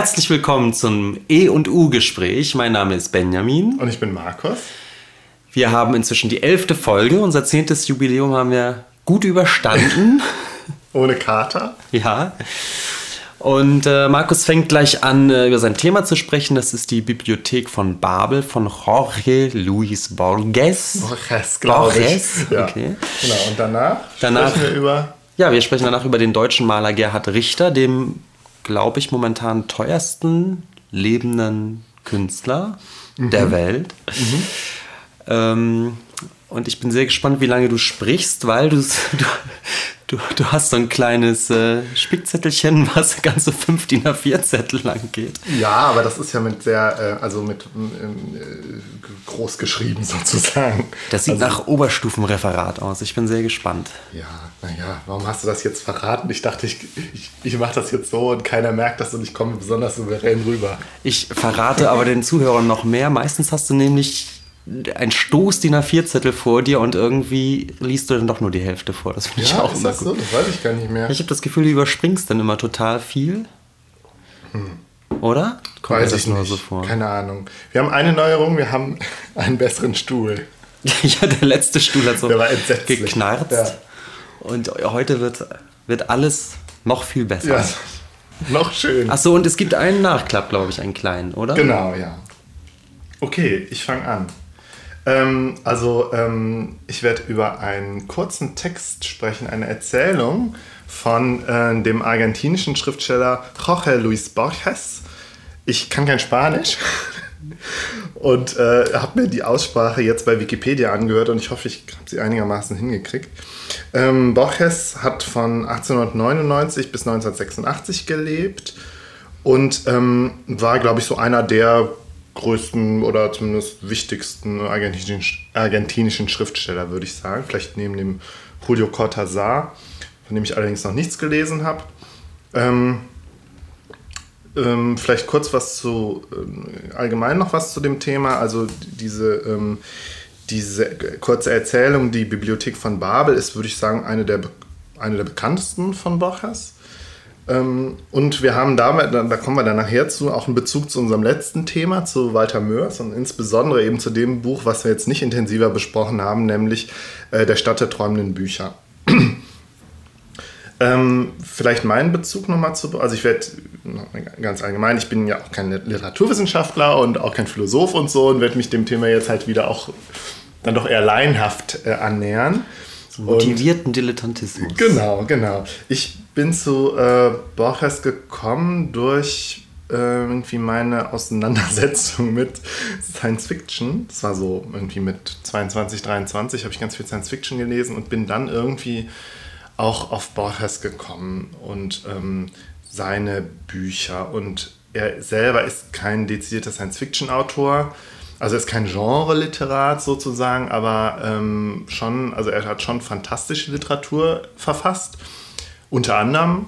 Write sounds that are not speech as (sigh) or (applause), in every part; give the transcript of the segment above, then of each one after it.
Herzlich willkommen zum E und U-Gespräch. Mein Name ist Benjamin. Und ich bin Markus. Wir haben inzwischen die elfte Folge. Unser zehntes Jubiläum haben wir gut überstanden. (laughs) Ohne Kater. Ja. Und äh, Markus fängt gleich an, äh, über sein Thema zu sprechen. Das ist die Bibliothek von Babel von Jorge Luis Borges. Borges, glaube ich. Ja. Okay. Genau, und danach, Danach- sprechen wir über... Ja, wir sprechen danach über den deutschen Maler Gerhard Richter, dem, glaube ich, momentan teuersten lebenden Künstler der Welt. Ähm, und ich bin sehr gespannt, wie lange du sprichst, weil du, (laughs) du, du, hast so ein kleines äh, Spickzettelchen, (laughs) was ganze fünf DIN A4-Zettel lang geht. Ja, aber das ist ja mit sehr, äh, also mit ähm, äh, groß geschrieben (laughs) sozusagen. Das sieht also, nach Oberstufenreferat aus. Ich bin sehr gespannt. Ja, naja, warum hast du das jetzt verraten? Ich dachte, ich, ich, ich mache das jetzt so und keiner merkt das und ich komme besonders souverän rüber. Ich verrate aber den Zuhörern noch mehr. Meistens hast du nämlich ein Stoß DIN A4-Zettel vor dir und irgendwie liest du dann doch nur die Hälfte vor. Das finde ich Ja, auch ist immer das gut. so? Das weiß ich gar nicht mehr. Ich habe das Gefühl, du überspringst dann immer total viel. Oder? Kommt Weiß ich nur nicht. so vor? Keine Ahnung. Wir haben eine Neuerung, wir haben (laughs) einen besseren Stuhl. (laughs) ja, der letzte Stuhl hat so geknarzt. Ja. Und heute wird, wird alles noch viel besser. Ja, noch schön. Ach so, und es gibt einen Nachklapp, glaube ich, einen kleinen, oder? Genau, ja. Okay, ich fange an. Ähm, also, ähm, ich werde über einen kurzen Text sprechen, eine Erzählung von äh, dem argentinischen Schriftsteller Jorge Luis Borges. Ich kann kein Spanisch (laughs) und äh, habe mir die Aussprache jetzt bei Wikipedia angehört und ich hoffe, ich habe sie einigermaßen hingekriegt. Ähm, Borges hat von 1899 bis 1986 gelebt und ähm, war, glaube ich, so einer der größten oder zumindest wichtigsten argentinischen, Schriftsteller, würde ich sagen. Vielleicht neben dem Julio Cortázar, von dem ich allerdings noch nichts gelesen habe. Ähm, ähm, vielleicht kurz was zu, ähm, allgemein noch was zu dem Thema. Also diese, ähm, diese kurze Erzählung, die Bibliothek von Babel, ist, würde ich sagen, eine der, eine der bekanntesten von Borges. Ähm, und wir haben damit, da kommen wir dann nachher zu, auch einen Bezug zu unserem letzten Thema, zu Walter Mörs und insbesondere eben zu dem Buch, was wir jetzt nicht intensiver besprochen haben, nämlich äh, Der Stadt der träumenden Bücher. (clears throat) Ähm, vielleicht meinen Bezug nochmal zu, also ich werde ganz allgemein, ich bin ja auch kein Literaturwissenschaftler und auch kein Philosoph und so und werde mich dem Thema jetzt halt wieder auch dann doch eher laienhaft äh, annähern. Und- Motivierten Dilettantismus. Genau, genau. Ich bin zu äh, Borges gekommen durch äh, irgendwie meine Auseinandersetzung (laughs) mit Science Fiction. Das war so irgendwie mit 22, 23 habe ich ganz viel Science Fiction gelesen und bin dann irgendwie auch auf Borges gekommen und ähm, seine Bücher. Und er selber ist kein dezidierter Science-Fiction-Autor. Also ist kein Genre-Literat sozusagen, aber ähm, schon, also er hat schon fantastische Literatur verfasst, unter anderem.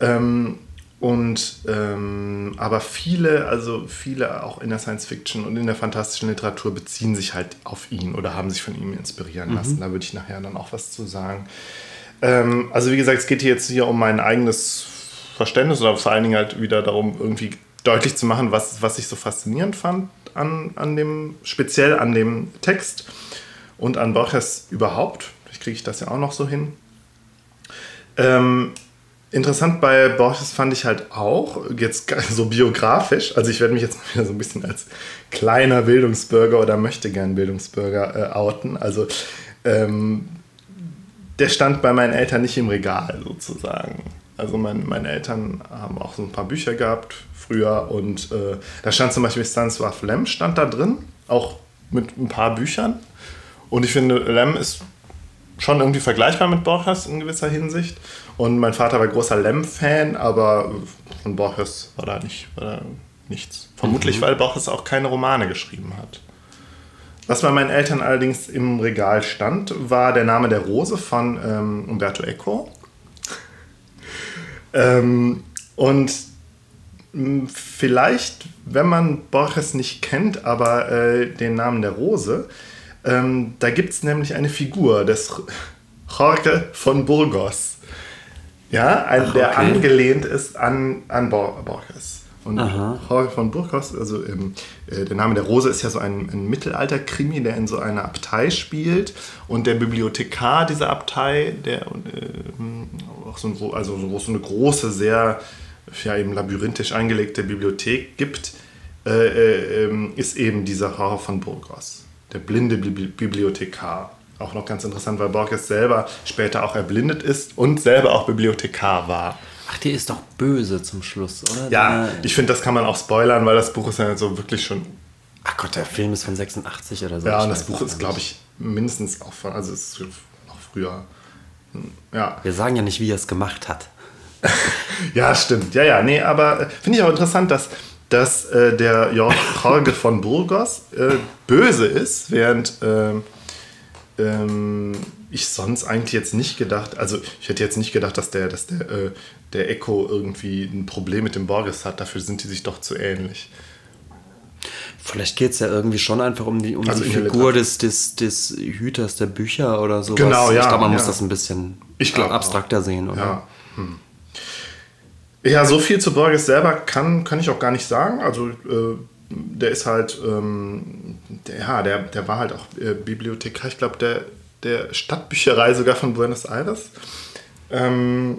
Ähm, und ähm, aber viele, also viele auch in der Science Fiction und in der fantastischen Literatur beziehen sich halt auf ihn oder haben sich von ihm inspirieren lassen. Da würde ich nachher dann auch was zu sagen. Ähm, also wie gesagt, es geht hier jetzt hier um mein eigenes Verständnis oder vor allen Dingen halt wieder darum, irgendwie deutlich zu machen, was, was ich so faszinierend fand an, an dem, speziell an dem Text und an Borges überhaupt. Vielleicht kriege ich das ja auch noch so hin. Ähm, interessant bei Borges fand ich halt auch, jetzt (laughs) so biografisch, also ich werde mich jetzt mal wieder so ein bisschen als kleiner Bildungsbürger oder möchte gern Bildungsbürger äh, outen. Also ähm, der stand bei meinen Eltern nicht im Regal sozusagen. Also mein, meine Eltern haben auch so ein paar Bücher gehabt früher und äh, da stand zum Beispiel Stanislav Lem stand da drin, auch mit ein paar Büchern. Und ich finde, Lem ist schon irgendwie vergleichbar mit Borges in gewisser Hinsicht. Und mein Vater war großer Lem-Fan, aber von Borges war da, nicht, war da nichts. Vermutlich, weil Borges auch keine Romane geschrieben hat. Was bei meinen Eltern allerdings im Regal stand, war der Name der Rose von ähm, Umberto Eco. (laughs) ähm, und mh, vielleicht, wenn man Borges nicht kennt, aber äh, den Namen der Rose, ähm, da gibt es nämlich eine Figur des Jorge von Burgos. Ja, ein, Ach, der okay. angelehnt ist an, an Bor Borges. Und Aha. Jorge von Burgos, also ähm, äh, der Name der Rose ist ja so ein, ein Mittelalter-Krimi, der in so einer Abtei spielt. Und der Bibliothekar dieser Abtei, der äh, auch so, ein, also so eine große, sehr ja, eben labyrinthisch angelegte Bibliothek gibt, äh, äh, ähm, ist eben dieser Jorge von Burgos, der blinde Bibliothekar. Auch noch ganz interessant, weil Borges selber später auch erblindet ist und selber auch Bibliothekar war. Ach, die ist doch böse zum Schluss, oder? Ja, der, ich finde, das kann man auch spoilern, weil das Buch ist ja so wirklich schon. Ach Gott, der Film ist von 86 oder so. Ja, und das Buch ist, glaube ich, mindestens auch von, also es ist noch früher. Ja. Wir sagen ja nicht, wie er es gemacht hat. (laughs) ja, stimmt. Ja, ja, nee, aber äh, finde ich auch interessant, dass, dass äh, der Jorge von Burgos äh, böse ist, während. Äh, ähm, ich sonst eigentlich jetzt nicht gedacht, also ich hätte jetzt nicht gedacht, dass der, dass der, äh, der Echo irgendwie ein Problem mit dem Borges hat. Dafür sind die sich doch zu ähnlich. Vielleicht geht es ja irgendwie schon einfach um die, um also die Figur des, des, des Hüters der Bücher oder so. Genau, ja. Ich glaube, man ja. muss das ein bisschen ich glaub, abstrakter auch. sehen, oder? Ja. Hm. Ja, so viel zu Borges selber kann, kann ich auch gar nicht sagen. Also äh, der ist halt, ähm, der, ja, der, der war halt auch äh, Bibliothekar. Ich glaube, der der Stadtbücherei sogar von Buenos Aires. Ähm,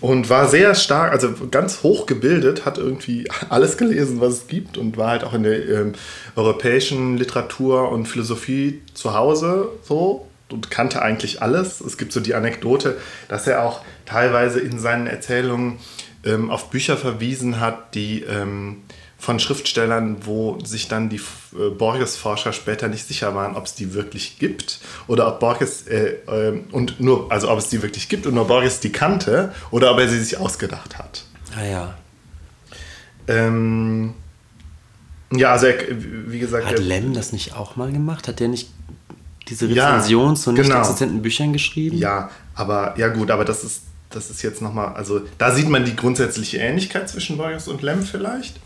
und war sehr stark, also ganz hoch gebildet, hat irgendwie (laughs) alles gelesen, was es gibt und war halt auch in der ähm, europäischen Literatur und Philosophie zu Hause so und kannte eigentlich alles. Es gibt so die Anekdote, dass er auch teilweise in seinen Erzählungen ähm, auf Bücher verwiesen hat, die ähm, von Schriftstellern, wo sich dann die äh, Borges-Forscher später nicht sicher waren, ob es die wirklich gibt oder ob Borges äh, äh, und nur, also ob es die wirklich gibt und nur Borges die kannte oder ob er sie sich ausgedacht hat. Ah ja. Ähm, ja, also er, wie gesagt. Hat Lem das nicht auch mal gemacht? Hat der nicht diese Rezension ja, zu nicht genau. existenten Büchern geschrieben? Ja, aber ja gut, aber das ist das ist jetzt nochmal, also da sieht man die grundsätzliche Ähnlichkeit zwischen Borges und Lem vielleicht.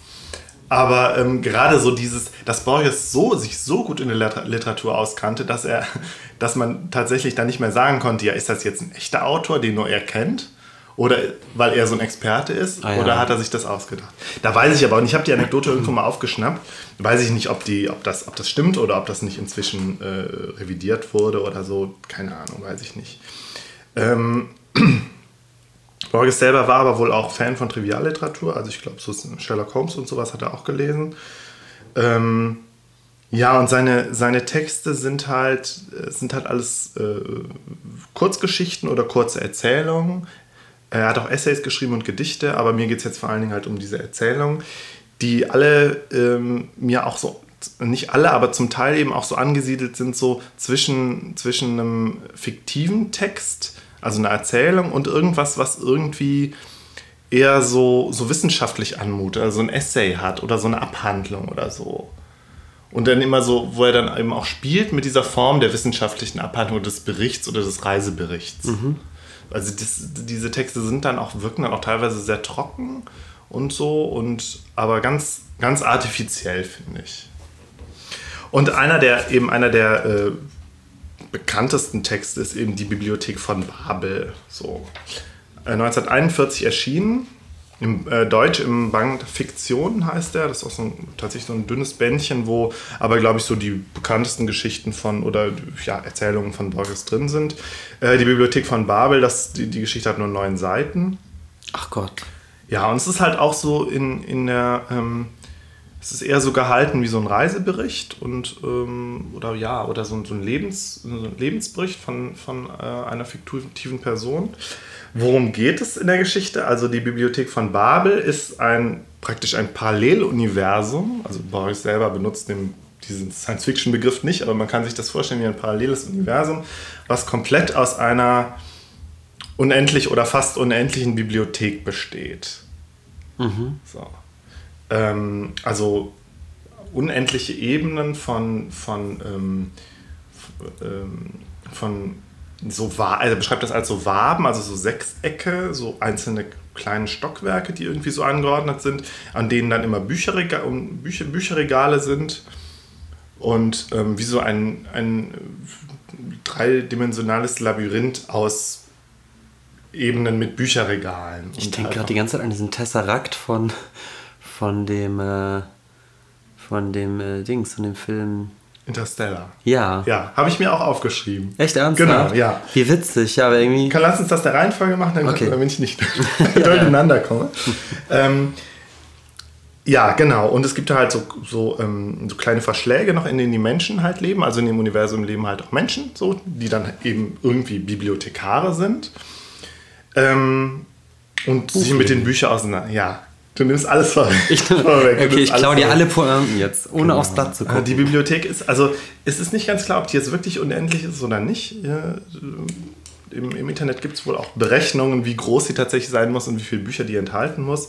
Aber ähm, gerade so dieses, dass Borges so, sich so gut in der Literatur auskannte, dass er, (laughs) dass man tatsächlich dann nicht mehr sagen konnte, ja, ist das jetzt ein echter Autor, den nur er kennt? Oder weil er so ein Experte ist? Ah, ja. Oder hat er sich das ausgedacht? Da weiß ich aber nicht. Ich habe die Anekdote irgendwo mal aufgeschnappt. Weiß ich nicht, ob, die, ob, das, ob das stimmt oder ob das nicht inzwischen äh, revidiert wurde oder so. Keine Ahnung, weiß ich nicht. Ähm, (clears throat) Borges selber war aber wohl auch Fan von Trivialliteratur, also ich glaube, so Sherlock Holmes und sowas hat er auch gelesen. Ähm, ja, und seine, seine Texte sind halt, äh, sind halt alles äh, Kurzgeschichten oder kurze Erzählungen. Er hat auch Essays geschrieben und Gedichte, aber mir geht es jetzt vor allen Dingen halt um diese Erzählungen, die alle ähm, mir auch so, nicht alle, aber zum Teil eben auch so angesiedelt sind, so zwischen, zwischen einem fiktiven Text also eine Erzählung und irgendwas, was irgendwie eher so, so wissenschaftlich anmutet, also ein Essay hat oder so eine Abhandlung oder so. Und dann immer so, wo er dann eben auch spielt mit dieser Form der wissenschaftlichen Abhandlung des Berichts oder des Reiseberichts. Mhm. Also das, diese Texte sind dann auch, wirken dann auch teilweise sehr trocken und so, und aber ganz, ganz artifiziell, finde ich. Und einer der, eben einer der äh, bekanntesten Texte ist eben die Bibliothek von Babel. So. 1941 äh, erschienen, im äh, Deutsch im Band Fiktion heißt der. Das ist auch so ein, tatsächlich so ein dünnes Bändchen, wo aber, glaube ich, so die bekanntesten Geschichten von oder ja, Erzählungen von Borges drin sind. Äh, die Bibliothek von Babel, das, die, die Geschichte hat nur neun Seiten. Ach Gott. Ja, und es ist halt auch so in, in der. Ähm, es ist eher so gehalten wie so ein Reisebericht und ähm, oder ja, oder so, so, ein, Lebens, so ein Lebensbericht von, von äh, einer fiktiven Person. Worum geht es in der Geschichte? Also die Bibliothek von Babel ist ein praktisch ein Paralleluniversum. Also Boris selber benutzt den, diesen Science-Fiction-Begriff nicht, aber man kann sich das vorstellen wie ein paralleles Universum, was komplett aus einer unendlich oder fast unendlichen Bibliothek besteht. Mhm. So ähm, also unendliche Ebenen von, von, ähm, ähm von so also beschreibt das als so Waben, also so Sechsecke, so einzelne kleine Stockwerke, die irgendwie so angeordnet sind, an denen dann immer Bücherrega Bücher, Bücherregale sind und ähm, wie so ein, ein dreidimensionales Labyrinth aus Ebenen mit Bücherregalen. Ich denke gerade die ganze Zeit an diesen Tesserakt von von dem, äh, von dem äh, Dings, von dem Film. Interstellar. Ja. Ja, habe ich mir auch aufgeschrieben. Echt ernsthaft? Genau, ja. Wie witzig, ja, aber irgendwie. Kann, lass uns das der Reihenfolge machen, dann Okay. damit ich nicht durcheinander (laughs) (laughs) komme. ähm, ja, genau. Und es gibt halt so, so, ähm, so kleine Verschläge noch, in denen die Menschen halt leben. Also in dem Universum leben halt auch Menschen, so, die dann eben irgendwie Bibliothekare sind. Ähm, und sich mit den Büchern auseinander. Ja, du nimmst alles vorweg. (laughs) Ich, (laughs) vorweg. Du okay, ich klaue dir alle Pointen jetzt, ohne aufs Blatt zu Äh, gucken. Die Bibliothek ist, also es ist nicht ganz klar, ob die jetzt wirklich unendlich ist oder nicht. Ja, im, Im Internet gibt es wohl auch Berechnungen, wie groß sie tatsächlich sein muss und wie viele Bücher die enthalten muss.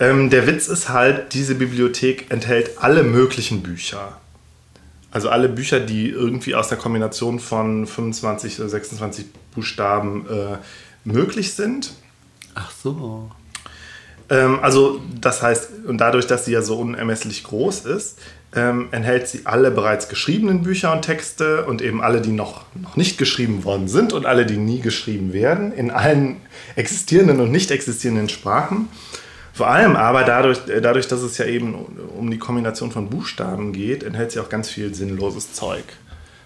Ähm, der Witz ist halt, diese Bibliothek enthält alle möglichen Bücher. Also alle Bücher, die irgendwie aus der Kombination von 25 oder 26 Buchstaben äh, möglich sind. Ach so. Ähm, also das heißt, und dadurch, dass sie ja so unermesslich groß ist, ähm, enthält sie alle bereits geschriebenen Bücher und Texte und eben alle, die noch, noch nicht geschrieben worden sind und alle, die nie geschrieben werden, in allen existierenden und nicht existierenden Sprachen. Vor allem aber dadurch, äh, dadurch, dass es ja eben um die Kombination von Buchstaben geht, enthält sie auch ganz viel sinnloses Zeug.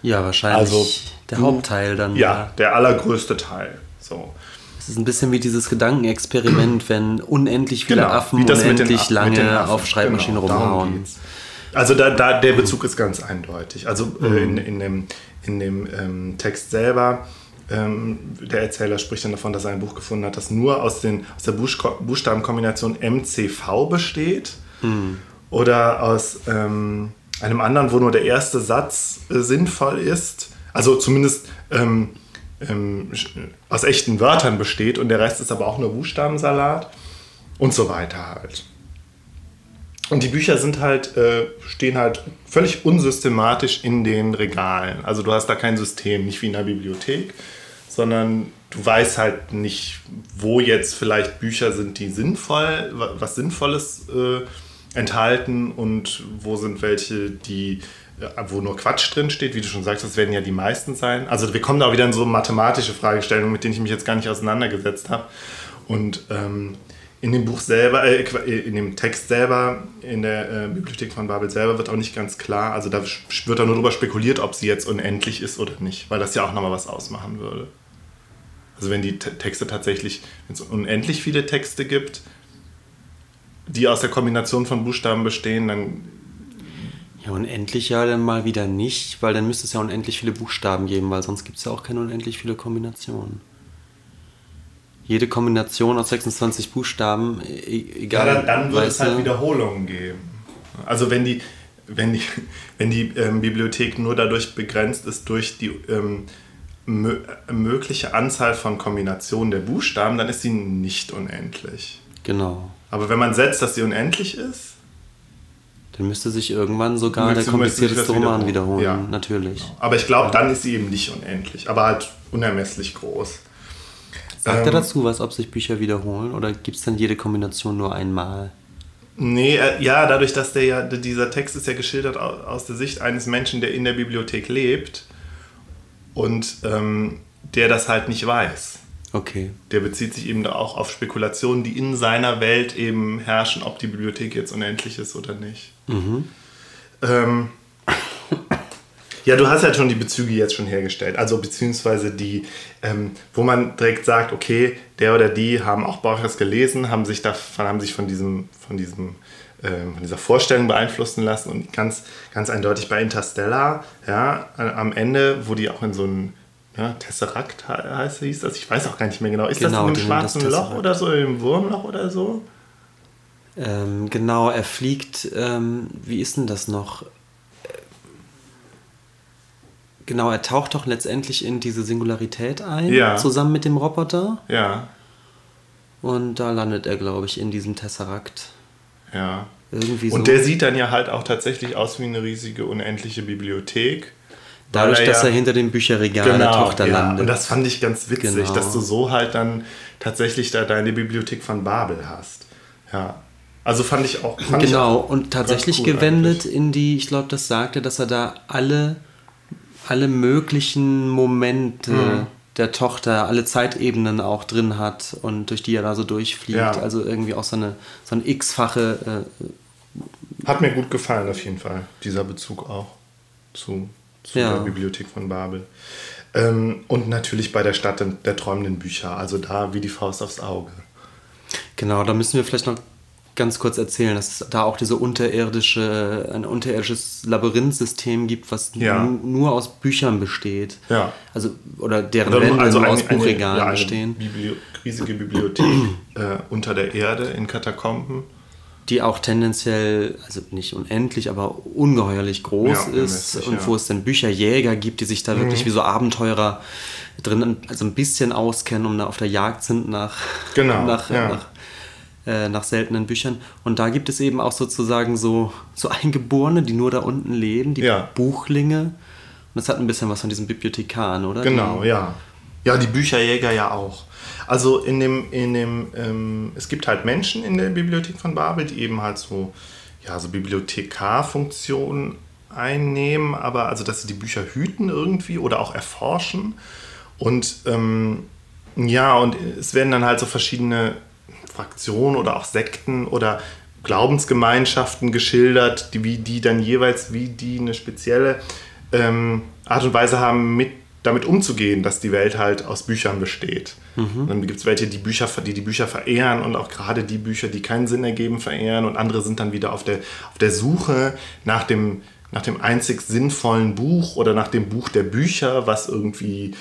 Ja, wahrscheinlich Also, der Hauptteil dann. Ja, der allergrößte Teil. So. Es ist ein bisschen wie dieses Gedankenexperiment, wenn unendlich viele Affen Genau, den unendlich Affen- lange Affen. auf Schreibmaschinen Genau, rumhauen. Also da, da, der Bezug ist ganz eindeutig. Also äh, in, in dem, in dem ähm, Text selber, ähm, der Erzähler spricht dann davon, dass er ein Buch gefunden hat, das nur aus, den, aus der Buchsko- Buchstabenkombination MCV besteht. Oder aus ähm, einem anderen, wo nur der erste Satz äh, sinnvoll ist. Also zumindest ähm, ähm, aus echten Wörtern besteht und der Rest ist aber auch nur Buchstabensalat und so weiter halt. Und die Bücher sind halt, äh, stehen halt völlig unsystematisch in den Regalen. Also du hast da kein System, nicht wie in einer Bibliothek, sondern du weißt halt nicht, wo jetzt vielleicht Bücher sind, die sinnvoll, wa- was Sinnvolles äh, enthalten und wo sind welche, die wo nur Quatsch drin steht, wie du schon sagst, das werden ja die meisten sein. Also wir kommen da auch wieder in so mathematische Fragestellungen, mit denen ich mich jetzt gar nicht auseinandergesetzt habe. Und ähm, in dem Buch selber, äh, äh, in dem Text selber, in der äh, Bibliothek von Babel selber wird auch nicht ganz klar, also da wird auch nur darüber spekuliert, ob sie jetzt unendlich ist oder nicht, weil das ja auch nochmal was ausmachen würde. Also wenn die Te- Texte tatsächlich, wenn es unendlich viele Texte gibt, die aus der Kombination von Buchstaben bestehen, dann Ja, unendlich ja dann mal wieder nicht, weil dann müsste es ja unendlich viele Buchstaben geben, weil sonst gibt es ja auch keine unendlich viele Kombinationen. Jede Kombination aus 26 Buchstaben, e egal. Ja, dann, dann wird es halt? Wiederholungen geben. Also wenn die, wenn die, (laughs) wenn die ähm, Bibliothek nur dadurch begrenzt ist durch die ähm, mö mögliche Anzahl von Kombinationen der Buchstaben, dann ist sie nicht unendlich. Genau. Aber wenn man setzt, dass sie unendlich ist, Dann müsste sich irgendwann sogar der komplizierteste Roman wiederholen. wiederholen. Ja. Natürlich. aber ich glaube, dann ist sie eben nicht unendlich, aber halt unermesslich groß. Sagt er Ähm, dazu was, ob sich Bücher wiederholen oder gibt es dann jede Kombination nur einmal? Nee, äh, ja, dadurch, dass der ja, dieser Text ist ja geschildert au- aus der Sicht eines Menschen, der in der Bibliothek lebt und ähm, der das halt nicht weiß. Okay. Der bezieht sich eben da auch auf Spekulationen, die in seiner Welt eben herrschen, ob die Bibliothek jetzt unendlich ist oder nicht. Ähm, (coughs) ja, du hast ja schon die Bezüge jetzt schon hergestellt. Also beziehungsweise die, ähm, wo man direkt sagt, okay, der oder die haben auch Borges gelesen, haben sich davon, haben sich von diesem, von diesem, ähm, von dieser Vorstellung beeinflussen lassen und ganz, ganz eindeutig bei Interstellar, ja, am Ende, wo die auch in so ein ja, Tesseract he- heißt, hieß das, ich weiß auch gar nicht mehr genau. Ist Genau, das in einem schwarzen Loch oder so, im Wurmloch oder so? Ähm, genau, er fliegt, ähm, wie ist denn das noch? Genau, er taucht doch letztendlich in diese Singularität ein, Ja. zusammen mit dem Roboter. Ja, Und da landet er, glaube ich, in diesem Tesseract. ja. Irgendwie so. Und der sieht dann ja halt auch tatsächlich aus wie eine riesige, unendliche Bibliothek. Dadurch, dass ja- er hinter dem Bücherregal der Tochter ja. landet. Und das fand ich ganz witzig, Genau. dass du so halt dann tatsächlich da deine Bibliothek von Babel hast. Ja. Also fand ich auch. Fand genau, ich auch und tatsächlich cool gewendet eigentlich. in die, ich glaube, das sagte, dass er da alle, alle möglichen Momente Mhm. der Tochter alle Zeitebenen auch drin hat und durch die er da so durchfliegt. Ja. Also irgendwie auch so eine, so eine x-fache. Äh, Hat mir gut gefallen auf jeden Fall, dieser Bezug auch zu, zu Ja. der Bibliothek von Babel. Ähm, und natürlich bei der Stadt der, der träumenden Bücher, also da wie die Faust aufs Auge. genau, da müssen wir vielleicht noch ganz kurz erzählen, dass es da auch diese unterirdische, ein unterirdisches Labyrinthsystem gibt, was Ja. nu- nur aus Büchern besteht. Ja. Also, oder deren Oder Wände nur ein- aus Buchregalen ja, bestehen. Bibli riesige Bibliothek äh, unter der Erde in Katakomben. Die auch tendenziell, also nicht unendlich, aber ungeheuerlich groß Ja, ist und ja. Mhm. wo es dann Bücherjäger gibt, die sich da wirklich wie so Abenteurer drin, also ein bisschen auskennen, um da auf der Jagd sind nach, Genau, (laughs) nach, ja. nach, äh, nach seltenen Büchern. Und da gibt es eben auch sozusagen so, so Eingeborene, die nur da unten leben, die. Buchlinge. Und das hat ein bisschen was von diesen Bibliothekaren, oder? Genau, Die, ja. Ja, die Bücherjäger ja auch. Also in dem, in dem, ähm, es gibt halt Menschen in der Bibliothek von Babel, die eben halt so, ja, so Bibliothekarfunktionen einnehmen, aber also, dass sie die Bücher hüten irgendwie oder auch erforschen. Und ähm, ja, und es werden dann halt so verschiedene Fraktionen oder auch Sekten oder Glaubensgemeinschaften geschildert, die, wie die dann jeweils, wie die eine spezielle ähm, Art und Weise haben, mit, damit umzugehen, dass die Welt halt aus Büchern besteht. Und dann gibt es welche, die, Bücher, die die Bücher verehren und auch gerade die Bücher, die keinen Sinn ergeben, verehren und andere sind dann wieder auf der, auf der Suche nach dem, nach dem einzig sinnvollen Buch oder nach dem Buch der Bücher, was irgendwie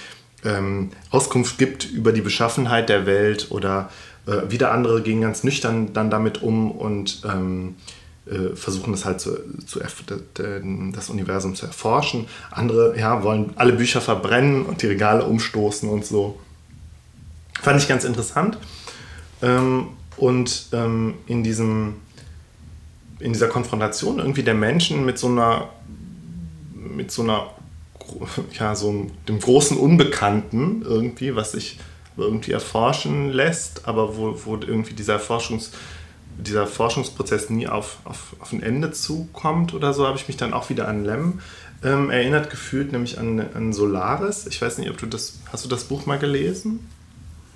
ähm, Auskunft gibt über die Beschaffenheit der Welt oder äh, wieder andere gehen ganz nüchtern dann damit um und ähm, äh, versuchen es halt zu, zu das Universum zu erforschen. Andere ja, wollen alle Bücher verbrennen und die Regale umstoßen und so. Fand ich ganz interessant. Ähm, und ähm, in, diesem, in dieser Konfrontation irgendwie der Menschen mit so einer, mit so einer, (laughs) ja, so dem großen Unbekannten irgendwie, was sich irgendwie erforschen lässt, aber wo, wo irgendwie dieser Forschungs, dieser Forschungsprozess nie auf, auf, auf ein Ende zukommt oder so, habe ich mich dann auch wieder an Lem ähm, erinnert gefühlt, nämlich an, an Solaris. Ich weiß nicht, ob du das, hast du das Buch mal gelesen?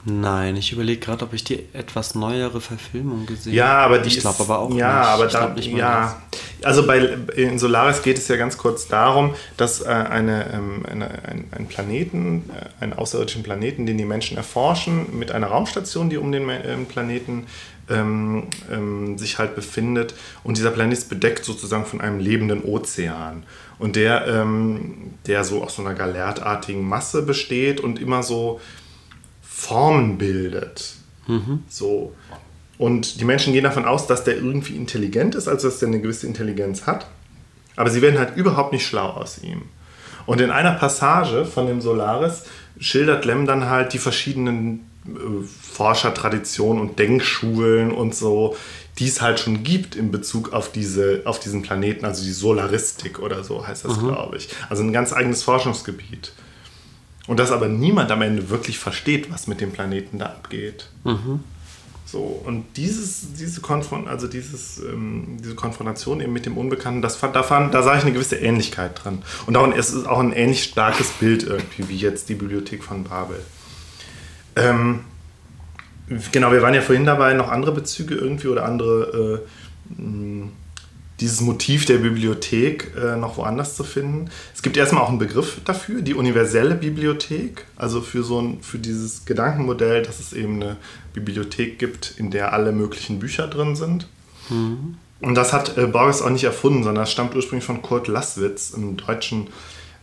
Nein, ich überlege gerade, ob ich die etwas neuere Verfilmung gesehen Ja, aber die Ich glaube aber auch ja, nicht. aber ich da, nicht ja, also bei in Solaris geht es ja ganz kurz darum, dass äh, eine, ähm, eine, ein, ein Planeten, äh, einen außerirdischen Planeten, den die Menschen erforschen, mit einer Raumstation, die um den ähm, Planeten ähm, ähm, sich halt befindet. Und dieser Planet ist bedeckt sozusagen von einem lebenden Ozean. Und der, ähm, der so aus so einer galertartigen Masse besteht und immer so Formen bildet. So. Und die Menschen gehen davon aus, dass der irgendwie intelligent ist, also dass der eine gewisse Intelligenz hat. Aber sie werden halt überhaupt nicht schlau aus ihm. Und in einer Passage von dem Solaris schildert Lem dann halt die verschiedenen äh, Forschertraditionen und Denkschulen und so, die es halt schon gibt in Bezug auf, diese, auf diesen Planeten, also die Solaristik oder so heißt das, glaube ich. Also ein ganz eigenes Forschungsgebiet. Und dass aber niemand am Ende wirklich versteht, was mit dem Planeten da abgeht. So, und dieses, diese, Konfron also dieses, ähm, diese Konfrontation eben mit dem Unbekannten, das da, fand, da sah ich eine gewisse Ähnlichkeit dran. Und auch, ein- es ist auch ein ähnlich starkes Bild irgendwie, wie jetzt die Bibliothek von Babel. Ähm, genau, wir waren ja vorhin dabei, noch andere Bezüge irgendwie oder andere, äh, dieses Motiv der Bibliothek äh, noch woanders zu finden. Es gibt erstmal auch einen Begriff dafür, die universelle Bibliothek, also für so ein, für dieses Gedankenmodell, dass es eben eine Bibliothek gibt, in der alle möglichen Bücher drin sind. Und das hat äh, Borges auch nicht erfunden, sondern das stammt ursprünglich von Kurt Laßwitz, einem deutschen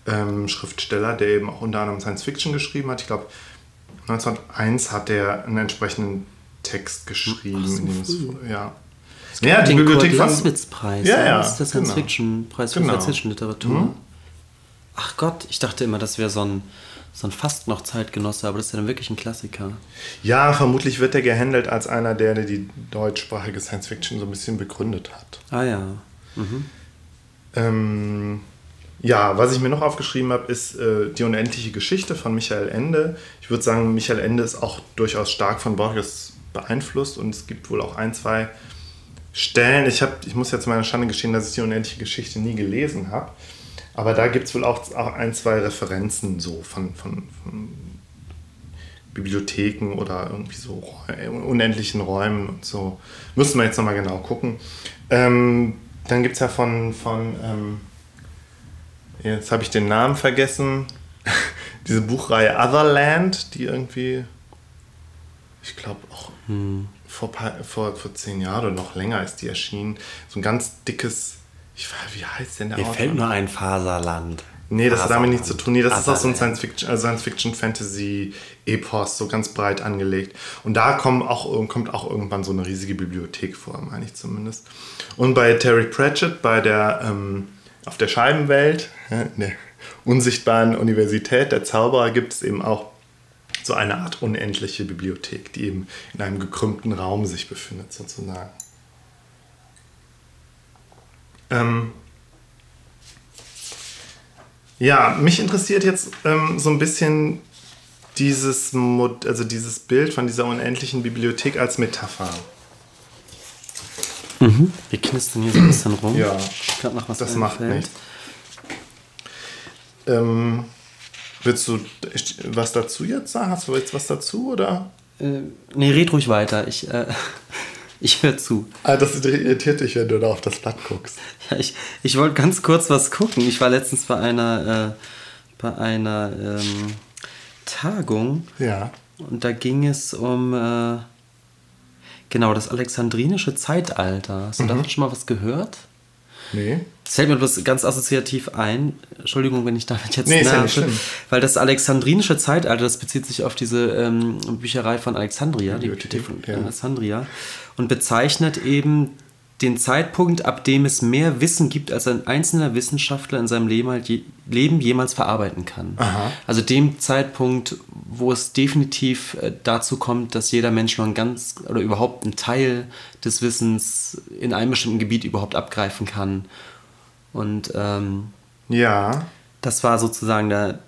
ähm, Schriftsteller, der eben auch unter anderem Science Fiction geschrieben hat. Ich glaube, 1901 hat er einen entsprechenden Text geschrieben. Ach, so in dem es, früh. Ja. Ja, den Kurt Laßwitz-Preis. Ja, ja, Das ist der genau. Science-Fiction-Preis für Genau. Science-Fiction-Literatur. Ach Gott, ich dachte immer, das wäre so ein, so ein fast noch Zeitgenosse, aber das ist ja dann wirklich ein Klassiker. Ja, vermutlich wird er gehandelt als einer, der, die deutschsprachige Science Fiction so ein bisschen begründet hat. Ah ja. Ähm, ja, was ich mir noch aufgeschrieben habe, ist äh, die unendliche Geschichte von Michael Ende. Ich würde sagen, Michael Ende ist auch durchaus stark von Borges beeinflusst und es gibt wohl auch ein, zwei Stellen. Ich, hab, ich muss jetzt meiner Schande gestehen, dass ich die unendliche Geschichte nie gelesen habe. Aber da gibt es wohl auch, ein, zwei Referenzen so von, von, von Bibliotheken oder irgendwie so unendlichen Räumen und so. Müssen wir jetzt nochmal genau gucken. Ähm, dann gibt es ja von, von ähm, jetzt habe ich den Namen vergessen, (laughs) diese Buchreihe Otherland, die irgendwie, ich glaube auch hm. Vor, vor, vor zehn Jahren oder noch länger ist die erschienen. So ein ganz dickes, ich weiß, wie heißt denn der Mir Autor? fällt nur ein Faserland. Nee, das hat damit nichts zu tun. Nee, das Faserland. ist auch so ein Science-Fiction, also Science-Fiction-Fantasy-Epos, so ganz breit angelegt. Und da kommt auch, kommt auch irgendwann so eine riesige Bibliothek vor, meine ich zumindest. Und bei Terry Pratchett, bei der, ähm, auf der Scheibenwelt, der unsichtbaren Universität der Zauberer, gibt es eben auch so eine Art unendliche Bibliothek, die eben in einem gekrümmten Raum sich befindet, sozusagen. Ähm, ja, mich interessiert jetzt ähm, so ein bisschen dieses, Mod also dieses Bild von dieser unendlichen Bibliothek als Metapher. Mhm. Wir knistern hier so ein bisschen rum. Ja, noch was das macht nichts. Ähm, willst du was dazu jetzt sagen? Hast du jetzt was dazu oder? Äh, nee, red ruhig weiter. Ich, äh, (laughs) ich höre zu. Ah, das irritiert dich, wenn du da auf das Blatt guckst. (laughs) Ja, ich, ich wollte ganz kurz was gucken. Ich war letztens bei einer, äh, bei einer ähm, Tagung. Ja. Und da ging es um äh, genau das alexandrinische Zeitalter. Hast du mhm. davon schon mal was gehört? Nee. Das fällt mir bloß ganz assoziativ ein. Entschuldigung, wenn ich damit jetzt nee, nerve. Ja weil das alexandrinische Zeitalter, das bezieht sich auf diese ähm, Bücherei von Alexandria, die Bibliothek von ja. Alexandria, und bezeichnet eben den Zeitpunkt, ab dem es mehr Wissen gibt, als ein einzelner Wissenschaftler in seinem Leben, halt je, Leben jemals verarbeiten kann. Aha. Also dem Zeitpunkt, wo es definitiv äh, dazu kommt, dass jeder Mensch nur ein ganz oder überhaupt einen Teil des Wissens in einem bestimmten Gebiet überhaupt abgreifen kann. Und ähm, ja. das war sozusagen der,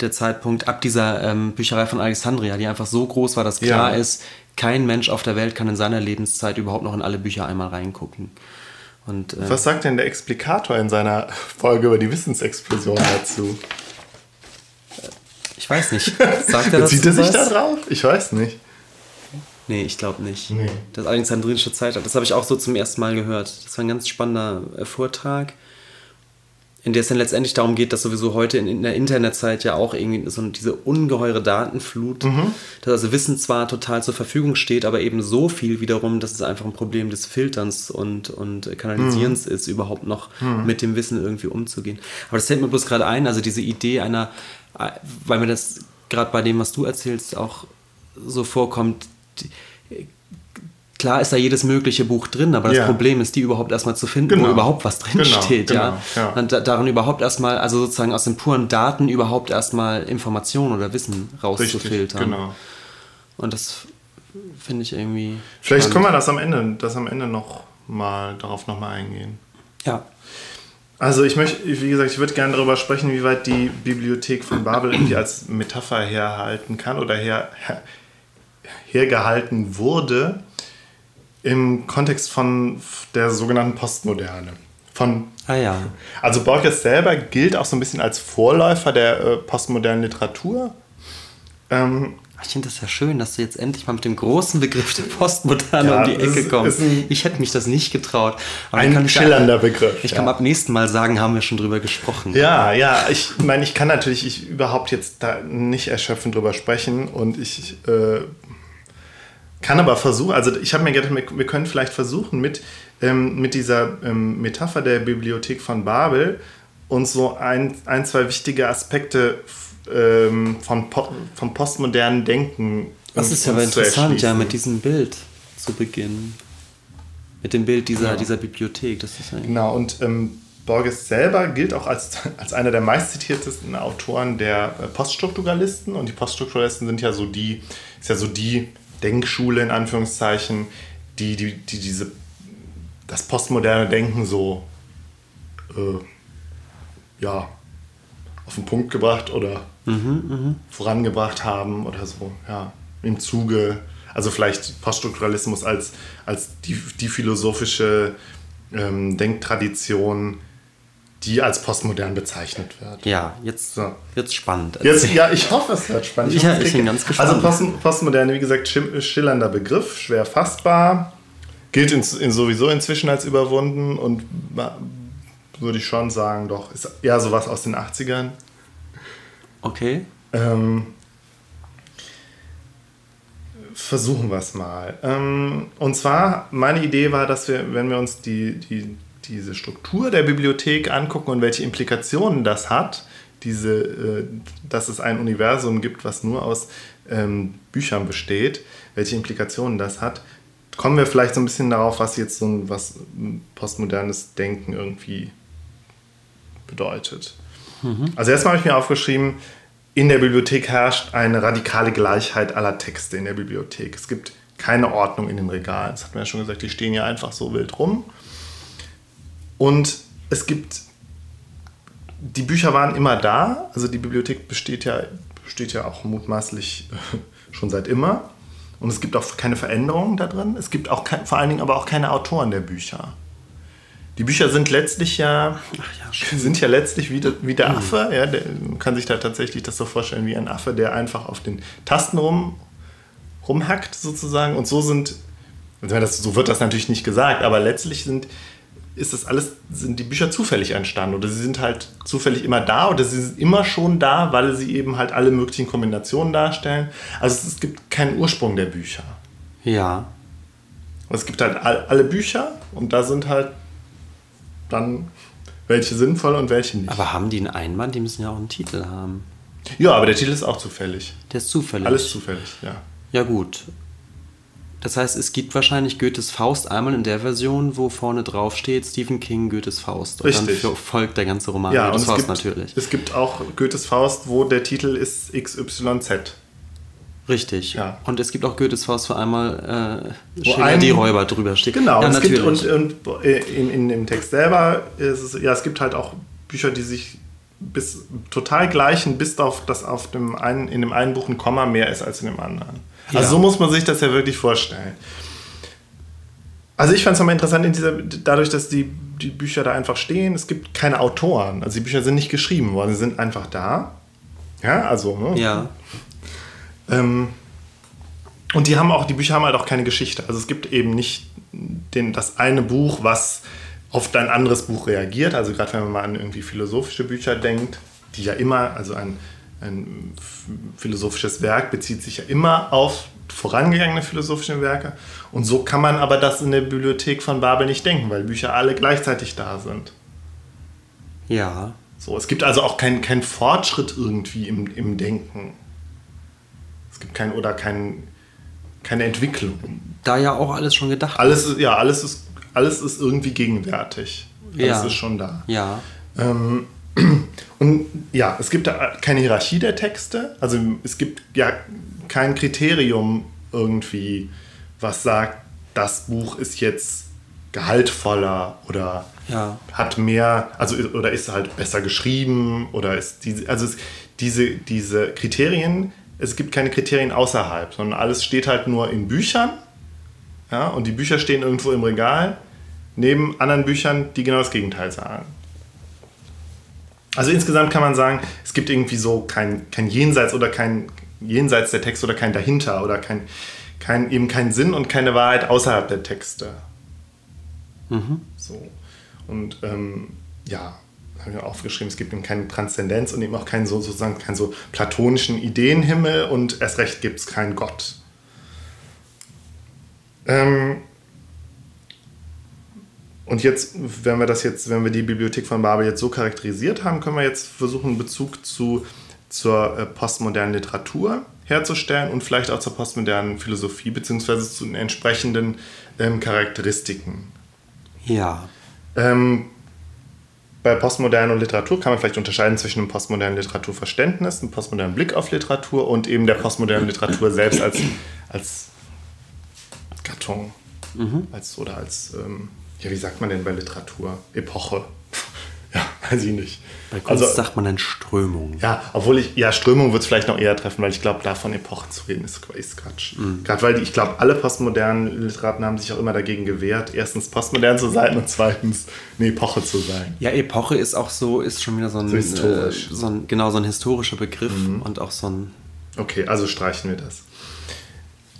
der Zeitpunkt ab dieser ähm, Bücherei von Alexandria, die einfach so groß war, dass klar ja. ist, kein Mensch auf der Welt kann in seiner Lebenszeit überhaupt noch in alle Bücher einmal reingucken. Und, äh, Was sagt denn der Explikator in seiner Folge über die Wissensexplosion dazu? Ich weiß nicht. (laughs) Sagt er Bezieht er sich da drauf? Ich weiß nicht. Nee, ich glaube nicht. Nee. Das alexandrinische Zeitalter, das habe ich auch so zum ersten Mal gehört. Das war ein ganz spannender äh, Vortrag in der es dann letztendlich darum geht, dass sowieso heute in, in der Internetzeit ja auch irgendwie so diese ungeheure Datenflut, mhm. dass also Wissen zwar total zur Verfügung steht, aber eben so viel wiederum, dass es einfach ein Problem des Filterns und, und Kanalisierens mhm. ist, überhaupt noch mhm. mit dem Wissen irgendwie umzugehen. Aber das fällt mir bloß gerade ein, also diese Idee einer, weil mir das gerade bei dem, was du erzählst, auch so vorkommt, klar ist da jedes mögliche Buch drin, aber das ja. Problem ist, die überhaupt erstmal zu finden, genau. wo überhaupt was drin genau, steht, genau, ja. ja. Und da, darin überhaupt erstmal, also sozusagen aus den puren Daten überhaupt erstmal Informationen oder Wissen rauszufiltern. Genau. Und das finde ich irgendwie. Vielleicht spannend. können wir das am Ende, das am Ende noch mal darauf nochmal eingehen. Ja. Also ich möchte, wie gesagt, ich würde gerne darüber sprechen, wie weit die Bibliothek von Babel irgendwie als Metapher herhalten kann oder her, her, hergehalten wurde im Kontext von der sogenannten Postmoderne. Von, ah ja. Also Borges selber gilt auch so ein bisschen als Vorläufer der äh, postmodernen Literatur. Ähm, ich finde das ja schön, dass du jetzt endlich mal mit dem großen Begriff der Postmoderne ja, um die Ecke kommst. Ich hätte mich das nicht getraut. Aber ein schillernder Begriff. Ich ja. kann ab nächsten Mal sagen, haben wir schon drüber gesprochen. Ja, ja. Ich meine, ich kann natürlich ich überhaupt jetzt da nicht erschöpfend drüber sprechen und ich äh, kann aber versuchen, also ich habe mir gedacht, wir können vielleicht versuchen, mit, ähm, mit dieser ähm, Metapher der Bibliothek von Babel uns so ein, ein zwei wichtige Aspekte ähm, von, po vom postmodernen Denken. Das ist ja aber interessant, ja, mit diesem Bild zu beginnen. Mit dem Bild dieser, ja. dieser Bibliothek. Das ist genau, und ähm, Borges selber gilt auch als, (laughs) als einer der meistzitiertesten Autoren der äh, Poststrukturalisten. Und die Poststrukturalisten sind ja so die, ist ja so die Denkschule in Anführungszeichen, die, die, die diese, das postmoderne Denken so äh, ja, auf den Punkt gebracht oder mhm, mh. vorangebracht haben oder so, ja, im Zuge, also vielleicht Poststrukturalismus als, als die, die philosophische ähm, Denktradition, die als postmodern bezeichnet wird. Ja, jetzt, so. jetzt spannend. Jetzt, (laughs) ja, ich hoffe, es wird spannend. Ich, ja, ich bin ganz gespannt. Also Post, postmoderne, wie gesagt, schillernder Begriff, schwer fassbar, gilt in, in sowieso inzwischen als überwunden und würde ich schon sagen, doch, ist eher sowas aus den 80ern. Okay. Ähm, versuchen wir es mal. Ähm, und zwar, meine Idee war, dass wir, wenn wir uns die, die, diese Struktur der Bibliothek angucken und welche Implikationen das hat, diese, äh, dass es ein Universum gibt, was nur aus ähm, Büchern besteht, welche Implikationen das hat, kommen wir vielleicht so ein bisschen darauf, was jetzt so ein was postmodernes Denken irgendwie bedeutet. Mhm. Also erstmal habe ich mir aufgeschrieben, in der Bibliothek herrscht eine radikale Gleichheit aller Texte in der Bibliothek. Es gibt keine Ordnung in den Regalen. Das hat man ja schon gesagt, die stehen ja einfach so wild rum. Und es gibt, die Bücher waren immer da, also die Bibliothek besteht ja, besteht ja auch mutmaßlich schon seit immer. Und es gibt auch keine Veränderungen da drin. Es gibt auch kein, vor allen Dingen aber auch keine Autoren der Bücher. Die Bücher sind letztlich ja, ja sind ja letztlich wie, der, wie der mhm. Affe. Ja, der, man kann sich da tatsächlich das so vorstellen wie ein Affe, der einfach auf den Tasten rum, rumhackt sozusagen. Und so sind, also das, so wird das natürlich nicht gesagt, aber letztlich sind, ist das alles, sind die Bücher zufällig entstanden oder sie sind halt zufällig immer da oder sie sind immer schon da, weil sie eben halt alle möglichen Kombinationen darstellen. Also es, es gibt keinen Ursprung der Bücher. Ja. Es gibt halt alle Bücher und da sind halt dann welche sinnvoll und welche nicht. Aber haben die einen Einband? Die müssen ja auch einen Titel haben. Ja, aber der Titel ist auch zufällig. Der ist zufällig. Alles zufällig, ja. Ja, gut. Das heißt, es gibt wahrscheinlich Goethes Faust einmal in der Version, wo vorne drauf steht Stephen King Goethes Faust. Und Richtig. dann folgt der ganze Roman ja, Goethes Faust gibt, natürlich. Es gibt auch Goethes Faust, wo der Titel ist XYZ. Richtig. Ja. Und es gibt auch Goethes Faust, wo einmal äh, Schiller die Räuber drüber steht. Genau, ja, und, natürlich. Gibt, und, und in, in, dem Text selber ist es, ja, es gibt halt auch Bücher, die sich bis total gleichen, bis auf das auf dem einen, in dem einen Buch ein Komma mehr ist als in dem anderen. Also ja. so muss man sich das ja wirklich vorstellen. Also ich fand es nochmal interessant, in dieser, dadurch, dass die, die Bücher da einfach stehen, es gibt keine Autoren. Also die Bücher sind nicht geschrieben worden, sie sind einfach da. Ja, also. Ne? Ja. Ähm, und die haben auch, die Bücher haben halt auch keine Geschichte. Also es gibt eben nicht den, das eine Buch, was auf dein anderes Buch reagiert. Also gerade wenn man mal an irgendwie philosophische Bücher denkt, die ja immer, also ein, ein philosophisches Werk bezieht sich ja immer auf vorangegangene philosophische Werke. Und so kann man aber das in der Bibliothek von Babel nicht denken, weil Bücher alle gleichzeitig da sind. Ja. So, es gibt also auch keinen kein Fortschritt irgendwie im, im Denken. Es gibt kein oder kein, keine Entwicklung. Da ja auch alles schon gedacht alles ist. Ja, alles ist, alles ist irgendwie gegenwärtig. Alles ja. ist schon da. Ja. Ähm, (clears throat) und ja, es gibt da keine Hierarchie der Texte. Also es gibt ja kein Kriterium irgendwie, was sagt, das Buch ist jetzt gehaltvoller oder ja. hat mehr, also oder ist halt besser geschrieben oder ist diese, also es, diese, diese Kriterien es gibt keine Kriterien außerhalb, sondern alles steht halt nur in Büchern. Ja, und die Bücher stehen irgendwo im Regal neben anderen Büchern, die genau das Gegenteil sagen. Also insgesamt kann man sagen, es gibt irgendwie so kein, kein Jenseits oder kein Jenseits der Texte oder kein Dahinter oder kein, kein, eben kein Sinn und keine Wahrheit außerhalb der Texte. Mhm. So. Und ähm, ja, habe ich aufgeschrieben, es gibt eben keine Transzendenz und eben auch keinen so, sozusagen keinen so platonischen Ideenhimmel und erst recht gibt es keinen Gott. Ähm und jetzt, wenn wir das jetzt, wenn wir die Bibliothek von Babel jetzt so charakterisiert haben, können wir jetzt versuchen, einen Bezug zu, zur äh, postmodernen Literatur herzustellen und vielleicht auch zur postmodernen Philosophie, beziehungsweise zu den entsprechenden ähm, Charakteristiken. Ja. Ähm, bei postmoderner Literatur kann man vielleicht unterscheiden zwischen einem postmodernen Literaturverständnis, einem postmodernen Blick auf Literatur und eben der postmodernen Literatur selbst als, als Gattung. Mhm. Als, oder als, ähm, ja, wie sagt man denn bei Literatur? Epoche. (laughs) ja, weiß ich nicht. Bei Kunst also, sagt man dann Strömung. Ja, obwohl ich, ja, Strömung wird es vielleicht noch eher treffen, weil ich glaube, davon Epochen zu reden ist, ist Quatsch. Mhm. Gerade weil ich glaube, alle postmodernen Literaten haben sich auch immer dagegen gewehrt, erstens postmodern zu sein und zweitens eine Epoche zu sein. Ja, Epoche ist auch so, ist schon wieder so ein, so historisch. Äh, so ein genau, so ein historischer Begriff mhm. und auch so ein. Okay, also streichen wir das.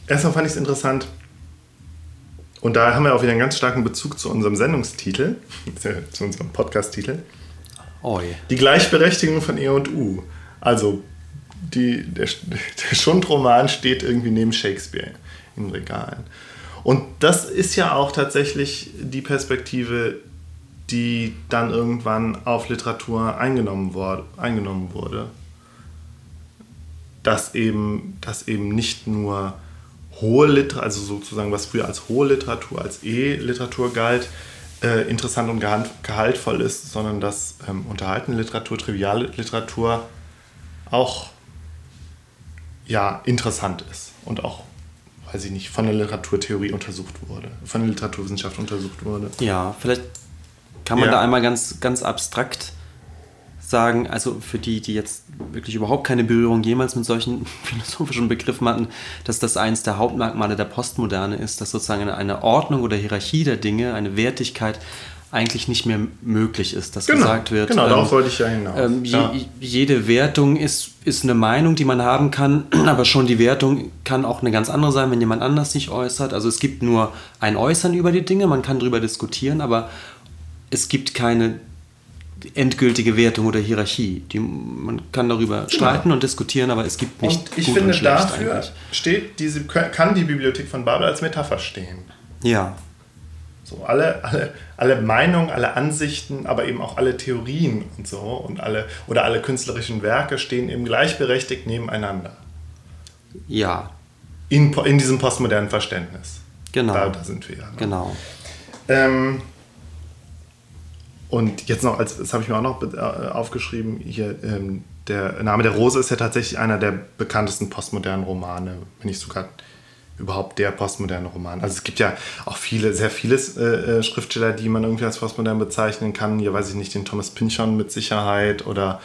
Erstmal fand ich es interessant, und da haben wir auch wieder einen ganz starken Bezug zu unserem Sendungstitel, (laughs) zu unserem Podcast-Titel. Oh je. Die Gleichberechtigung von E und U. Also die, der, der Schundroman steht irgendwie neben Shakespeare in Regalen. Und das ist ja auch tatsächlich die Perspektive, die dann irgendwann auf Literatur eingenommen, wurde, eingenommen wurde. Dass eben, dass eben nicht nur hohe Literatur, also sozusagen was früher als hohe Literatur, als E-Literatur galt, äh, interessant und gehaltvoll ist, sondern dass ähm, unterhaltene Literatur, triviale Literatur auch ja, interessant ist und auch, weiß ich nicht, von der Literaturtheorie untersucht wurde, von der Literaturwissenschaft untersucht wurde. Ja, vielleicht kann man ja. da einmal ganz, ganz abstrakt sagen, also für die, die jetzt wirklich überhaupt keine Berührung jemals mit solchen (laughs) philosophischen Begriffen hatten, dass das eines der Hauptmerkmale der Postmoderne ist, dass sozusagen eine Ordnung oder Hierarchie der Dinge, eine Wertigkeit eigentlich nicht mehr möglich ist, dass genau, gesagt wird. Genau, darauf ähm, wollte ich ja hinaus. Ähm, ja. jede Wertung ist, ist eine Meinung, die man haben kann, (clears throat) aber schon die Wertung kann auch eine ganz andere sein, wenn jemand anders sich äußert. Also es gibt nur ein Äußern über die Dinge, man kann darüber diskutieren, aber es gibt keine endgültige Wertung oder Hierarchie. Die, man kann darüber genau. streiten und diskutieren, aber es gibt nicht. Und ich finde, und dafür steht diese, kann die Bibliothek von Babel als Metapher stehen. Ja. So, alle, alle, alle Meinungen, alle Ansichten, aber eben auch alle Theorien und so und alle oder alle künstlerischen Werke stehen eben gleichberechtigt nebeneinander. Ja. In, in diesem postmodernen Verständnis. Genau. Da, da sind wir ja. Ne? Genau. Ähm, und jetzt noch, als, das habe ich mir auch noch äh, aufgeschrieben, hier, ähm, der Name der Rose ist ja tatsächlich einer der bekanntesten postmodernen Romane, wenn nicht sogar überhaupt der postmoderne Roman. Also es gibt ja auch viele, sehr viele äh, äh, Schriftsteller, die man irgendwie als postmodern bezeichnen kann. Hier weiß ich nicht, den Thomas Pynchon mit Sicherheit oder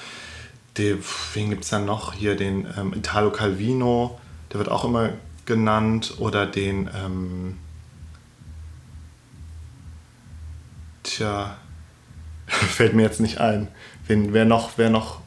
die, wen gibt es dann noch? Hier den ähm, Italo Calvino, der wird auch immer genannt. Oder den, ähm, tja, (laughs) fällt mir jetzt nicht ein. Wen, wer noch, wer noch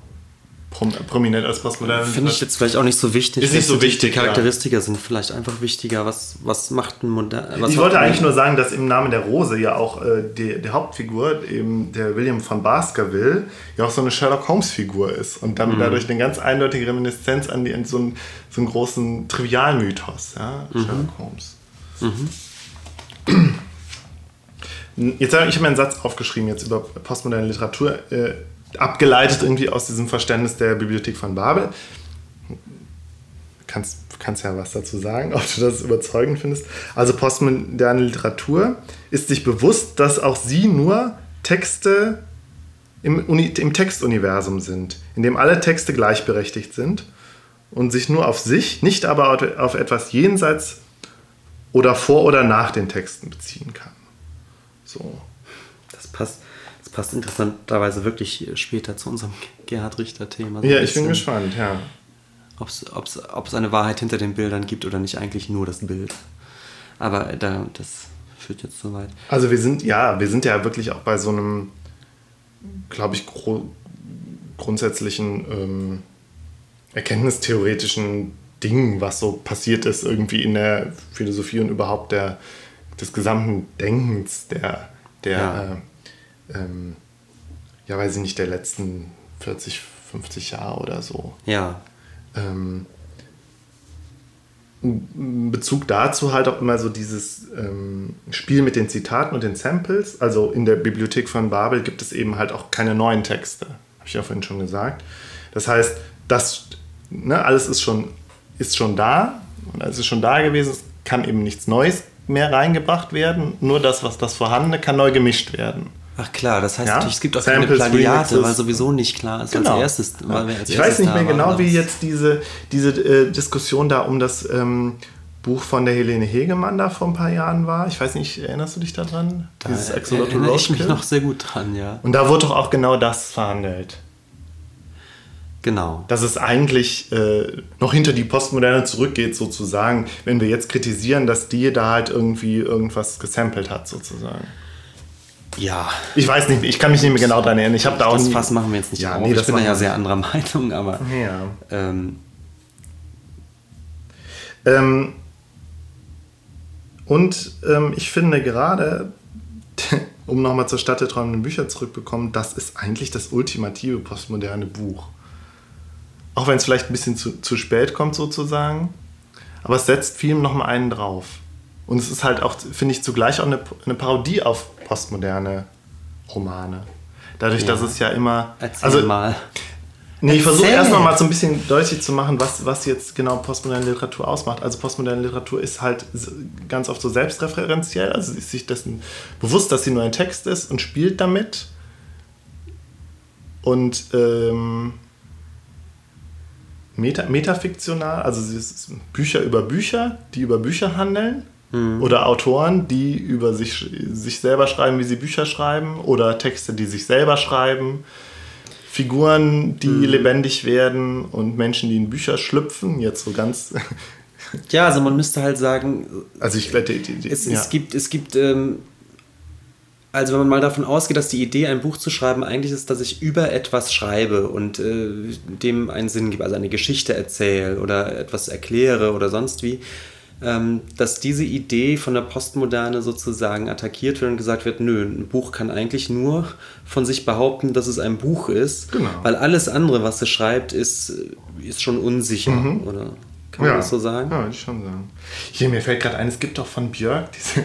prominent als postmodern Finde ich jetzt vielleicht auch nicht so wichtig. Ist nicht so wichtig. Die Charakteristika ja. sind vielleicht einfach wichtiger. Was, was macht ein modern. Ich wollte eigentlich nur sagen, dass im Namen der Rose ja auch äh, die, die Hauptfigur, eben der William von Baskerville, ja auch so eine Sherlock Holmes-Figur ist und damit mhm. dadurch eine ganz eindeutige Reminiszenz an, die, an so, einen, so einen großen Trivialmythos, ja? Mhm. Sherlock Holmes. Mhm. Jetzt habe ich mir einen Satz aufgeschrieben jetzt über postmoderne Literatur, äh, abgeleitet irgendwie aus diesem Verständnis der Bibliothek von Babel. Kannst, kannst ja was dazu sagen, (laughs) ob du das überzeugend findest. Also postmoderne Literatur ist sich bewusst, dass auch sie nur Texte im, Uni, im Textuniversum sind, in dem alle Texte gleichberechtigt sind und sich nur auf sich, nicht aber auf etwas jenseits oder vor oder nach den Texten beziehen kann. So. Das passt, das passt interessanterweise wirklich später zu unserem Gerhard Richter-Thema. So ja, ich bin gespannt, ja. Ob es eine Wahrheit hinter den Bildern gibt oder nicht, eigentlich nur das Bild. Aber da, das führt jetzt so weit. Also wir sind, ja, wir sind ja wirklich auch bei so einem, glaube ich, gro grundsätzlichen ähm, erkenntnistheoretischen Ding, was so passiert ist irgendwie in der Philosophie und überhaupt der, des gesamten Denkens der, der ja. Äh, ähm, ja, weiß ich nicht, der letzten 40, 50 Jahre oder so. Ja. Ähm, Bezug dazu halt auch immer so dieses ähm, Spiel mit den Zitaten und den Samples. Also in der Bibliothek von Babel gibt es eben halt auch keine neuen Texte, habe ich ja vorhin schon gesagt. Das heißt, das ne, alles ist schon, ist schon da und alles ist schon da gewesen, es kann eben nichts Neues mehr reingebracht werden. Nur das, was das Vorhandene, kann neu gemischt werden. Ach klar, das heißt ja? natürlich, es gibt auch Samples, keine Plagiate, weil sowieso nicht klar ist genau. als erstes. Ja. Als ich weiß nicht mehr genau, wie jetzt diese, diese äh, Diskussion da um das, ähm, Buch von der Helene Hegemann da vor ein paar Jahren war. Ich weiß nicht, erinnerst du dich daran? Da Dieses Axolotl erinnere ich mich noch sehr gut dran, ja. Und da wurde doch auch genau das verhandelt. Genau. Dass es eigentlich äh, noch hinter die Postmoderne zurückgeht, sozusagen, wenn wir jetzt kritisieren, dass die da halt irgendwie irgendwas gesampelt hat, sozusagen. Ja. Ich weiß nicht, ich kann mich nicht mehr genau daran erinnern. Ich habe da auch das. Fass machen wir jetzt nicht ja, auf. Nee, ich bin da ja sehr anderer (laughs) Meinung, aber... Ja. Ähm, ähm, und ähm, ich finde gerade, (laughs) um nochmal zur Stadt der träumenden Bücher zurückzukommen, das ist eigentlich das ultimative postmoderne Buch. Auch wenn es vielleicht ein bisschen zu, zu spät kommt sozusagen. Aber es setzt vielem nochmal einen drauf. Und es ist halt auch, finde ich, zugleich auch eine, eine Parodie auf postmoderne Romane. Dadurch, ja. dass es ja immer. Erzähl also, mal. Nee, ich versuche erstmal mal so ein bisschen deutlich zu machen, was, was jetzt genau postmoderne Literatur ausmacht. Also postmoderne Literatur ist halt ganz oft so selbstreferenziell, also ist sich dessen bewusst, dass sie nur ein Text ist und spielt damit. Und ähm, meta, metafiktional, also Bücher über Bücher, die über Bücher handeln. Mhm. Oder Autoren, die über sich, sich selber schreiben, wie sie Bücher schreiben. Oder Texte, die sich selber schreiben. Figuren, die mhm. lebendig werden und Menschen, die in Bücher schlüpfen. Jetzt so ganz. ja, also man müsste halt sagen. Also ich die, die, es, ja. es gibt, es gibt ähm, also wenn man mal davon ausgeht, dass die Idee, ein Buch zu schreiben, eigentlich ist, dass ich über etwas schreibe und äh, dem einen Sinn gebe, also eine Geschichte erzähle oder etwas erkläre oder sonst wie, ähm, dass diese Idee von der Postmoderne sozusagen attackiert wird und gesagt wird, nö, ein Buch kann eigentlich nur von sich behaupten, dass es ein Buch ist, genau. weil alles andere, was es schreibt, ist, ist schon unsicher, mhm. oder? Kann man ja. das so sagen? Ja, würde ich schon sagen. Hier, mir fällt gerade ein, es gibt doch von Björk diese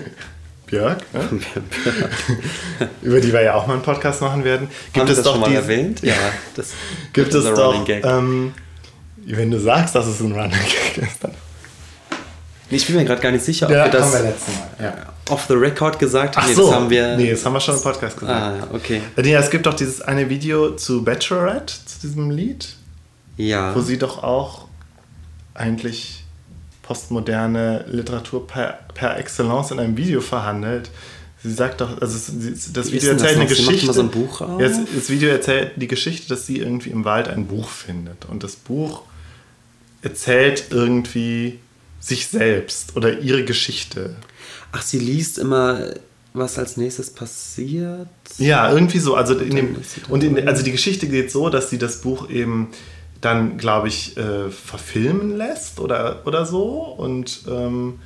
Björk, ne? (laughs) über die wir ja auch mal einen Podcast machen werden. Gibt Haben es das doch schon mal erwähnt? Ja, das (laughs) gibt es doch. Ähm, wenn du sagst, dass es ein Running Gag ist, dann. Ich bin mir gerade gar nicht sicher, ob ja, wir das wir. Ja. off the record gesagt haben. Nee, so. das haben wir. Nee, das haben wir schon im Podcast gesagt. Ah, okay. Nee, es gibt doch dieses eine Video zu Bachelorette, zu diesem Lied. Ja. Wo sie doch auch eigentlich postmoderne Literatur per, per Excellence in einem Video verhandelt. Sie sagt doch, also sie, das Video erzählt das eine Geschichte. So ein Buch auf? Ja, das Video erzählt die Geschichte, dass sie irgendwie im Wald ein Buch findet. Und das Buch erzählt irgendwie sich selbst oder ihre Geschichte. Ach, sie liest immer, was als nächstes passiert? Ja, irgendwie so. Also, in dem, und in, also die Geschichte geht so, dass sie das Buch eben dann, glaube ich, äh, verfilmen lässt oder, oder so. Und ähm,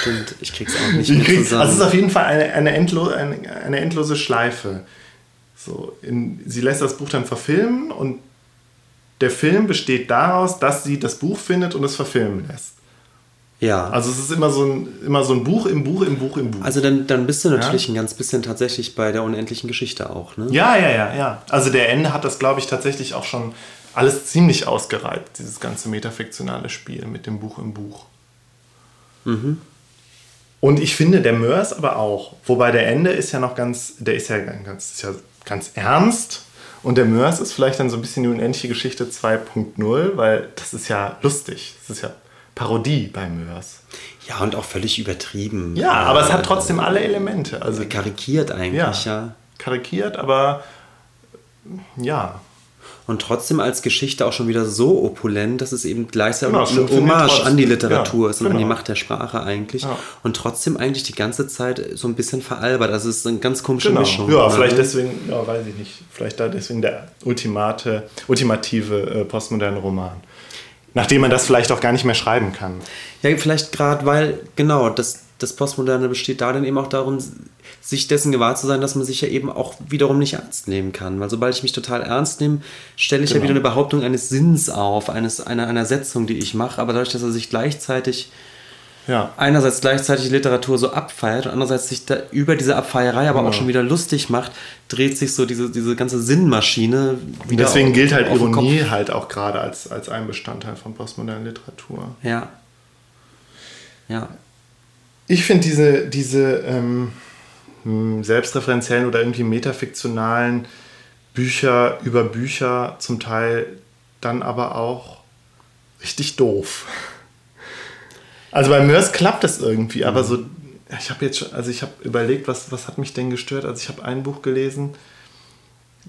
Stimmt, ich krieg's auch (laughs) nicht mehr krieg, zusammen. Also es ist auf jeden Fall eine, eine, endlo, eine, eine endlose Schleife. So, in, sie lässt das Buch dann verfilmen und der Film besteht daraus, dass sie das Buch findet und es verfilmen lässt. Ja. Also es ist immer so ein, immer so ein Buch im Buch im Buch im Buch. Also dann, dann bist du natürlich ja? ein ganz bisschen tatsächlich bei der unendlichen Geschichte auch, ne? Ja, ja, ja, ja. Also der Ende hat das, glaube ich, tatsächlich auch schon alles ziemlich ausgereibt, dieses ganze metafiktionale Spiel mit dem Buch im Buch. Mhm. Und ich finde, der Mörs aber auch. Wobei der Ende ist ja noch ganz, der ist ja ganz, ist ja ganz ernst. Und der Mörs ist vielleicht dann so ein bisschen die unendliche Geschichte 2.0, weil das ist ja lustig. Das ist ja Parodie bei Mörs. Ja, und auch völlig übertrieben. Ja, aber äh, es hat trotzdem alle Elemente. Also karikiert eigentlich, ja. ja. Karikiert, aber ja. Und trotzdem als Geschichte auch schon wieder so opulent, dass es eben gleichzeitig genau, eine Hommage an die Literatur ja, ist und genau. an die Macht der Sprache eigentlich. Ja. Und trotzdem eigentlich die ganze Zeit so ein bisschen veralbert. Also es ist eine ganz komische genau. Mischung. Ja, oder? vielleicht deswegen, ja, weiß ich nicht, vielleicht da deswegen der ultimate, ultimative äh, postmoderne Roman. Nachdem man das vielleicht auch gar nicht mehr schreiben kann. Ja, vielleicht gerade, weil, genau, das, das Postmoderne besteht da dann eben auch darum, sich dessen gewahr zu sein, dass man sich ja eben auch wiederum nicht ernst nehmen kann. Weil sobald ich mich total ernst nehme, stelle ich genau. ja wieder eine Behauptung eines Sinns auf, eines, einer, einer Setzung, die ich mache. Aber dadurch, dass er sich gleichzeitig ja. einerseits gleichzeitig Literatur so abfeiert und andererseits sich da über diese Abfeierei aber genau. auch schon wieder lustig macht, dreht sich so diese, diese ganze Sinnmaschine wieder. Deswegen auf, gilt halt Ironie halt auch gerade als, als ein Bestandteil von postmoderner Literatur. Ja. Ja. Ich finde diese, diese ähm, hm, selbstreferenziellen oder irgendwie metafiktionalen Bücher über Bücher zum Teil dann aber auch richtig doof. Also bei Mörs klappt es irgendwie, aber so, ich habe jetzt schon, also ich habe überlegt, was, was hat mich denn gestört? Also ich habe ein Buch gelesen,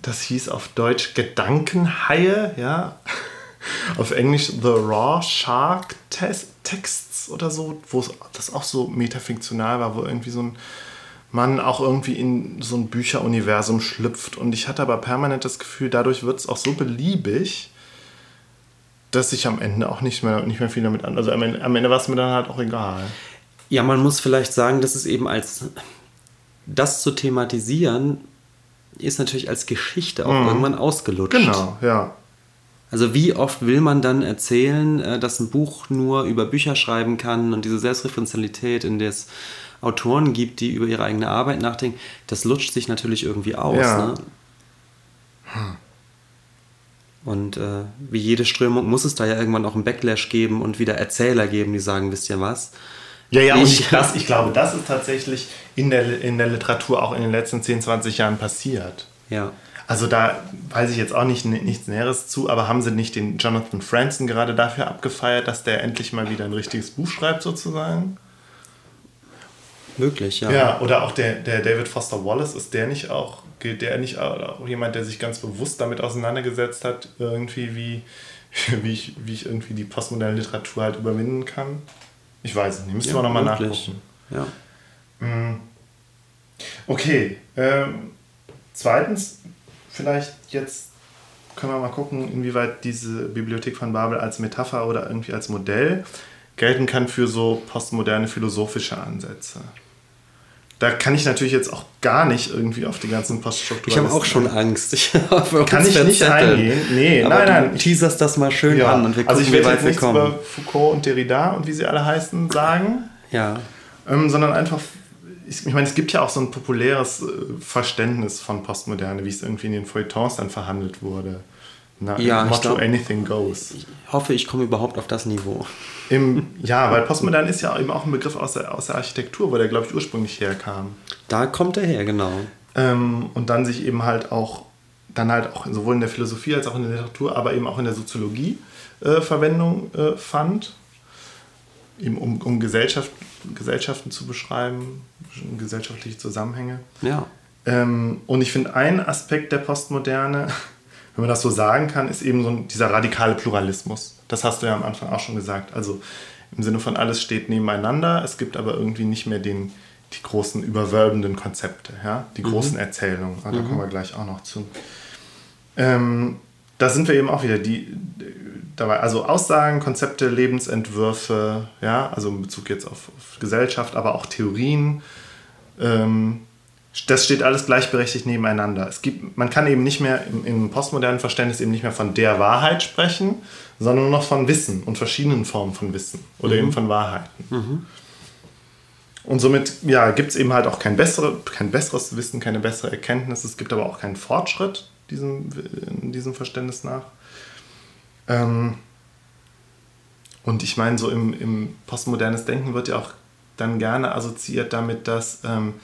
das hieß auf Deutsch Gedankenhaie, ja. (laughs) auf Englisch The Raw Shark Test, Texts oder so, wo das auch so metafiktional war, wo irgendwie so ein Mann auch irgendwie in so ein Bücheruniversum schlüpft. Und ich hatte aber permanent das Gefühl, dadurch wird es auch so beliebig, dass ich am Ende auch nicht mehr, nicht mehr viel damit an. Also am Ende, am Ende war es mir dann halt auch egal. Ja, man muss vielleicht sagen, dass es eben als das zu thematisieren, ist natürlich als Geschichte auch mhm. irgendwann ausgelutscht. Genau, ja. Also wie oft will man dann erzählen, äh, dass ein Buch nur über Bücher schreiben kann und diese Selbstreferenzialität, in der es Autoren gibt, die über ihre eigene Arbeit nachdenken, das lutscht sich natürlich irgendwie aus. Ja. Ne? Hm. Und äh, wie jede Strömung muss es da ja irgendwann auch einen Backlash geben und wieder Erzähler geben, die sagen, wisst ihr was? Ja, ja, ich, und das, ich glaube, das ist tatsächlich in der, in der Literatur auch in den letzten 10, 20 Jahren passiert. Ja. Also da weiß ich jetzt auch nicht nichts Näheres zu, aber haben sie nicht den Jonathan Franzen gerade dafür abgefeiert, dass der endlich mal wieder ein richtiges Buch schreibt, sozusagen? Möglich, ja. Ja, oder auch der, der David Foster Wallace, ist der nicht auch, gilt der nicht auch jemand, der sich ganz bewusst damit auseinandergesetzt hat, irgendwie, wie, (laughs) wie, ich, wie ich irgendwie die postmoderne Literatur halt überwinden kann? Ich weiß es nicht, müsste ja, man nochmal nachgucken. Ja. Mm. Okay, ähm, zweitens, vielleicht jetzt können wir mal gucken, inwieweit diese Bibliothek von Babel als Metapher oder irgendwie als Modell gelten kann für so postmoderne philosophische Ansätze. Da kann ich natürlich jetzt auch gar nicht irgendwie auf die ganzen Poststrukturen. Ich habe auch schon Angst. Ich kann ich nicht eingehen. Nee, Aber nein, nein. Du teaserst das mal schön ja. an und wir gucken, also ich werde jetzt nichts über Foucault und Derrida und wie sie alle heißen sagen. Ja. Ähm, sondern einfach ich, meine, es gibt ja auch so ein populäres äh, Verständnis von Postmoderne, wie es irgendwie in den Feuilletons dann verhandelt wurde. Na, ja, Motto glaub, Anything Goes. Ich hoffe, ich komme überhaupt auf das Niveau. Im, (laughs) ja, weil Postmodern ist ja eben auch ein Begriff aus der, aus der Architektur, wo der, glaube ich, ursprünglich herkam. Da kommt er her, genau. Ähm, und dann sich eben halt auch, dann halt auch sowohl in der Philosophie als auch in der Literatur, aber eben auch in der Soziologie äh, Verwendung äh, fand. Eben um, um Gesellschaft, Gesellschaften zu beschreiben, gesellschaftliche Zusammenhänge. Ja. Ähm, und ich finde, ein Aspekt der Postmoderne, (laughs) wenn man das so sagen kann, ist eben so dieser radikale Pluralismus. Das hast du ja am Anfang auch schon gesagt. Also im Sinne von alles steht nebeneinander, es gibt aber irgendwie nicht mehr den, die großen überwölbenden Konzepte, ja? die mhm. großen Erzählungen. Da mhm. kommen wir gleich auch noch zu. Ähm, da sind wir eben auch wieder die dabei, also Aussagen, Konzepte, Lebensentwürfe, ja, also in Bezug jetzt auf, auf Gesellschaft, aber auch Theorien. Ähm, das steht alles gleichberechtigt nebeneinander. Es gibt, man kann eben nicht mehr im, im, postmodernen Verständnis eben nicht mehr von der Wahrheit sprechen, sondern nur noch von Wissen und verschiedenen Formen von Wissen oder mhm. eben von Wahrheiten. Mhm. Und somit ja, gibt es eben halt auch kein, bessere, kein besseres Wissen, keine bessere Erkenntnis. Es gibt aber auch keinen Fortschritt diesem, in diesem Verständnis nach. Ähm, und ich meine, so im, im postmodernes Denken wird ja auch dann gerne assoziiert damit, dass ähm,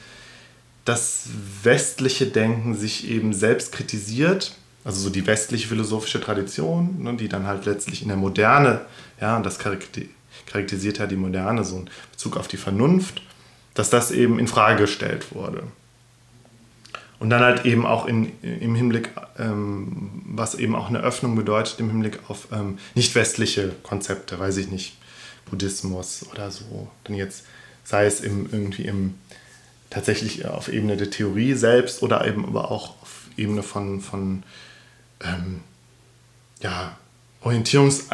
das westliche Denken sich eben selbst kritisiert, also so die westliche philosophische Tradition, ne, die dann halt letztlich in der Moderne, ja, und das charakterisiert ja die Moderne so in Bezug auf die Vernunft, dass das eben in Frage gestellt wurde. Und dann halt eben auch in, im Hinblick, ähm, was eben auch eine Öffnung bedeutet, im Hinblick auf ähm, nicht westliche Konzepte, weiß ich nicht, Buddhismus oder so. Dann jetzt, sei es im, irgendwie im tatsächlich auf Ebene der Theorie selbst oder eben aber auch auf Ebene von, von ähm, ja, Orientierungs,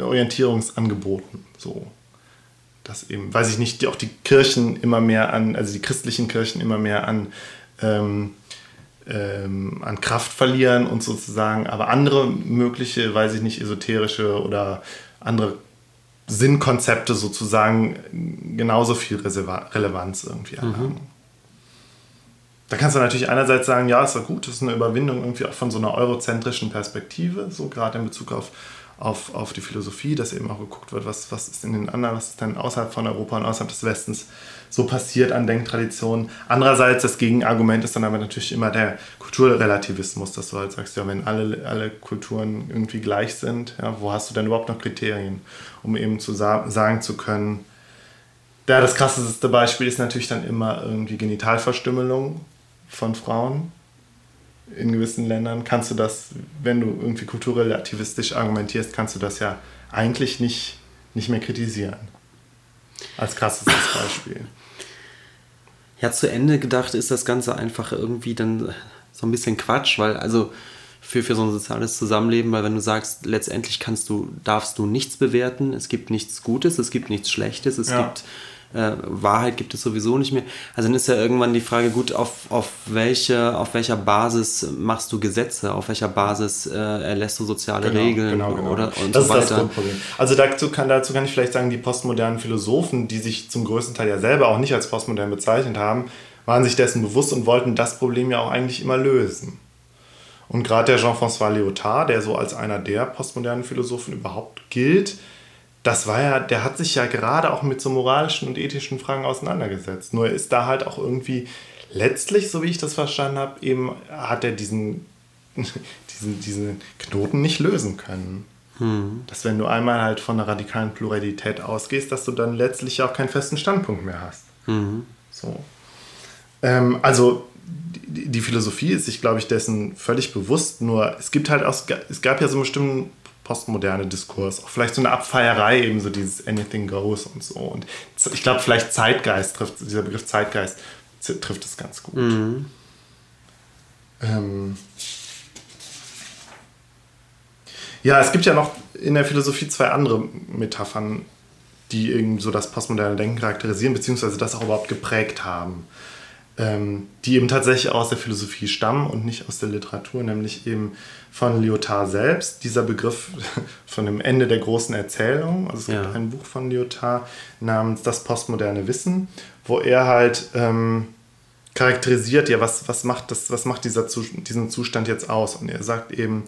Orientierungsangeboten. So. Dass eben, weiß ich nicht, die, auch die Kirchen immer mehr an, also die christlichen Kirchen immer mehr an, ähm, ähm, an Kraft verlieren und sozusagen, aber andere mögliche, weiß ich nicht, esoterische oder andere Sinnkonzepte sozusagen genauso viel Relevanz irgendwie mhm. haben. Da kannst du natürlich einerseits sagen, ja, ist doch gut, das ist eine Überwindung irgendwie auch von so einer eurozentrischen Perspektive, so gerade in Bezug auf, auf, auf die Philosophie, dass eben auch geguckt wird, was, was ist in den anderen, was ist denn außerhalb von Europa und außerhalb des Westens so passiert an Denktraditionen. Andererseits, das Gegenargument ist dann aber natürlich immer der Kulturrelativismus, dass du halt sagst, ja, wenn alle, alle Kulturen irgendwie gleich sind, ja, wo hast du denn überhaupt noch Kriterien, um eben zu sa sagen zu können, ja, das krasseste Beispiel ist natürlich dann immer irgendwie Genitalverstümmelung von Frauen. In gewissen Ländern kannst du das, wenn du irgendwie kulturrelativistisch argumentierst, kannst du das ja eigentlich nicht, nicht mehr kritisieren. Als krassestes Beispiel. Ja, zu Ende gedacht ist das Ganze einfach irgendwie dann so ein bisschen Quatsch, weil also für, für so ein soziales Zusammenleben, weil wenn du sagst, letztendlich kannst du, darfst du nichts bewerten, es gibt nichts Gutes, es gibt nichts Schlechtes, es ja. gibt äh, Wahrheit gibt es sowieso nicht mehr. Also dann ist ja irgendwann die Frage, gut, auf, auf, welche, auf welcher Basis machst du Gesetze, auf welcher Basis äh, erlässt du soziale genau, Regeln genau, genau. oder und das so weiter. ist das Grundproblem. Also dazu kann, dazu kann ich vielleicht sagen, die postmodernen Philosophen, die sich zum größten Teil ja selber auch nicht als postmodern bezeichnet haben, waren sich dessen bewusst und wollten das Problem ja auch eigentlich immer lösen. Und gerade der Jean-François Lyotard, der so als einer der postmodernen Philosophen überhaupt gilt, das war ja, der hat sich ja gerade auch mit so moralischen und ethischen Fragen auseinandergesetzt. Nur ist da halt auch irgendwie letztlich, so wie ich das verstanden habe, eben hat er diesen, (laughs) diesen, diesen Knoten nicht lösen können. Hm. Dass wenn du einmal halt von einer radikalen Pluralität ausgehst, dass du dann letztlich auch keinen festen Standpunkt mehr hast. Hm. So. Ähm, also die, die Philosophie ist sich, glaube ich, dessen völlig bewusst. Nur es gibt halt auch, es gab ja so einen bestimmten postmoderne Diskurs. Auch vielleicht so eine Abfeierei, eben so dieses Anything Goes und so. Und ich glaube, vielleicht Zeitgeist trifft, dieser Begriff Zeitgeist trifft es ganz gut. Mhm. Ähm ja, es gibt ja noch in der Philosophie zwei andere Metaphern, die irgendwie so das postmoderne Denken charakterisieren, beziehungsweise das auch überhaupt geprägt haben die eben tatsächlich aus der Philosophie stammen und nicht aus der Literatur, nämlich eben von Lyotard selbst. Dieser Begriff (laughs) von dem Ende der großen Erzählung. Also es ja. gibt ein Buch von Lyotard namens Das postmoderne Wissen, wo er halt ähm, charakterisiert, ja, was, was macht, das, was macht dieser, diesen Zustand jetzt aus? Und er sagt eben,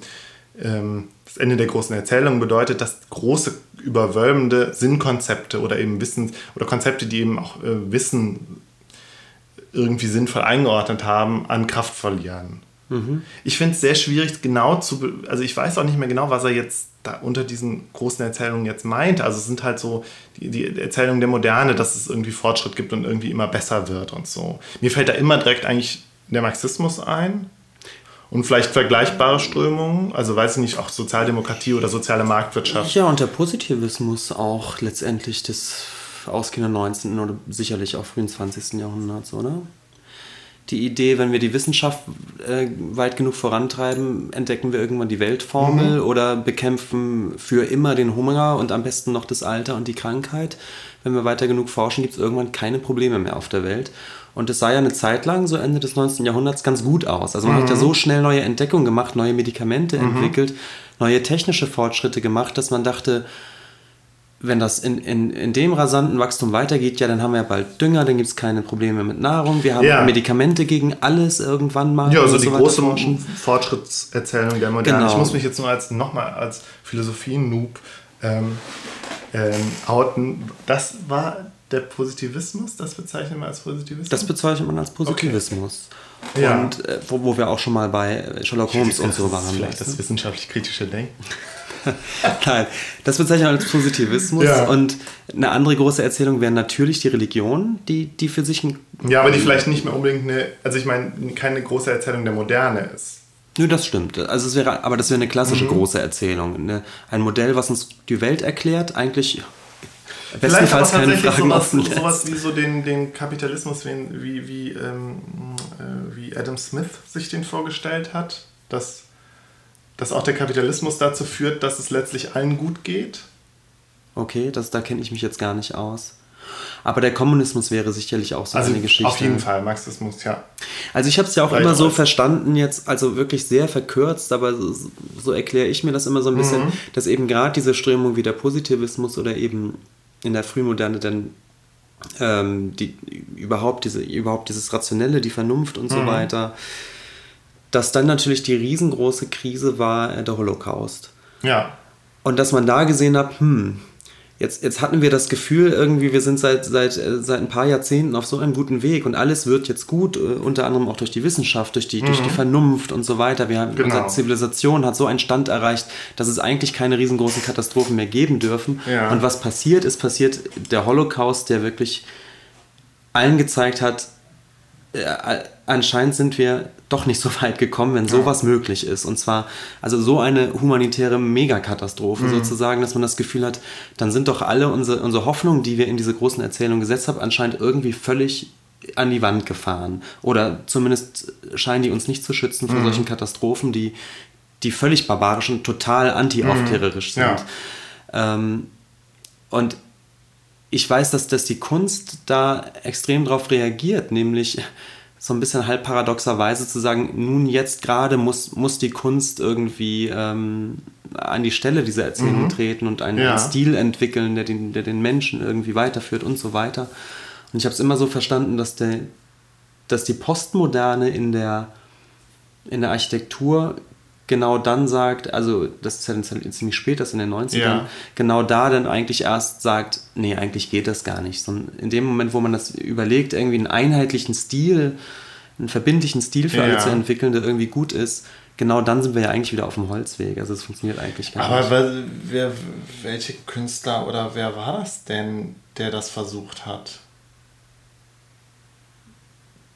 ähm, das Ende der großen Erzählung bedeutet, dass große, überwölbende Sinnkonzepte oder eben Wissen oder Konzepte, die eben auch äh, Wissen irgendwie sinnvoll eingeordnet haben, an Kraft verlieren. Mhm. Ich finde es sehr schwierig, genau zu. Also, ich weiß auch nicht mehr genau, was er jetzt da unter diesen großen Erzählungen jetzt meint. Also, es sind halt so die, die Erzählungen der Moderne, dass es irgendwie Fortschritt gibt und irgendwie immer besser wird und so. Mir fällt da immer direkt eigentlich der Marxismus ein. Und vielleicht vergleichbare Strömungen, also weiß ich nicht, auch Sozialdemokratie oder soziale Marktwirtschaft. Ja, und der Positivismus auch letztendlich des ausgehenden 19. oder sicherlich auch frühen 20. Jahrhunderts, oder? Die Idee, wenn wir die Wissenschaft äh, weit genug vorantreiben, entdecken wir irgendwann die Weltformel mhm. oder bekämpfen für immer den Hunger und am besten noch das Alter und die Krankheit. Wenn wir weiter genug forschen, gibt es irgendwann keine Probleme mehr auf der Welt. Und es sah ja eine Zeit lang, so Ende des 19. Jahrhunderts, ganz gut aus. Also man mhm. hat ja mhm. so schnell neue Entdeckungen gemacht, neue Medikamente mhm. entwickelt, neue technische Fortschritte gemacht, dass man dachte, wenn das in, in, in dem rasanten Wachstum weitergeht, ja, dann haben wir ja bald Dünger, dann gibt es keine Probleme mit Nahrung, wir haben ja. Medikamente gegen alles irgendwann mal. Ja, also die so große. Fortschrittserzählung der Moderne. Genau. Ich muss mich jetzt nur als nochmal als Philosophie-Noob ähm, ähm, outen. Das war der Positivismus, das bezeichnet man als Positivismus? Das bezeichnet man als Positivismus. Okay. Und äh, wo, wo, wir auch schon mal bei Sherlock Holmes und so waren. Vielleicht das wissenschaftlich-kritische Denken. (laughs) Nein, das bezeichnet man als Positivismus. Ja. Und eine andere große Erzählung wäre natürlich die Religion, die, die für sich ein. Ja, aber die vielleicht nicht mehr unbedingt eine, also ich meine, keine große Erzählung der Moderne ist. Nö, das stimmt. Also es wäre, aber das wäre eine klassische mhm. große Erzählung. Eine, ein Modell, was uns die Welt erklärt, eigentlich bestenfalls keine Fragen sowas, offen lässt. sowas wie so den, den Kapitalismus, wie, wie, wie, ähm, äh, wie Adam Smith sich den vorgestellt hat, dass dass auch der Kapitalismus dazu führt, dass es letztlich allen gut geht? Okay, das, da kenne ich mich jetzt gar nicht aus. Aber der Kommunismus wäre sicherlich auch so also eine Geschichte. Auf jeden Fall, Marxismus, ja. Also ich habe es ja auch Vielleicht immer so verstanden, jetzt, also wirklich sehr verkürzt, aber so, so erkläre ich mir das immer so ein bisschen, mhm. dass eben gerade diese Strömung wie der Positivismus oder eben in der Frühmoderne dann ähm, die, überhaupt, diese, überhaupt dieses Rationelle, die Vernunft und so mhm. weiter, dass dann natürlich die riesengroße Krise war äh, der Holocaust. Ja. Und dass man da gesehen hat, hm, jetzt, jetzt hatten wir das Gefühl, irgendwie, wir sind seit, seit, äh, seit ein paar Jahrzehnten auf so einem guten Weg und alles wird jetzt gut, äh, unter anderem auch durch die Wissenschaft, durch die, mhm. durch die mhm. Vernunft und so weiter. Wir haben, genau. Unsere Zivilisation hat so einen Stand erreicht, dass es eigentlich keine riesengroßen Katastrophen mehr geben dürfen. Ja. Und was passiert ist, passiert der Holocaust, der wirklich allen gezeigt hat, äh, anscheinend sind wir doch nicht so (laughs) weit gekommen, wenn sowas ja. möglich ist. Und zwar, also so eine humanitäre Megakatastrophe mhm. sozusagen, dass man das Gefühl hat, dann sind doch alle unsere, unsere Hoffnungen, die wir in diese großen Erzählungen gesetzt haben, anscheinend irgendwie völlig an die Wand gefahren. Oder zumindest scheinen die uns nicht zu schützen vor mhm. solchen Katastrophen, die, die völlig barbarisch und total anti-aufklärerisch mhm. sind. Ja. Ähm, und ich weiß, dass, dass die Kunst da extrem darauf reagiert, nämlich so ein bisschen halb paradoxerweise zu sagen, nun jetzt gerade muss, muss die Kunst irgendwie ähm, an die Stelle dieser Erzählung mhm. treten und einen, ja. einen, Stil entwickeln, der den, der den Menschen irgendwie weiterführt und so weiter. Und ich habe es immer so verstanden, dass, der, dass die Postmoderne in der, in der Architektur genau dann sagt, also das ist ja dann ziemlich spät, das in den 90ern, ja. genau da dann eigentlich erst sagt, nee, eigentlich geht das gar nicht. Sondern in dem Moment, wo man das überlegt, irgendwie einen einheitlichen Stil, einen verbindlichen Stil für ja. alle zu entwickeln, der irgendwie gut ist, genau dann sind wir ja eigentlich wieder auf dem Holzweg. Also es funktioniert eigentlich gar Aber nicht. Aber wer, welche Künstler oder wer war das denn, der das versucht hat?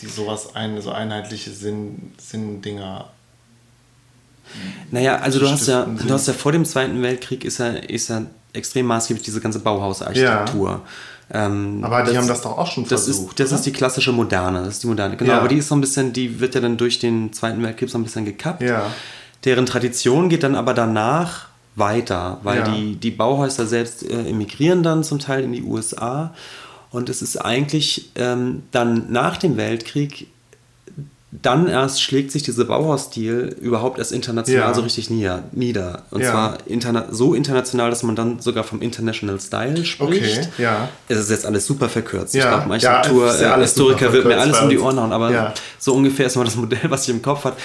Die sowas, ein, so einheitliche Sinn, Sinndinger naja, also du hast ja, du hast ja vor dem Zweiten Weltkrieg ist ja, ist ja extrem maßgeblich diese ganze Bauhausarchitektur. Ja. Ähm, aber die das, haben das doch auch schon das versucht. Ist, das ist die klassische Moderne. Das ist die Moderne. Genau, ja. aber die ist so ein bisschen, die wird ja dann durch den Zweiten Weltkrieg so ein bisschen gekappt. Ja. Deren Tradition geht dann aber danach weiter, weil die, die Bauhäuser selbst äh, emigrieren dann zum Teil in die USA. Und es ist eigentlich ähm, dann nach dem Weltkrieg dann erst schlägt sich dieser Bauhausstil überhaupt erst international ja. so richtig nieder. nieder. Und ja. zwar interna so international, dass man dann sogar vom International Style spricht. Okay, ja. Es ist jetzt alles super verkürzt. Ja. Ich glaube, Architektur, ja, äh, Historiker wird mir alles um die Ohren hauen, aber so ungefähr ist mal das Modell, was ich im Kopf habe.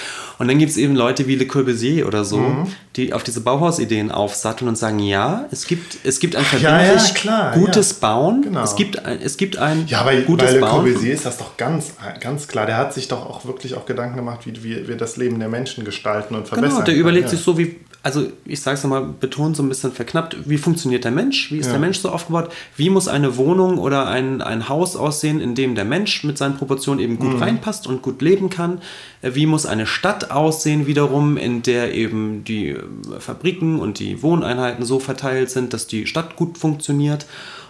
Und dann gibt es eben Leute wie Le Corbusier oder so, mhm. die auf diese Bauhausideen aufsatteln und sagen, ja, es gibt, es gibt ein verbindlich klar, gutes Bauen. Genau. Es, gibt ein, es gibt ein ja, aber gutes bei Le Corbusier ist das doch ganz, ganz klar. Der hat sich doch auch wirklich auch Gedanken gemacht, wie wir das Leben der Menschen gestalten und verbessern. Genau, der überlegt ja. sich so, wie, also ich sage es nochmal, betont so ein bisschen verknappt, wie funktioniert der Mensch, wie ist ja. der Mensch so aufgebaut, wie muss eine Wohnung oder ein, ein Haus aussehen, in dem der Mensch mit seinen Proportionen eben gut mhm. reinpasst und gut leben kann, äh, wie muss eine Stadt aussehen wiederum, in der eben die äh, Fabriken und die Wohneinheiten so verteilt sind, dass die Stadt gut funktioniert.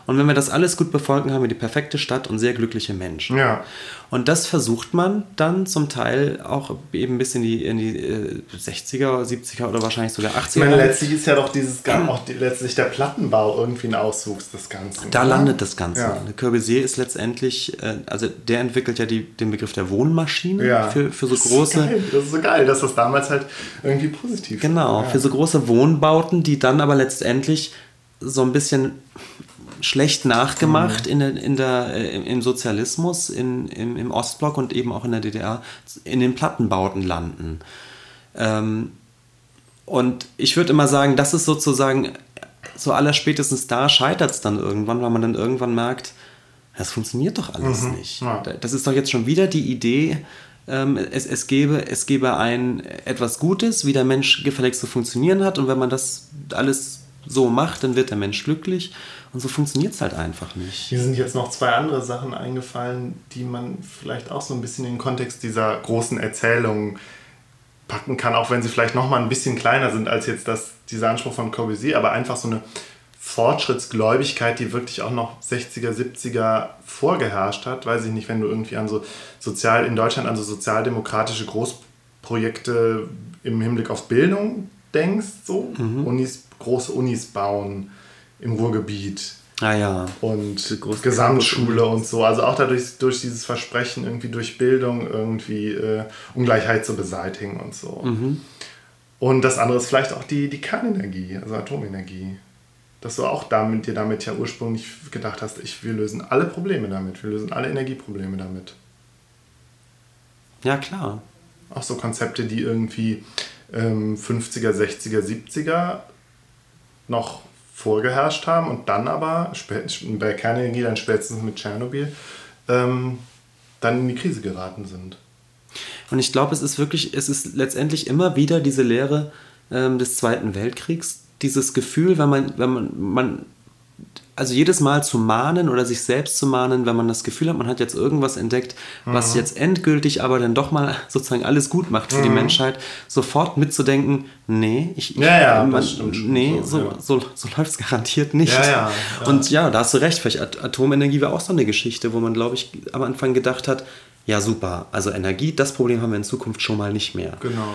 Und wenn wir das alles gut befolgen, haben wir die perfekte Stadt und sehr glückliche Menschen. Ja. Und das versucht man dann zum Teil auch eben bis in die, in die äh, 60er, 70er oder wahrscheinlich sogar 80er. Ich meine, letztlich ist ja doch dieses, auch die, letztlich der Plattenbau irgendwie ein Auswuchs des Ganzen. Da oder? landet das Ganze. Ja. Corbusier ist letztendlich, äh, also der entwickelt ja die, den Begriff der Wohnmaschine ja. für, für so das große. Ist geil. Das ist so geil, dass das damals halt irgendwie positiv Genau, ja. für so große Wohnbauten, die dann aber letztendlich so ein bisschen schlecht nachgemacht mhm. in der, in der, äh, im Sozialismus, in, im, im Ostblock und eben auch in der DDR, in den Plattenbauten landen. Ähm, und ich würde immer sagen, das ist sozusagen, so allerspätestens da scheitert es dann irgendwann, weil man dann irgendwann merkt, das funktioniert doch alles mhm. nicht. Ja. Das ist doch jetzt schon wieder die Idee, ähm, es, es, gäbe, es gäbe ein etwas Gutes, wie der Mensch gefälligst zu funktionieren hat und wenn man das alles so macht, dann wird der Mensch glücklich. Und so funktioniert es halt einfach nicht. Hier sind jetzt noch zwei andere Sachen eingefallen, die man vielleicht auch so ein bisschen in den Kontext dieser großen Erzählung packen kann, auch wenn sie vielleicht noch mal ein bisschen kleiner sind als jetzt das, dieser Anspruch von Corbusier, aber einfach so eine Fortschrittsgläubigkeit, die wirklich auch noch 60er, 70er vorgeherrscht hat. Weiß ich nicht, wenn du irgendwie an so sozial in Deutschland an so sozialdemokratische Großprojekte im Hinblick auf Bildung denkst, so mhm. Unis, große Unis bauen im Ruhrgebiet. Ah ja. Und Gesamtschule und so. Also auch dadurch durch dieses Versprechen, irgendwie durch Bildung irgendwie äh, Ungleichheit zu beseitigen und so. Mhm. Und das andere ist vielleicht auch die, die Kernenergie, also Atomenergie. Dass du auch damit, dir damit ja ursprünglich gedacht hast, ich, wir lösen alle Probleme damit, wir lösen alle Energieprobleme damit. Ja, klar. Auch so Konzepte, die irgendwie ähm, 50er, 60er, 70er noch vorgeherrscht haben und dann aber bei Kernenergie dann spätestens mit Tschernobyl ähm, dann in die Krise geraten sind. Und ich glaube, es ist wirklich, es ist letztendlich immer wieder diese Lehre ähm, des Zweiten Weltkriegs, dieses Gefühl, wenn man, wenn man, man also jedes Mal zu mahnen oder sich selbst zu mahnen, wenn man das Gefühl hat, man hat jetzt irgendwas entdeckt, was mhm. jetzt endgültig aber dann doch mal (laughs) sozusagen alles gut macht für mhm. die Menschheit, sofort mitzudenken, nee, ich, ja, ja, man, nee, so, so, ja. so, so läuft es garantiert nicht. Ja, ja, Und ja, da hast du recht, vielleicht Atomenergie war auch so eine Geschichte, wo man, glaube ich, am Anfang gedacht hat, ja super, also Energie, das Problem haben wir in Zukunft schon mal nicht mehr. Genau.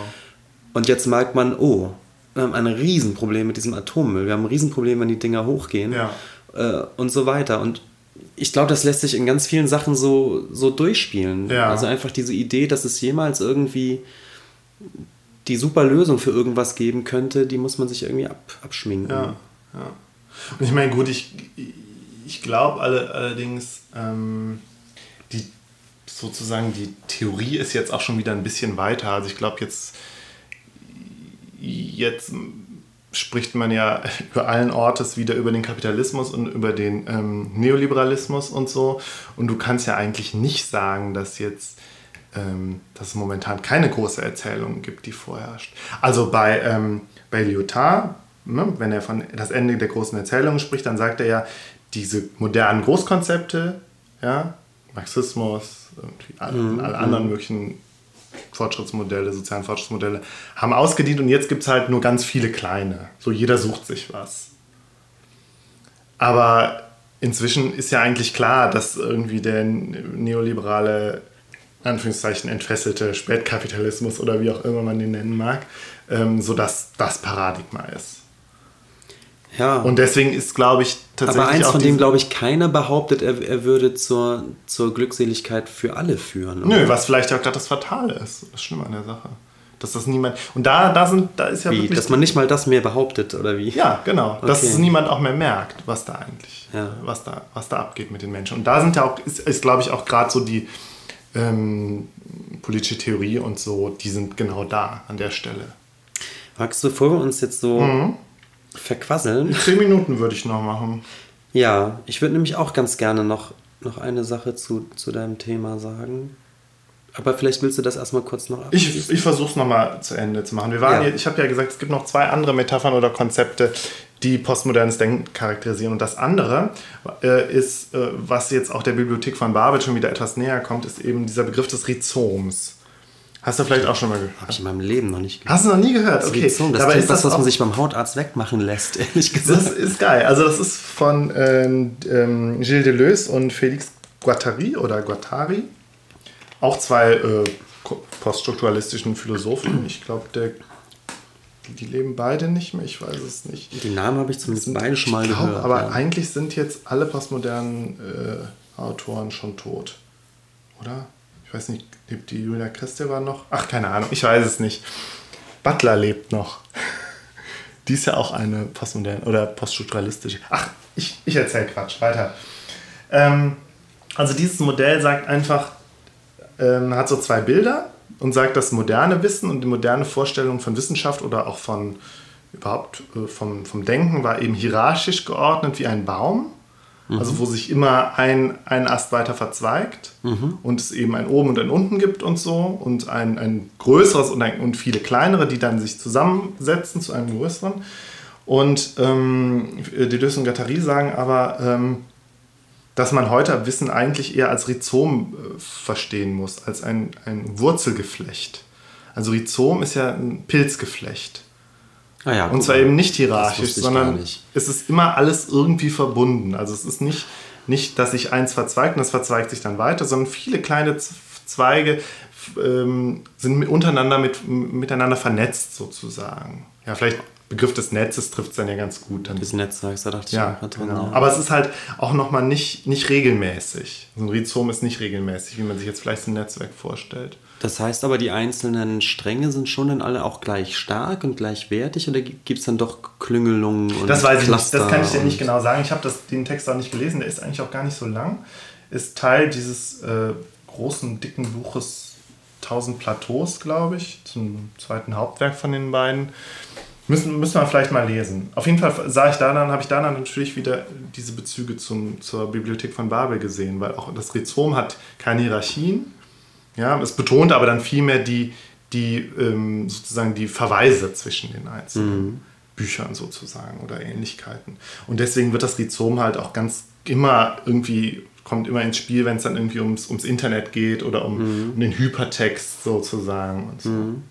Und jetzt merkt man, oh, wir haben ein Riesenproblem mit diesem Atommüll, wir haben ein Riesenproblem, wenn die Dinger hochgehen. Ja äh, und so weiter. Und ich glaube, das lässt sich in ganz vielen Sachen so, so durchspielen. Ja. Also einfach diese Idee, dass es jemals irgendwie die super Lösung für irgendwas geben könnte, die muss man sich irgendwie ab, abschminken. Ja, ja. Und ich meine, gut, ich, ich glaube alle, allerdings, ähm, die sozusagen die Theorie ist jetzt auch schon wieder ein bisschen weiter. Also ich glaube jetzt, jetzt spricht man ja (laughs) über allen Ortes wieder über den Kapitalismus und über den ähm, Neoliberalismus und so. Und du kannst ja eigentlich nicht sagen, dass jetzt ähm, dass es momentan keine große Erzählung gibt, die vorherrscht. Also bei, ähm, bei Lyotard, ne, wenn er von das Ende der großen Erzählung spricht, dann sagt er ja, diese modernen Großkonzepte, ja, Marxismus, alle, mhm. alle anderen möglichen Fortschrittsmodelle, sozialen Fortschrittsmodelle, haben ausgedient und jetzt gibt es halt nur ganz viele kleine. So jeder sucht sich was. Aber inzwischen ist ja eigentlich klar, dass irgendwie der neoliberale, Anführungszeichen, entfesselte Spätkapitalismus oder wie auch immer man den nennen mag, ähm, so dass das Paradigma ist. Ja. Und deswegen ist, glaube ich, tatsächlich. Aber eins, von dem, glaube ich, keiner behauptet, er, er würde zur, zur Glückseligkeit für alle führen. Oder? Nö, was vielleicht auch gerade das Fatale ist. Das Schlimme an der Sache. Dass das niemand. Und da, da sind, da ist ja wie, wirklich. Dass man nicht mal das mehr behauptet, oder wie? Ja, genau. Okay. Dass es niemand auch mehr merkt, was da eigentlich, ja. was, da, was da abgeht mit den Menschen. Und da sind ja auch, ist, ist glaube ich, auch gerade so die ähm, politische Theorie und so, die sind genau da an der Stelle. Magst du, bevor wir uns jetzt so mhm verquasseln. Zehn Minuten würde ich noch machen. Ja, ich würde nämlich auch ganz gerne noch, noch eine Sache zu, zu deinem Thema sagen. Aber vielleicht willst du das erstmal kurz noch abschließen. Ich, ich versuche es nochmal zu Ende zu machen. Wir waren ja. hier, ich habe ja gesagt, es gibt noch zwei andere Metaphern oder Konzepte, die postmodernes Denken charakterisieren. Und das andere äh, ist, äh, was jetzt auch der Bibliothek von Babel schon wieder etwas näher kommt, ist eben dieser Begriff des Rhizoms. Hast du vielleicht auch schon mal gehört? Habe ich in meinem Leben noch nicht gehört. Hast du noch nie gehört? Okay. Das, das Dabei ist das, was man sich beim Hautarzt wegmachen lässt, (laughs) ehrlich gesagt. Das ist geil. Also das ist von ähm, ähm, Gilles Deleuze und Félix Guattari oder Guattari. Auch zwei äh, poststrukturalistischen Philosophen. Ich glaube, die leben beide nicht mehr, ich weiß es nicht. Die Namen habe ich zumindest beide schon mal glaub, gehört. Aber ja. eigentlich sind jetzt alle postmodernen äh, Autoren schon tot. Oder? Ich weiß nicht, lebt die Julia Kristeva noch? Ach, keine Ahnung, ich weiß es nicht. Butler lebt noch. Die ist ja auch eine postmoderne oder poststrukturalistische. Ach, ich, ich erzähle Quatsch, weiter. Ähm, also dieses Modell sagt einfach, ähm, hat so zwei Bilder und sagt, das moderne Wissen und die moderne Vorstellung von Wissenschaft oder auch von überhaupt äh, vom, vom Denken war eben hierarchisch geordnet wie ein Baum. Mhm. Also wo sich immer ein, ein Ast weiter verzweigt mhm. und es eben ein oben und ein unten gibt und so und ein, ein größeres und, ein, und viele kleinere, die dann sich zusammensetzen zu einem größeren. Und ähm, Deleuze und Guattari sagen aber, ähm, dass man heute Wissen eigentlich eher als Rhizom äh, verstehen muss, als ein, ein Wurzelgeflecht. Also Rhizom ist ja ein Pilzgeflecht. Ah ja, und zwar eben nicht hierarchisch, sondern es ist immer alles irgendwie verbunden. Also es ist nicht, nicht, dass sich eins verzweigt und das verzweigt sich dann weiter, sondern viele kleine Zweige ähm, sind untereinander mit, miteinander vernetzt sozusagen. Ja, vielleicht Begriff des Netzes trifft es dann ja ganz gut. Dann, des Netzwerks, da dachte ja, ich genau. Aber es ist halt auch nochmal nicht, nicht regelmäßig. So ein Rhizom ist nicht regelmäßig, wie man sich jetzt vielleicht so ein Netzwerk vorstellt. Das heißt aber, die einzelnen Stränge sind schon dann alle auch gleich stark und gleichwertig oder gibt es dann doch Klüngelungen und Das weiß ich Cluster nicht, das kann ich dir nicht genau sagen. Ich habe den Text auch nicht gelesen, der ist eigentlich auch gar nicht so lang. Ist Teil dieses äh, großen, dicken Buches 1000 Plateaus, glaube ich, zum zweiten Hauptwerk von den beiden. Müssen, müssen wir vielleicht mal lesen. Auf jeden Fall sah ich da dann, habe ich da dann natürlich wieder diese Bezüge zum, zur Bibliothek von Babel gesehen, weil auch das Rhizom hat keine Hierarchien. Ja, es betont aber dann vielmehr die, die ähm, sozusagen die Verweise zwischen den einzelnen mhm. Büchern sozusagen oder Ähnlichkeiten. Und deswegen wird das Rhizom halt auch ganz immer irgendwie kommt immer ins Spiel, wenn es dann irgendwie ums, ums Internet geht oder um, mhm. um den Hypertext sozusagen und so. Mhm.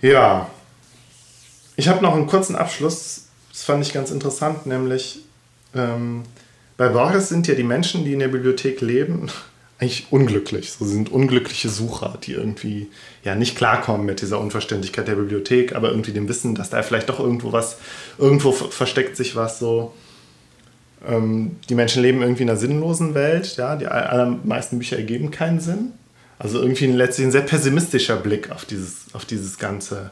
Ja, ich habe noch einen kurzen Abschluss, das fand ich ganz interessant, nämlich ähm, bei Borges sind ja die Menschen, die in der Bibliothek leben, eigentlich unglücklich. So sind unglückliche Sucher, die irgendwie ja nicht klarkommen mit dieser Unverständlichkeit der Bibliothek, aber irgendwie dem Wissen, dass da vielleicht doch irgendwo was, irgendwo versteckt sich was so. Ähm, die Menschen leben irgendwie in einer sinnlosen Welt, ja, die allermeisten Bücher ergeben keinen Sinn. Also irgendwie letztlich ein sehr pessimistischer Blick auf dieses, auf dieses ganze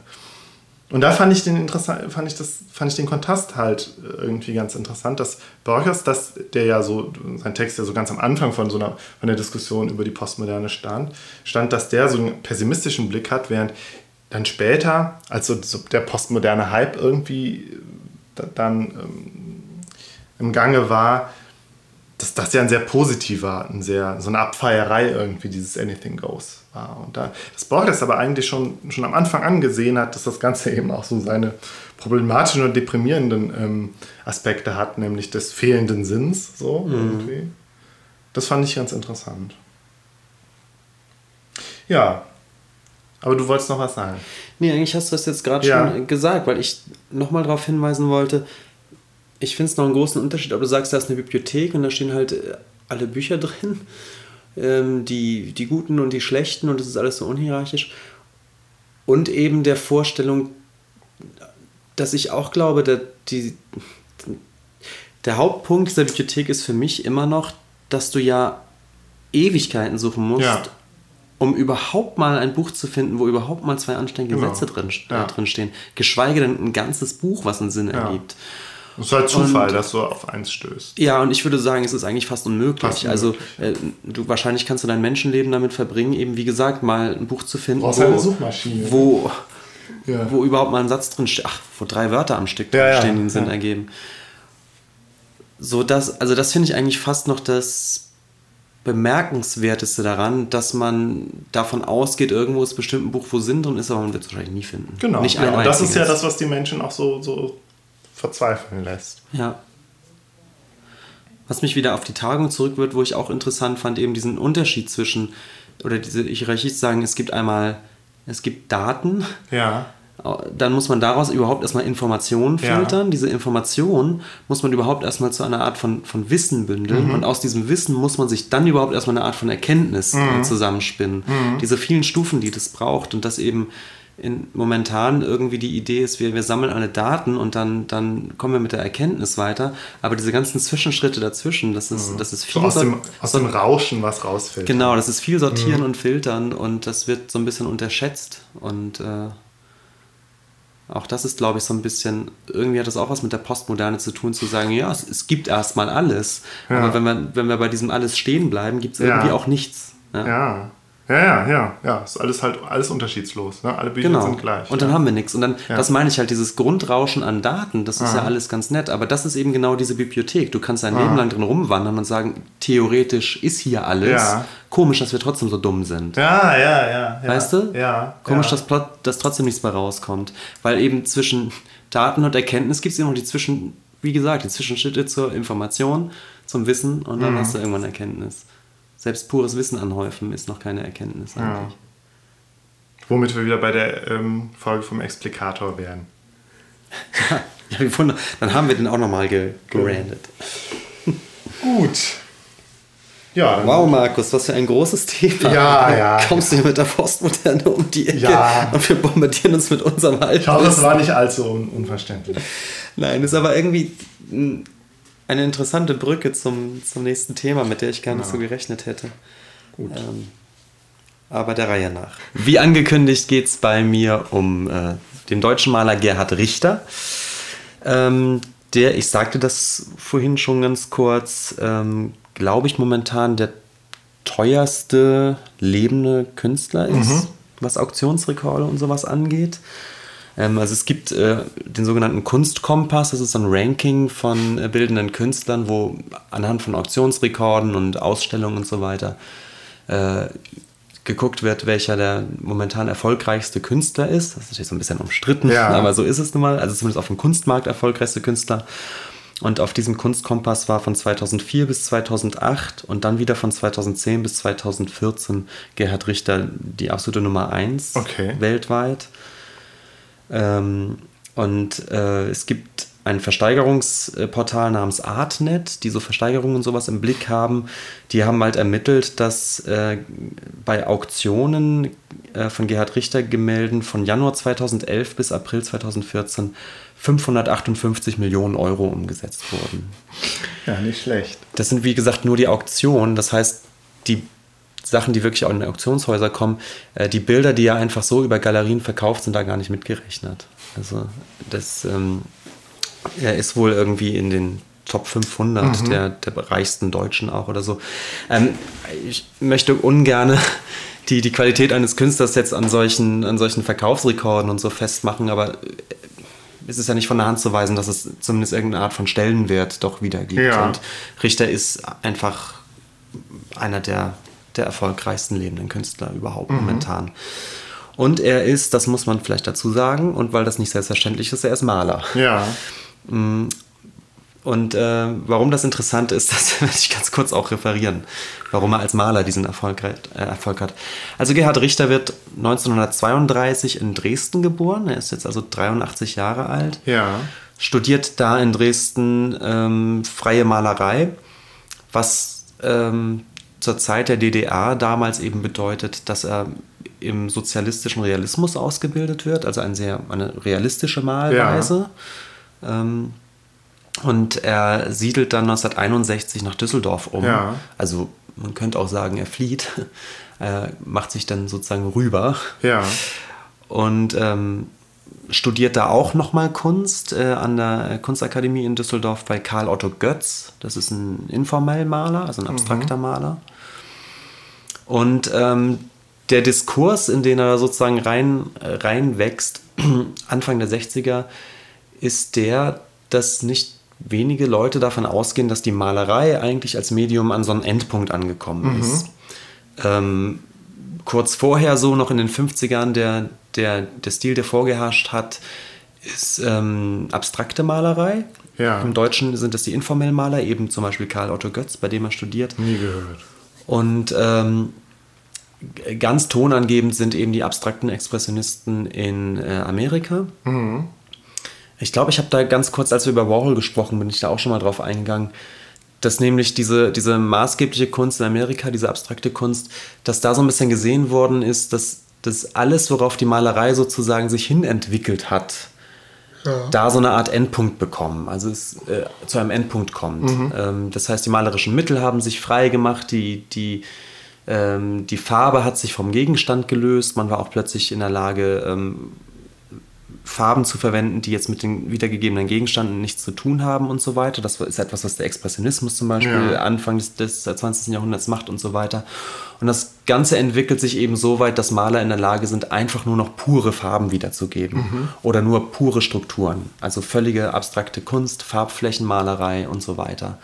und da fand ich den interessant, fand ich das, fand ich den Kontrast halt äh, irgendwie ganz interessant, dass Borges, dass der ja so, sein Text ja so ganz am Anfang von so einer, von der Diskussion über die Postmoderne stand, stand, dass der so einen pessimistischen Blick hat, während dann später, als so der postmoderne Hype irgendwie äh, dann ähm, im Gange war, dass das ja ein sehr positiver, ein sehr, so eine Abfeierei irgendwie dieses Anything Goes war. Und da, das Borges aber eigentlich schon, schon am Anfang angesehen hat, dass das Ganze (laughs) eben auch so seine problematischen und deprimierenden ähm, Aspekte hat, nämlich des fehlenden Sinns. So mhm. irgendwie. Das fand ich ganz interessant. Ja, aber du wolltest noch was sagen. Nee, eigentlich hast du das jetzt gerade ja. schon gesagt, weil ich nochmal darauf hinweisen wollte, ich finde es noch einen großen Unterschied, ob du sagst, da ist eine Bibliothek und da stehen halt äh, alle Bücher (laughs) drin, ähm, die, die guten und die schlechten und das ist alles so unhierarchisch. Und eben der Vorstellung, dass ich auch glaube, dass die, der Hauptpunkt dieser Bibliothek ist für mich immer noch, dass du ja Ewigkeiten suchen musst, ja. um überhaupt mal ein Buch zu finden, wo überhaupt mal zwei anständige genau. Sätze drin, ja. äh, drin stehen. Geschweige denn ein ganzes Buch, was einen Sinn ja. ergibt. Es ist halt Zufall, und, dass du auf eins stößt. Ja, und ich würde sagen, es ist eigentlich fast unmöglich. Fast unmöglich. Also, äh, du wahrscheinlich kannst du dein Menschenleben damit verbringen, eben wie gesagt, mal ein Buch zu finden, wo, eine Suchmaschine. wo, ja. wo überhaupt mal ein Satz drin steht, ach, wo drei Wörter am Stück ja, stehen, die einen Sinn ergeben. So das, also das finde ich eigentlich fast noch das bemerkenswerteste daran, dass man davon ausgeht, irgendwo ist bestimmt ein Buch, wo Sinn drin ist, aber man wird es wahrscheinlich nie finden. Genau. Nicht ja, und das ist ja das, was die Menschen auch so, so verzweifeln lässt. Ja. Was mich wieder auf die Tagung zurückwirft, wo ich auch interessant fand, eben diesen Unterschied zwischen, oder diese Hierarchie zu sagen, es gibt einmal, es gibt Daten. Ja. Dann muss man daraus überhaupt erstmal Informationen filtern. Ja. Diese Informationen muss man überhaupt erstmal zu einer Art von, von Wissen bündeln. Mhm. Und aus diesem Wissen muss man sich dann überhaupt erstmal eine Art von Erkenntnis mhm. zusammenspinnen. Mhm. Diese vielen Stufen, die das braucht und das eben in, momentan irgendwie die Idee ist, wir, wir sammeln alle Daten und dann, dann kommen wir mit der Erkenntnis weiter. Aber diese ganzen Zwischenschritte dazwischen, das ist, mhm. das ist viel. So aus, dem, aus dem Rauschen was rausfällt. Genau, das ist viel sortieren mhm. und filtern und das wird so ein bisschen unterschätzt. Und äh, auch das ist, glaube ich, so ein bisschen, irgendwie hat das auch was mit der Postmoderne zu tun, zu sagen, ja, es, es gibt erstmal alles. Ja. Aber wenn wir, wenn wir bei diesem alles stehen bleiben, gibt es ja. irgendwie auch nichts. ja. ja. Ja, ja, ja, ja. Ist alles halt alles unterschiedslos. Ne? Alle Bücher genau. sind gleich. Und dann ja. haben wir nichts. Und dann, ja. das meine ich halt, dieses Grundrauschen an Daten, das ist ah. ja alles ganz nett. Aber das ist eben genau diese Bibliothek. Du kannst dein ah. Leben lang drin rumwandern und sagen, theoretisch ist hier alles. Ja. Komisch, dass wir trotzdem so dumm sind. Ja, ja, ja. Weißt du? Ja. Komisch, Dass, dass trotzdem nichts mehr rauskommt. Weil eben zwischen Daten und Erkenntnis gibt es eben noch die Zwischen, wie gesagt, die Zwischenschritte zur Information, zum Wissen und dann mhm. hast du irgendwann Erkenntnis selbst pures Wissen anhäufen ist noch keine Erkenntnis eigentlich. Ja. Womit wir wieder bei der ähm, Folge vom Explikator wären. (laughs) ja, wie. Dann haben wir den auch nochmal ge gerandet. (laughs) Gut. Ja, wow, Markus, was für ein großes Thema. Ja, ja. Kommst du hier mit der Postmoderne um die Ecke ja. und wir bombardieren uns mit unserem Alten. Ich hoffe, das war nicht allzu un unverständlich. Nein, ist aber irgendwie eine interessante Brücke zum, zum nächsten Thema, mit der ich gar nicht ja. so gerechnet hätte. Gut. Ähm, aber der Reihe nach. Wie angekündigt geht es bei mir um äh, den deutschen Maler Gerhard Richter. Ähm, der, ich sagte das vorhin schon ganz kurz, ähm, glaube ich momentan der teuerste lebende Künstler ist, mhm. was Auktionsrekorde und sowas angeht. Ähm, also es gibt äh, den sogenannten Kunstkompass, das ist so ein Ranking von äh, bildenden Künstlern, wo anhand von Auktionsrekorden und Ausstellungen und so weiter äh, geguckt wird, welcher der momentan erfolgreichste Künstler ist. Das ist natürlich so ein bisschen umstritten, ja. aber so ist es nun mal. Also zumindest auf dem Kunstmarkt erfolgreichste Künstler. Und auf diesem Kunstkompass war von 2004 bis 2008 und dann wieder von 2010 bis 2014 Gerhard Richter die absolute Nummer 1 okay. weltweit. Ähm, und äh, es gibt ein Versteigerungsportal namens Artnet, die so Versteigerungen und sowas im Blick haben. Die haben halt ermittelt, dass äh, bei Auktionen äh, von Gerhard Richter Gemälden von Januar 2011 bis April 2014 558 Millionen Euro umgesetzt wurden. Ja, nicht schlecht. Das sind wie gesagt nur die Auktionen. Das heißt, die Sachen, die wirklich auch in Auktionshäuser kommen, äh, die Bilder, die ja einfach so über Galerien verkauft, sind da gar nicht mitgerechnet. Also das ähm, ist wohl irgendwie in den Top 500 mhm. der, der reichsten Deutschen auch oder so. Ähm, ich möchte ungern (laughs) die, die Qualität eines Künstlers jetzt an solchen, an solchen Verkaufsrekorden und so festmachen, aber äh, es ist ja nicht von der Hand zu weisen, dass es zumindest irgendeine Art von Stellenwert doch wiedergibt. Ja. Und Richter ist einfach einer der, der erfolgreichsten lebenden Künstler überhaupt mhm. momentan. Und er ist, das muss man vielleicht dazu sagen, und weil das nicht selbstverständlich ist, er ist Maler. Ja. Mm. Und äh, warum das interessant ist, (laughs) das werde ich ganz kurz auch referieren, warum er als Maler diesen Erfolg, äh, Erfolg hat. Also Gerhard Richter wird 1932 in Dresden geboren, er ist jetzt also 83 Jahre alt. Ja. Studiert da in Dresden ähm, freie Malerei, was ähm, zur Zeit der DDR damals eben bedeutet, dass er im sozialistischen Realismus ausgebildet wird, also eine sehr eine realistische Malweise. Ja ähm, und er siedelt dann 1961 nach Düsseldorf um. Ja. Also man könnte auch sagen, er flieht. Er (laughs) macht sich dann sozusagen rüber. Ja. Und ähm, studiert da auch nochmal Kunst äh, an der Kunstakademie in Düsseldorf bei Karl Otto Götz. Das ist ein informell Maler, also ein abstrakter mhm. Maler. Und ähm, der Diskurs, in den er sozusagen rein, äh, reinwächst, (clears throat) Anfang der 60er, ist der, dass nicht wenige Leute davon ausgehen, dass die Malerei eigentlich als Medium an so einen Endpunkt angekommen mhm. ist. Ähm, kurz vorher, so noch in den 50ern, der, der, der Stil, der vorgeherrscht hat, ist ähm, abstrakte Malerei. Ja. Im Deutschen sind das die informellen Maler, eben zum Beispiel Karl Otto Götz, bei dem er studiert. Nie gehört. Und ähm, ganz tonangebend sind eben die abstrakten Expressionisten in äh, Amerika. Mhm. Ich glaube, ich habe da ganz kurz, als wir über Warhol gesprochen, bin ich da auch schon mal drauf eingegangen, dass nämlich diese, diese maßgebliche Kunst in Amerika, diese abstrakte Kunst, dass da so ein bisschen gesehen worden ist, dass das alles, worauf die Malerei sozusagen sich hinentwickelt hat, ja. da so eine Art Endpunkt bekommen, also es äh, zu einem Endpunkt kommt. Mhm. Ähm, das heißt, die malerischen Mittel haben sich frei gemacht, die, die, ähm, die Farbe hat sich vom Gegenstand gelöst, man war auch plötzlich in der Lage, ähm, Farben zu verwenden, die jetzt mit den wiedergegebenen Gegenständen nichts zu tun haben und so weiter. Das ist etwas, was der Expressionismus zum Beispiel ja. Anfang des, des 20. Jahrhunderts macht und so weiter. Und das Ganze entwickelt sich eben so weit, dass Maler in der Lage sind, einfach nur noch pure Farben wiederzugeben mhm. oder nur pure Strukturen. Also völlige abstrakte Kunst, Farbflächenmalerei und so weiter.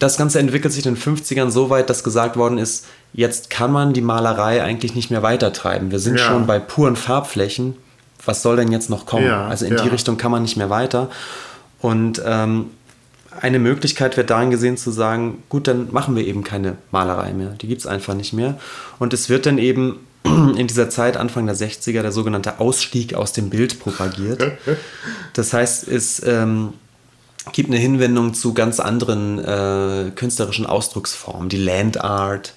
Das Ganze entwickelt sich in den 50ern so weit, dass gesagt worden ist, jetzt kann man die Malerei eigentlich nicht mehr weitertreiben. Wir sind ja. schon bei puren Farbflächen was soll denn jetzt noch kommen? Ja, also in ja. die Richtung kann man nicht mehr weiter. Und ähm, eine Möglichkeit wird darin gesehen zu sagen, gut, dann machen wir eben keine Malerei mehr. Die gibt es einfach nicht mehr. Und es wird dann eben (clears throat) in dieser Zeit, Anfang der 60er, der sogenannte Ausstieg aus dem Bild propagiert. (laughs) Das heißt, es ähm, gibt eine Hinwendung zu ganz anderen äh, künstlerischen Ausdrucksformen. Die Land Art,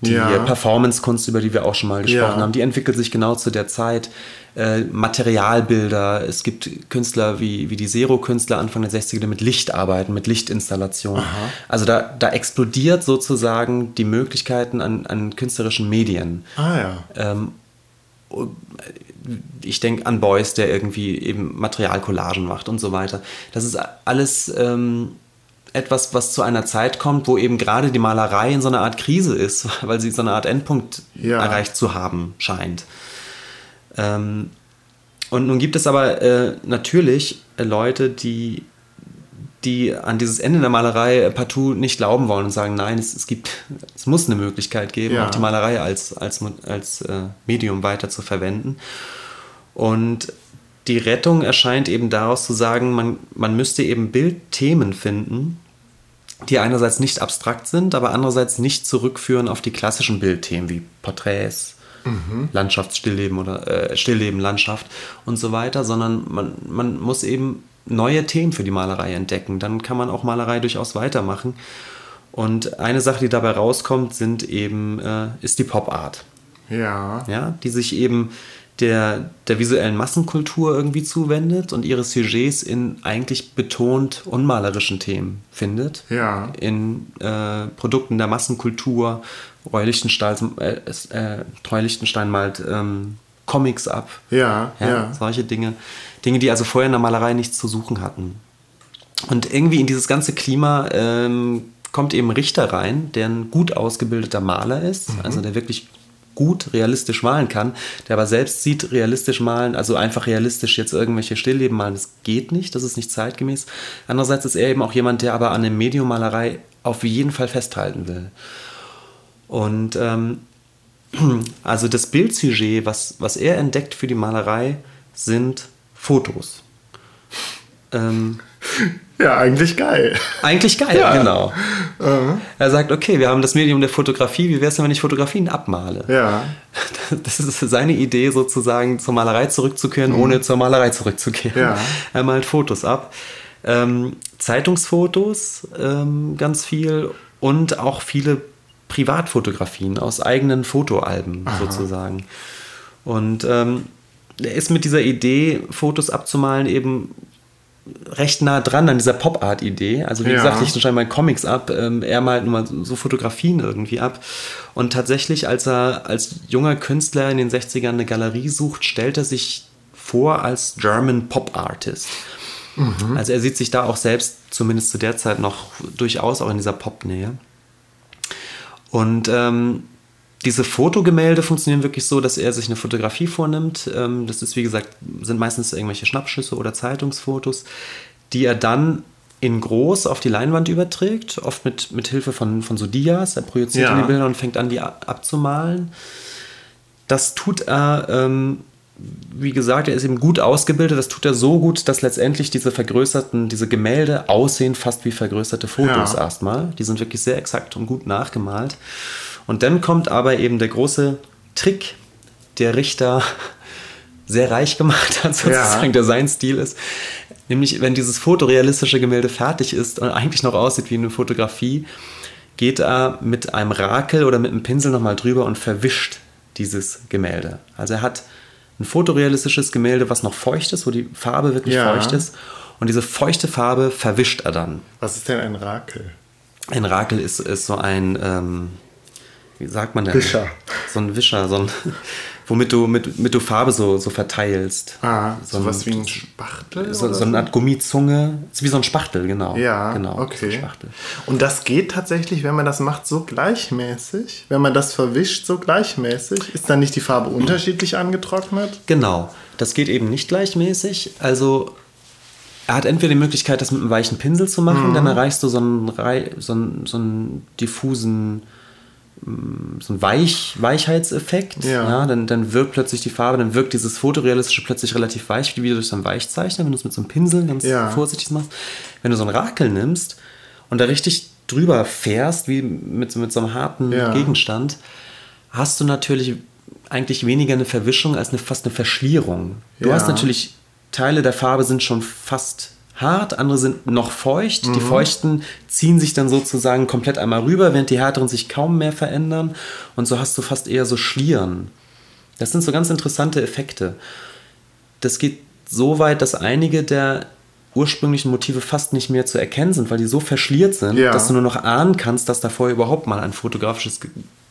die ja. Performance-Kunst, über die wir auch schon mal gesprochen ja. haben, die entwickelt sich genau zu der Zeit. Äh, Materialbilder, es gibt Künstler wie, wie die Zero-Künstler Anfang der 60er, die mit Licht arbeiten, mit Lichtinstallationen. Aha. Also da, da explodiert sozusagen die Möglichkeiten an, an künstlerischen Medien. Ah ja. Ähm, ich denke an Beuys, der irgendwie eben Materialcollagen macht und so weiter. Das ist alles ähm, etwas, was zu einer Zeit kommt, wo eben gerade die Malerei in so einer Art Krise ist, (laughs) weil sie so eine Art Endpunkt ja. erreicht zu haben scheint. Ähm, und nun gibt es aber äh, natürlich Leute, die, die an dieses Ende der Malerei partout nicht glauben wollen und sagen, nein, es, es gibt, (laughs) es muss eine Möglichkeit geben, Ja. auch die Malerei als, als, als äh, Medium weiter zu verwenden. Und die Rettung erscheint eben daraus zu sagen, man, man müsste eben Bildthemen finden, die einerseits nicht abstrakt sind, aber andererseits nicht zurückführen auf die klassischen Bildthemen wie Porträts, Landschaftsstillleben oder äh, Stillleben, Landschaft und so weiter, sondern man, man muss eben neue Themen für die Malerei entdecken. Dann kann man auch Malerei durchaus weitermachen. Und eine Sache, die dabei rauskommt, sind eben, äh, ist die Pop Art Ja. ja, die sich eben der, der visuellen Massenkultur irgendwie zuwendet und ihre Sujets in eigentlich betont unmalerischen Themen findet. Ja. In äh, Produkten der Massenkultur. Roy Lichtenstein, äh, äh, Roy Lichtenstein malt ähm, Comics ab. Ja, Ja, ja. solche Dinge. Dinge, die also vorher in der Malerei nichts zu suchen hatten. Und irgendwie in dieses ganze Klima ähm, kommt eben Richter rein, der ein gut ausgebildeter Maler ist, also der wirklich gut realistisch malen kann, der aber selbst sieht, realistisch malen, also einfach realistisch jetzt irgendwelche Stillleben malen, das geht nicht, das ist nicht zeitgemäß. Andererseits ist er eben auch jemand, der aber an der Mediummalerei auf jeden Fall festhalten will. Und ähm, (clears throat) also das Bildsujet, was, was er entdeckt für die Malerei, sind Fotos. Ähm, (laughs) Ja, eigentlich geil. eigentlich geil, Ja. genau. Er sagt, okay, wir haben das Medium der Fotografie, wie wäre es denn, wenn ich Fotografien abmale? Ja. (laughs) Das ist seine Idee, sozusagen zur Malerei zurückzukehren, ohne zur Malerei zurückzukehren. Ja. Er malt Fotos ab. Ähm, Zeitungsfotos ähm, ganz viel und auch viele Privatfotografien aus eigenen Fotoalben sozusagen. Und ähm, er ist mit dieser Idee, Fotos abzumalen, eben recht nah dran an dieser Pop-Art-Idee. Also wie Ja. gesagt, Lichtenstein malt Comics ab, ähm, er malt nun mal so Fotografien irgendwie ab. Und tatsächlich, als er als junger Künstler in den 60ern eine Galerie sucht, stellt er sich vor als German Pop-Artist. Also er sieht sich da auch selbst, zumindest zu der Zeit, noch durchaus auch in dieser Pop-Nähe. Und ähm, diese Fotogemälde funktionieren wirklich so, dass er sich eine Fotografie vornimmt. Ähm, das ist, wie gesagt, sind meistens irgendwelche Schnappschüsse oder Zeitungsfotos, die er dann in groß auf die Leinwand überträgt, oft mit, mit Hilfe von, von so Dias. Er projiziert Ja. die Bilder und fängt an, die ab- abzumalen. Das tut er, ähm, wie gesagt, er ist eben gut ausgebildet. Das tut er so gut, dass letztendlich diese vergrößerten, diese Gemälde aussehen fast wie vergrößerte Fotos Ja. erstmal. Die sind wirklich sehr exakt und gut nachgemalt. Und dann kommt aber eben der große Trick, der Richter (laughs) sehr reich gemacht hat, (laughs) sozusagen, Ja. der sein Stil ist. Nämlich, wenn dieses fotorealistische Gemälde fertig ist und eigentlich noch aussieht wie eine Fotografie, geht er mit einem Rakel oder mit einem Pinsel nochmal drüber und verwischt dieses Gemälde. Also er hat ein fotorealistisches Gemälde, was noch feucht ist, wo die Farbe wirklich Ja. feucht ist. Und diese feuchte Farbe verwischt er dann. Was ist denn ein Rakel? Ein Rakel ist, ist so ein, ähm, wie sagt man denn? Wischer. So ein Wischer, so ein, (laughs) womit du, mit, mit du Farbe so, so verteilst. Ah, so sowas ein, wie ein Spachtel? so, so eine Art Gummizunge. Ist wie so ein Spachtel, genau. Ja, genau, so okay. Spachtel. Und das geht tatsächlich, wenn man das macht, so gleichmäßig? Wenn man das verwischt, so gleichmäßig? Ist dann nicht die Farbe unterschiedlich angetrocknet? Genau, das geht eben nicht gleichmäßig. Also er hat entweder die Möglichkeit, das mit einem weichen Pinsel zu machen, dann erreichst du so einen, so einen, so einen diffusen, so einen Weich, Weichheitseffekt. Ja. dann, dann wirkt plötzlich die Farbe, dann wirkt dieses Fotorealistische plötzlich relativ weich, wie wieder durch so einen Weichzeichner, wenn du es mit so einem Pinsel ganz Ja. vorsichtig machst. Wenn du so einen Rakel nimmst und da richtig drüber fährst, wie mit, so- mit so einem harten Ja. Gegenstand, hast du natürlich eigentlich weniger eine Verwischung als eine, fast eine Verschlierung. Du Ja. hast natürlich, Teile der Farbe sind schon fast hart, andere sind noch feucht. Mhm. Die feuchten ziehen sich dann sozusagen komplett einmal rüber, während die härteren sich kaum mehr verändern. Und so hast du fast eher so Schlieren. Das sind so ganz interessante Effekte. Das geht so weit, dass einige der ursprünglichen Motive fast nicht mehr zu erkennen sind, weil die so verschliert sind, Ja. dass du nur noch ahnen kannst, dass da vorher überhaupt mal ein fotografisches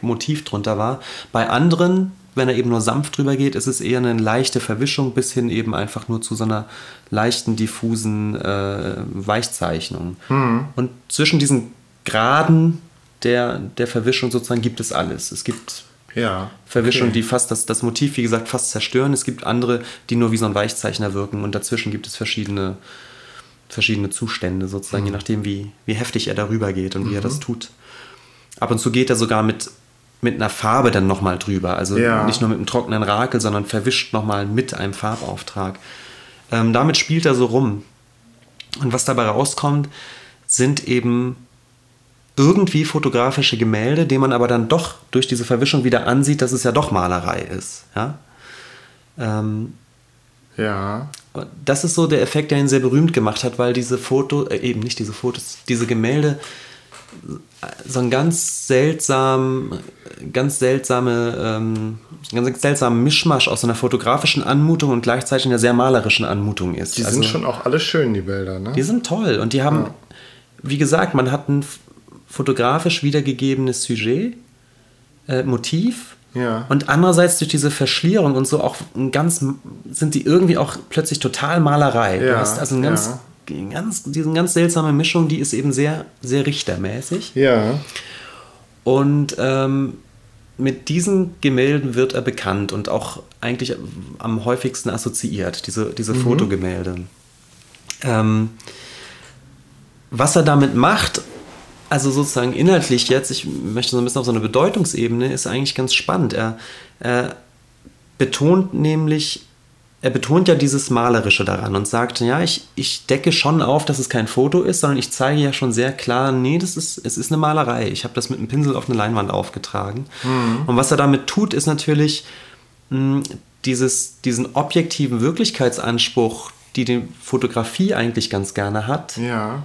Motiv drunter war. Bei anderen, wenn er eben nur sanft drüber geht, ist es eher eine leichte Verwischung bis hin eben einfach nur zu so einer leichten, diffusen äh, Weichzeichnung. Und zwischen diesen Graden der, der Verwischung sozusagen gibt es alles. Es gibt Ja. Verwischungen, okay. die fast das, das Motiv, wie gesagt, fast zerstören. Es gibt andere, die nur wie so ein Weichzeichner wirken und dazwischen gibt es verschiedene, verschiedene Zustände sozusagen, Mhm. je nachdem, wie, wie heftig er darüber geht und wie er das tut. Ab und zu geht er sogar mit, mit einer Farbe dann nochmal drüber. Also Ja. nicht nur mit einem trockenen Rakel, sondern verwischt nochmal mit einem Farbauftrag. Ähm, damit spielt er so rum. Und was dabei rauskommt, sind eben irgendwie fotografische Gemälde, denen man aber dann doch durch diese Verwischung wieder ansieht, dass es ja doch Malerei ist. Ja? Ähm, Ja. das ist so der Effekt, der ihn sehr berühmt gemacht hat, weil diese Foto, äh, eben nicht diese Fotos, diese Gemälde so ein ganz seltsam, ganz seltsame, ähm, ganz seltsamen Mischmasch aus so einer fotografischen Anmutung und gleichzeitig einer sehr malerischen Anmutung ist. Die Also- sind schon auch alle schön, die Bilder, ne? die sind toll und die haben, Ja. wie gesagt, man hat ein fotografisch wiedergegebenes Sujet, äh, Motiv. Ja. Und andererseits durch diese Verschlierung und so auch ein ganz, sind die irgendwie auch plötzlich total Malerei. Du Ja, hast also ein ganz, ganz, diese ganz seltsame Mischung, die ist eben sehr, sehr richtermäßig. Ja. Und ähm, mit diesen Gemälden wird er bekannt und auch eigentlich am häufigsten assoziiert, diese, diese Fotogemälde. Ähm, was er damit macht, also sozusagen inhaltlich jetzt, ich möchte so ein bisschen auf so eine Bedeutungsebene, ist eigentlich ganz spannend. Er, er betont nämlich, er betont ja dieses Malerische daran und sagt, ja, ich, ich decke schon auf, dass es kein Foto ist, sondern ich zeige ja schon sehr klar, nee, das ist, es ist eine Malerei. Ich habe das mit einem Pinsel auf eine Leinwand aufgetragen. Und was er damit tut, ist natürlich mh, dieses, diesen objektiven Wirklichkeitsanspruch, die die Fotografie eigentlich ganz gerne hat, Ja.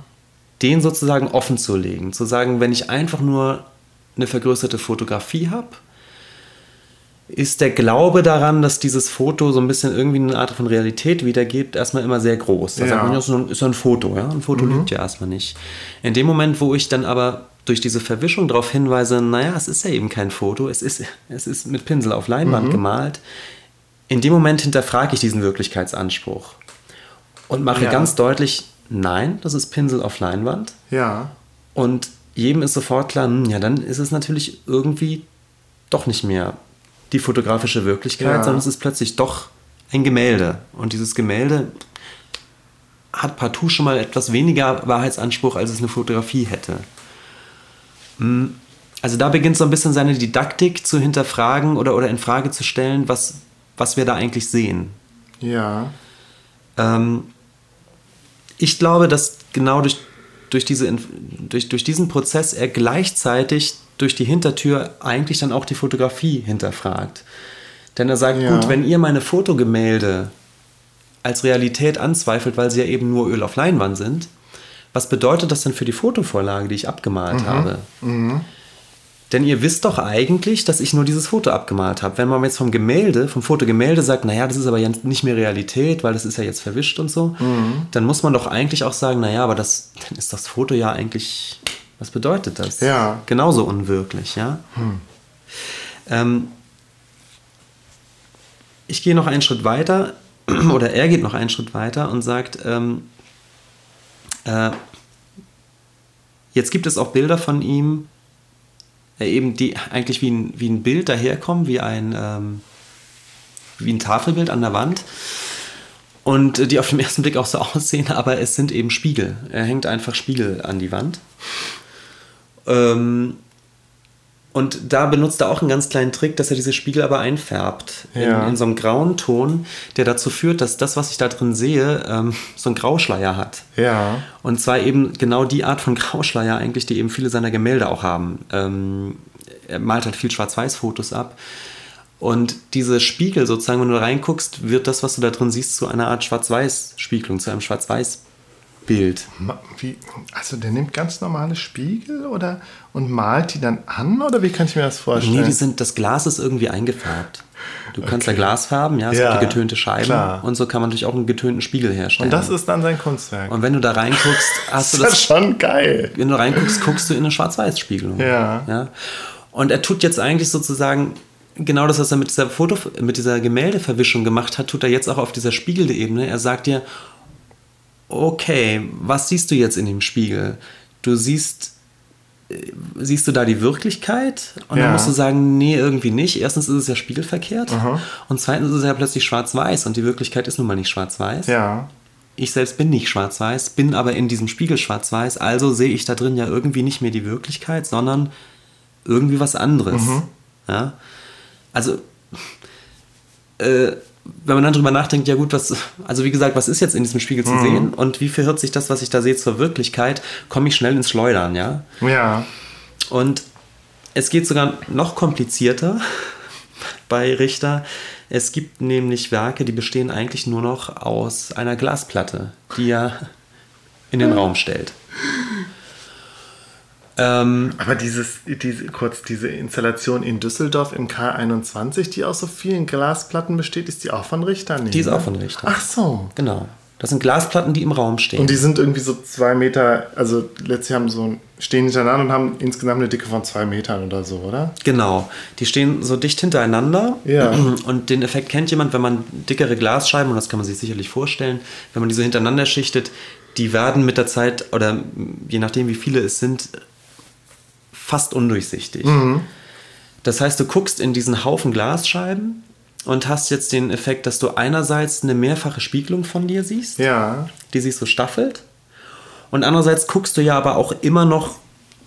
den sozusagen offen zu legen. Zu sagen, wenn ich einfach nur eine vergrößerte Fotografie habe, ist der Glaube daran, dass dieses Foto so ein bisschen irgendwie eine Art von Realität wiedergibt, erstmal immer sehr groß. Da Ja. sagt man, ja, ist ja ein Foto, ja. Ein Foto lügt ja erstmal nicht. In dem Moment, wo ich dann aber durch diese Verwischung darauf hinweise, naja, es ist ja eben kein Foto, es ist, es ist mit Pinsel auf Leinwand gemalt, in dem Moment hinterfrage ich diesen Wirklichkeitsanspruch und mache Ja. ganz deutlich, nein, das ist Pinsel auf Leinwand. Ja. Und jedem ist sofort klar, hm, ja, dann ist es natürlich irgendwie doch nicht mehr die fotografische Wirklichkeit, Ja. sondern es ist plötzlich doch ein Gemälde. Und dieses Gemälde hat partout schon mal etwas weniger Wahrheitsanspruch, als es eine Fotografie hätte. Hm, Also da beginnt so ein bisschen seine Didaktik zu hinterfragen oder, oder in Frage zu stellen, was, was wir da eigentlich sehen. Ja. Ähm, ich glaube, dass genau durch, durch, diese, durch, durch diesen Prozess er gleichzeitig durch die Hintertür eigentlich dann auch die Fotografie hinterfragt. Denn er sagt, Ja. gut, wenn ihr meine Fotogemälde als Realität anzweifelt, weil sie ja eben nur Öl auf Leinwand sind, was bedeutet das denn für die Fotovorlage, die ich abgemalt habe? Denn ihr wisst doch eigentlich, dass ich nur dieses Foto abgemalt habe. Wenn man jetzt vom Gemälde, vom Fotogemälde sagt, naja, das ist aber jetzt nicht mehr Realität, weil das ist ja jetzt verwischt und so, dann muss man doch eigentlich auch sagen, naja, aber das, dann ist das Foto ja eigentlich, was bedeutet das? Ja. Genauso unwirklich, ja. Ähm, ich gehe noch einen Schritt weiter, (clears throat) oder er geht noch einen Schritt weiter und sagt, ähm, äh, jetzt gibt es auch Bilder von ihm, äh, eben die eigentlich wie ein, wie ein Bild daherkommen, wie ein, ähm, wie ein Tafelbild an der Wand. Und äh, die auf den ersten Blick auch so (laughs) aussehen, aber es sind eben Spiegel. Er hängt einfach Spiegel an die Wand. Ähm, und da benutzt er auch einen ganz kleinen Trick, dass er diese Spiegel aber einfärbt. Ja. In, in so einem grauen Ton, der dazu führt, dass das, was ich da drin sehe, ähm, so einen Grauschleier hat. Ja. Und zwar eben genau die Art von (laughs) Grauschleier eigentlich, die eben viele seiner Gemälde auch haben. Ähm, er malt halt viel Schwarz-Weiß-Fotos ab. Und diese Spiegel sozusagen, wenn du da reinguckst, wird das, was du da drin siehst, zu einer Art Schwarz-Weiß-Spiegelung, zu einem Schwarz-Weiß-Bild. Ma- Wie, also der nimmt ganz normale Spiegel oder und malt die dann an oder wie kann ich mir das vorstellen? Nee, die sind, das Glas ist irgendwie eingefärbt. Du kannst Okay. da Glas färben, ja, es Ja, gibt die getönte Scheiben. klar. Und so kann man natürlich auch einen getönten Spiegel herstellen. und das ist dann sein Kunstwerk. und wenn du da reinguckst, (laughs) hast du das das ist schon geil. wenn du reinguckst, guckst du in eine Schwarz-Weiß-Spiegelung. Ja. ja. Und er tut jetzt eigentlich sozusagen genau das, was er mit dieser Foto, mit dieser Gemäldeverwischung gemacht hat, tut er jetzt auch auf dieser Spiegelebene. Er sagt dir, okay, was siehst du jetzt in dem Spiegel? Du siehst siehst du da die Wirklichkeit und Ja. dann musst du sagen, nee, irgendwie nicht. Erstens ist es ja spiegelverkehrt und zweitens ist es ja plötzlich schwarz-weiß und die Wirklichkeit ist nun mal nicht schwarz-weiß. Ja. Ich selbst bin nicht schwarz-weiß, bin aber in diesem Spiegel schwarz-weiß, also sehe ich da drin ja irgendwie nicht mehr die Wirklichkeit, sondern irgendwie was anderes. Ja? Also, äh, wenn man dann drüber nachdenkt, ja gut, was, also wie gesagt, was ist jetzt in diesem Spiegel zu sehen und wie verhört sich das, was ich da sehe, zur Wirklichkeit, komme ich schnell ins Schleudern, ja. Ja. Und es geht sogar noch komplizierter (laughs) bei Richter. Es gibt nämlich Werke, die bestehen eigentlich nur noch aus einer Glasplatte, die er in den Raum stellt. Ähm, Aber dieses, diese, kurz, diese Installation in Düsseldorf im K21, die aus so vielen Glasplatten besteht, ist die auch von Richter? Nee, die ist ne? auch von Richter. Ach so. Genau. Das sind Glasplatten, die im Raum stehen. Und die sind irgendwie so zwei Meter, also letztlich haben so, stehen hintereinander und haben insgesamt eine Dicke von zwei Metern oder so, oder? Genau, die stehen so dicht hintereinander. Ja. (clears throat) Und den Effekt kennt jemand, wenn man dickere Glasscheiben, und das kann man sich sicherlich vorstellen, wenn man die so hintereinander schichtet, die werden mit der Zeit, oder je nachdem wie viele es sind, fast undurchsichtig. Das heißt, du guckst in diesen Haufen Glasscheiben und hast jetzt den Effekt, dass du einerseits eine mehrfache Spiegelung von dir siehst Ja. die sich so staffelt. Und andererseits guckst du ja aber auch immer noch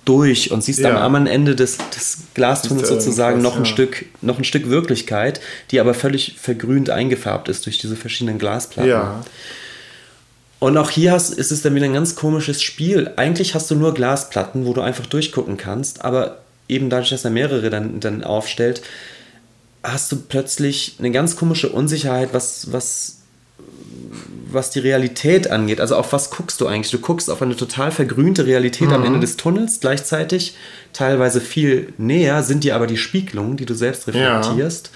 durch und siehst Ja. am, Ende des, des Glastunnels sozusagen noch ein, ja. Stück, noch ein Stück Wirklichkeit, die aber völlig vergrünt eingefärbt ist durch diese verschiedenen Glasplatten. Ja. Und auch hier hast, ist es dann wieder ein ganz komisches Spiel. Eigentlich hast du nur Glasplatten, wo du einfach durchgucken kannst, aber eben dadurch, dass er mehrere dann, dann aufstellt, hast du plötzlich eine ganz komische Unsicherheit, was, was, was die Realität angeht. Also auf was guckst du eigentlich? Du guckst auf eine total vergrünte Realität am Ende des Tunnels. Gleichzeitig, teilweise viel näher, sind dir aber die Spiegelungen, die du selbst Ja. reflektierst.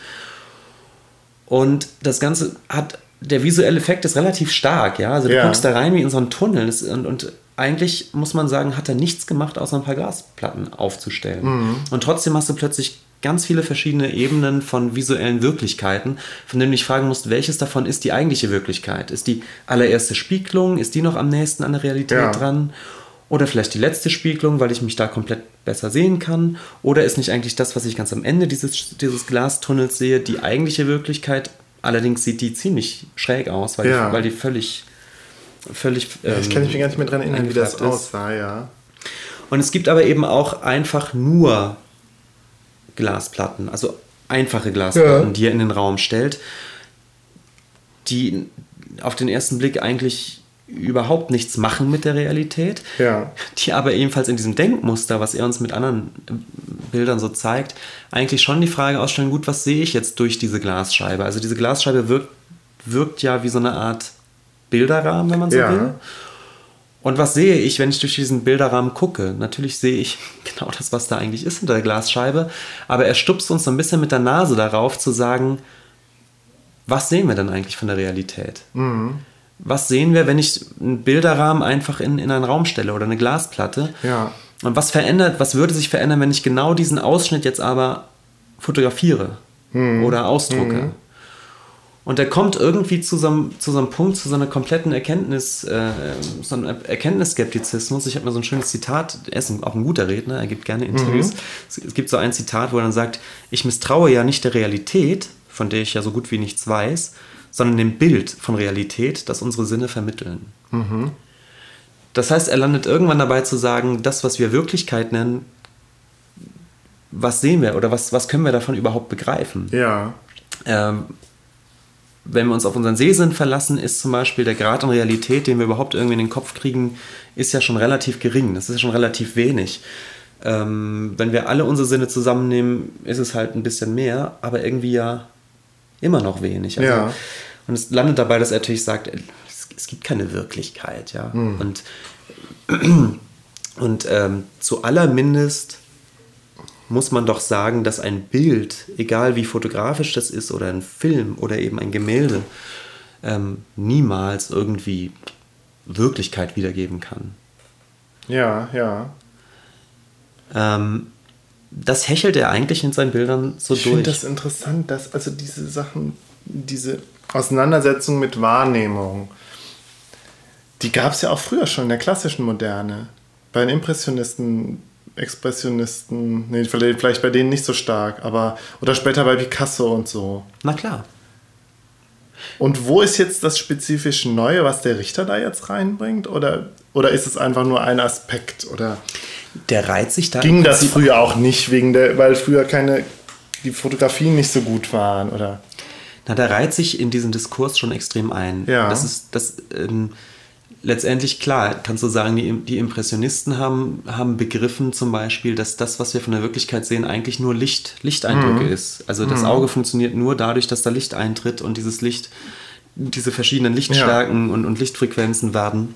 Und das Ganze hat, der visuelle Effekt ist relativ stark, ja. Also du Ja. guckst da rein wie in so einen Tunnel Das- und, und eigentlich muss man sagen, hat er nichts gemacht, außer ein paar Glasplatten aufzustellen. Mhm. Und trotzdem hast du plötzlich ganz viele verschiedene Ebenen von visuellen Wirklichkeiten, von denen du dich fragen musst, welches davon ist die eigentliche Wirklichkeit? Ist die allererste Spiegelung, ist die noch am nächsten an der Realität Ja. dran? Oder vielleicht die letzte Spiegelung, weil ich mich da komplett besser sehen kann? Oder ist nicht eigentlich das, was ich ganz am Ende dieses, dieses Glastunnels sehe, die eigentliche Wirklichkeit? Allerdings sieht die ziemlich schräg aus, weil, Ja. die, weil die völlig, völlig. Ich ähm, kann mich gar nicht mehr dran erinnern, wie das ist. aussah, ja. Und es gibt aber eben auch einfach nur Glasplatten, also einfache Glasplatten, Ja. die er in den Raum stellt, die auf den ersten Blick eigentlich überhaupt nichts machen mit der Realität, Ja. die aber ebenfalls in diesem Denkmuster, was er uns mit anderen äh, Bildern so zeigt, eigentlich schon die Frage ausstellen, gut, was sehe ich jetzt durch diese Glasscheibe? Also diese Glasscheibe wirkt, wirkt ja wie so eine Art Bilderrahmen, wenn man so Ja. will. Und was sehe ich, wenn ich durch diesen Bilderrahmen gucke? Natürlich sehe ich (laughs) genau das, was da eigentlich ist hinter der Glasscheibe, aber er stupst uns so ein bisschen mit der Nase darauf zu sagen, was sehen wir denn eigentlich von der Realität? Was sehen wir, wenn ich einen Bilderrahmen einfach in, in einen Raum stelle oder eine Glasplatte? Ja. Und was verändert, was würde sich verändern, wenn ich genau diesen Ausschnitt jetzt aber fotografiere oder ausdrucke? Und er kommt irgendwie zu so, einem, zu so einem Punkt, zu so einer kompletten Erkenntnis, äh, so einem Erkenntnisskeptizismus. Ich habe mal so ein schönes Zitat, er ist auch ein guter Redner, er gibt gerne Interviews. Es, es gibt so ein Zitat, wo er dann sagt, ich misstraue ja nicht der Realität, von der ich ja so gut wie nichts weiß, sondern dem Bild von Realität, das unsere Sinne vermitteln. Das heißt, er landet irgendwann dabei zu sagen, das, was wir Wirklichkeit nennen, was sehen wir oder was, was können wir davon überhaupt begreifen? Ja. Ähm, wenn wir uns auf unseren Sehsinn verlassen, ist zum Beispiel der Grad an Realität, den wir überhaupt irgendwie in den Kopf kriegen, ist ja schon relativ gering. Das ist ja schon relativ wenig. Ähm, wenn wir alle unsere Sinne zusammennehmen, ist es halt ein bisschen mehr, aber irgendwie ja immer noch wenig. Also, Ja. Und es landet dabei, dass er natürlich sagt, es, es gibt keine Wirklichkeit, ja. Und, (clears throat) und ähm, zu allermindest muss man doch sagen, dass ein Bild, egal wie fotografisch das ist oder ein Film oder eben ein Gemälde, ähm, niemals irgendwie Wirklichkeit wiedergeben kann. Ja, ja. Ähm, das hechelt er eigentlich in seinen Bildern so Ich finde durch. das interessant, dass also diese Sachen, diese Auseinandersetzung mit Wahrnehmung, die gab es ja auch früher schon in der klassischen Moderne. Bei den Impressionisten Expressionisten, nee, vielleicht bei denen nicht so stark, aber oder später bei Picasso und so. Na klar. Und wo ist jetzt das spezifisch Neue, was der Richter da jetzt reinbringt? Oder, oder ist es einfach nur ein Aspekt? Oder der reizt sich da. Ging das früher auch nicht, wegen der, weil früher keine, die Fotografien nicht so gut waren, oder? Na, der reiht sich in diesen Diskurs schon extrem ein. Ja. Das ist, das, ähm, letztendlich klar, kannst du sagen, die, die Impressionisten haben, haben begriffen zum Beispiel, dass das, was wir von der Wirklichkeit sehen, eigentlich nur Licht, Lichteindrücke mhm. ist. Also das mhm. Auge funktioniert nur dadurch, dass da Licht eintritt und dieses Licht, diese verschiedenen Lichtstärken ja. und, und Lichtfrequenzen werden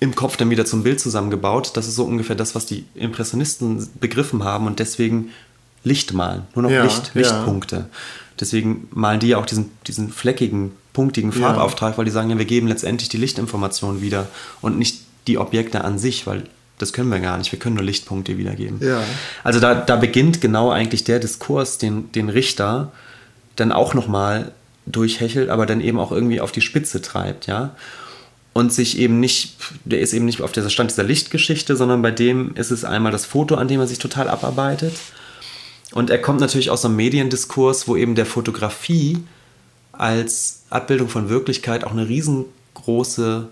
im Kopf dann wieder zum Bild zusammengebaut. Das ist so ungefähr das, was die Impressionisten begriffen haben und deswegen Licht malen. Nur noch ja, Licht, Lichtpunkte. Ja. Deswegen malen die ja auch diesen, diesen fleckigen, punktigen Farbauftrag, ja. weil die sagen, ja, wir geben letztendlich die Lichtinformation wieder und nicht die Objekte an sich, weil das können wir gar nicht. Wir können nur Lichtpunkte wiedergeben. Also da, da beginnt genau eigentlich der Diskurs, den, den Richter dann auch nochmal durchhechelt, aber dann eben auch irgendwie auf die Spitze treibt, ja. Und sich eben nicht, der ist eben nicht auf dieser Stand dieser Lichtgeschichte, sondern bei dem ist es einmal das Foto, an dem er sich total abarbeitet. Und er kommt natürlich aus einem Mediendiskurs, wo eben der Fotografie als Abbildung von Wirklichkeit auch eine riesengroße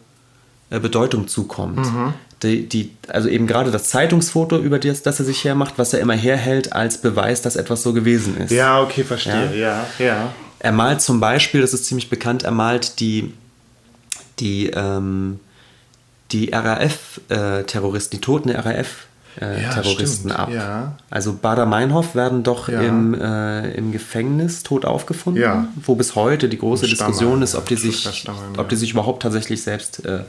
äh, Bedeutung zukommt. Mhm. Die, die, also eben gerade das Zeitungsfoto, über das, das er sich hermacht, was er immer herhält als Beweis, dass etwas so gewesen ist. Ja, okay, verstehe. Ja, ja. ja. Er malt zum Beispiel, das ist ziemlich bekannt, er malt die, die, ähm, die RAF-Terroristen, äh, die toten RAF äh, ja, ab. Ja. Also Bader-Meinhof werden doch ja. im, äh, im Gefängnis tot aufgefunden, wo bis heute die große Diskussion ist, ob die, sich, ob die sich überhaupt tatsächlich selbst äh,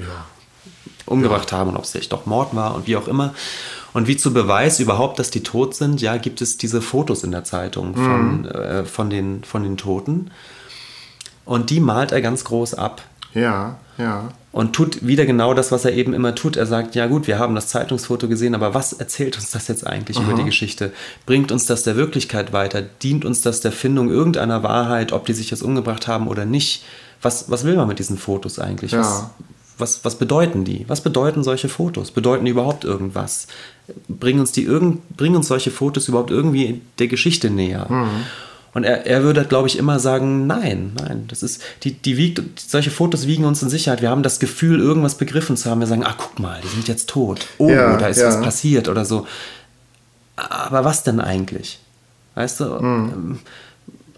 umgebracht haben und ob es vielleicht doch Mord war und wie auch immer. Und wie zu Beweis überhaupt, dass die tot sind, ja, gibt es diese Fotos in der Zeitung von, mhm. äh, von, den, von den Toten. Und die malt er ganz groß ab. Ja, ja. Und tut wieder genau das, was er eben immer tut. Er sagt, ja gut, wir haben das Zeitungsfoto gesehen, aber was erzählt uns das jetzt eigentlich Aha. über die Geschichte? Bringt uns das der Wirklichkeit weiter? Dient uns das der Findung irgendeiner Wahrheit, ob die sich jetzt umgebracht haben oder nicht? Was, was will man mit diesen Fotos eigentlich? Ja. Was, was, was bedeuten die? Was bedeuten solche Fotos? Bedeuten die überhaupt irgendwas? Bringen uns, die irgend, bringen uns solche Fotos überhaupt irgendwie der Geschichte näher? Mhm. Und er, er würde, glaube ich, immer sagen, nein, nein, das ist, die, die wiegt, solche Fotos wiegen uns in Sicherheit. Wir haben das Gefühl, irgendwas begriffen zu haben. Wir sagen, ach, guck mal, die sind jetzt tot. Oh, ja, da ist ja. was passiert oder so. Aber was denn eigentlich? Weißt du? Mhm.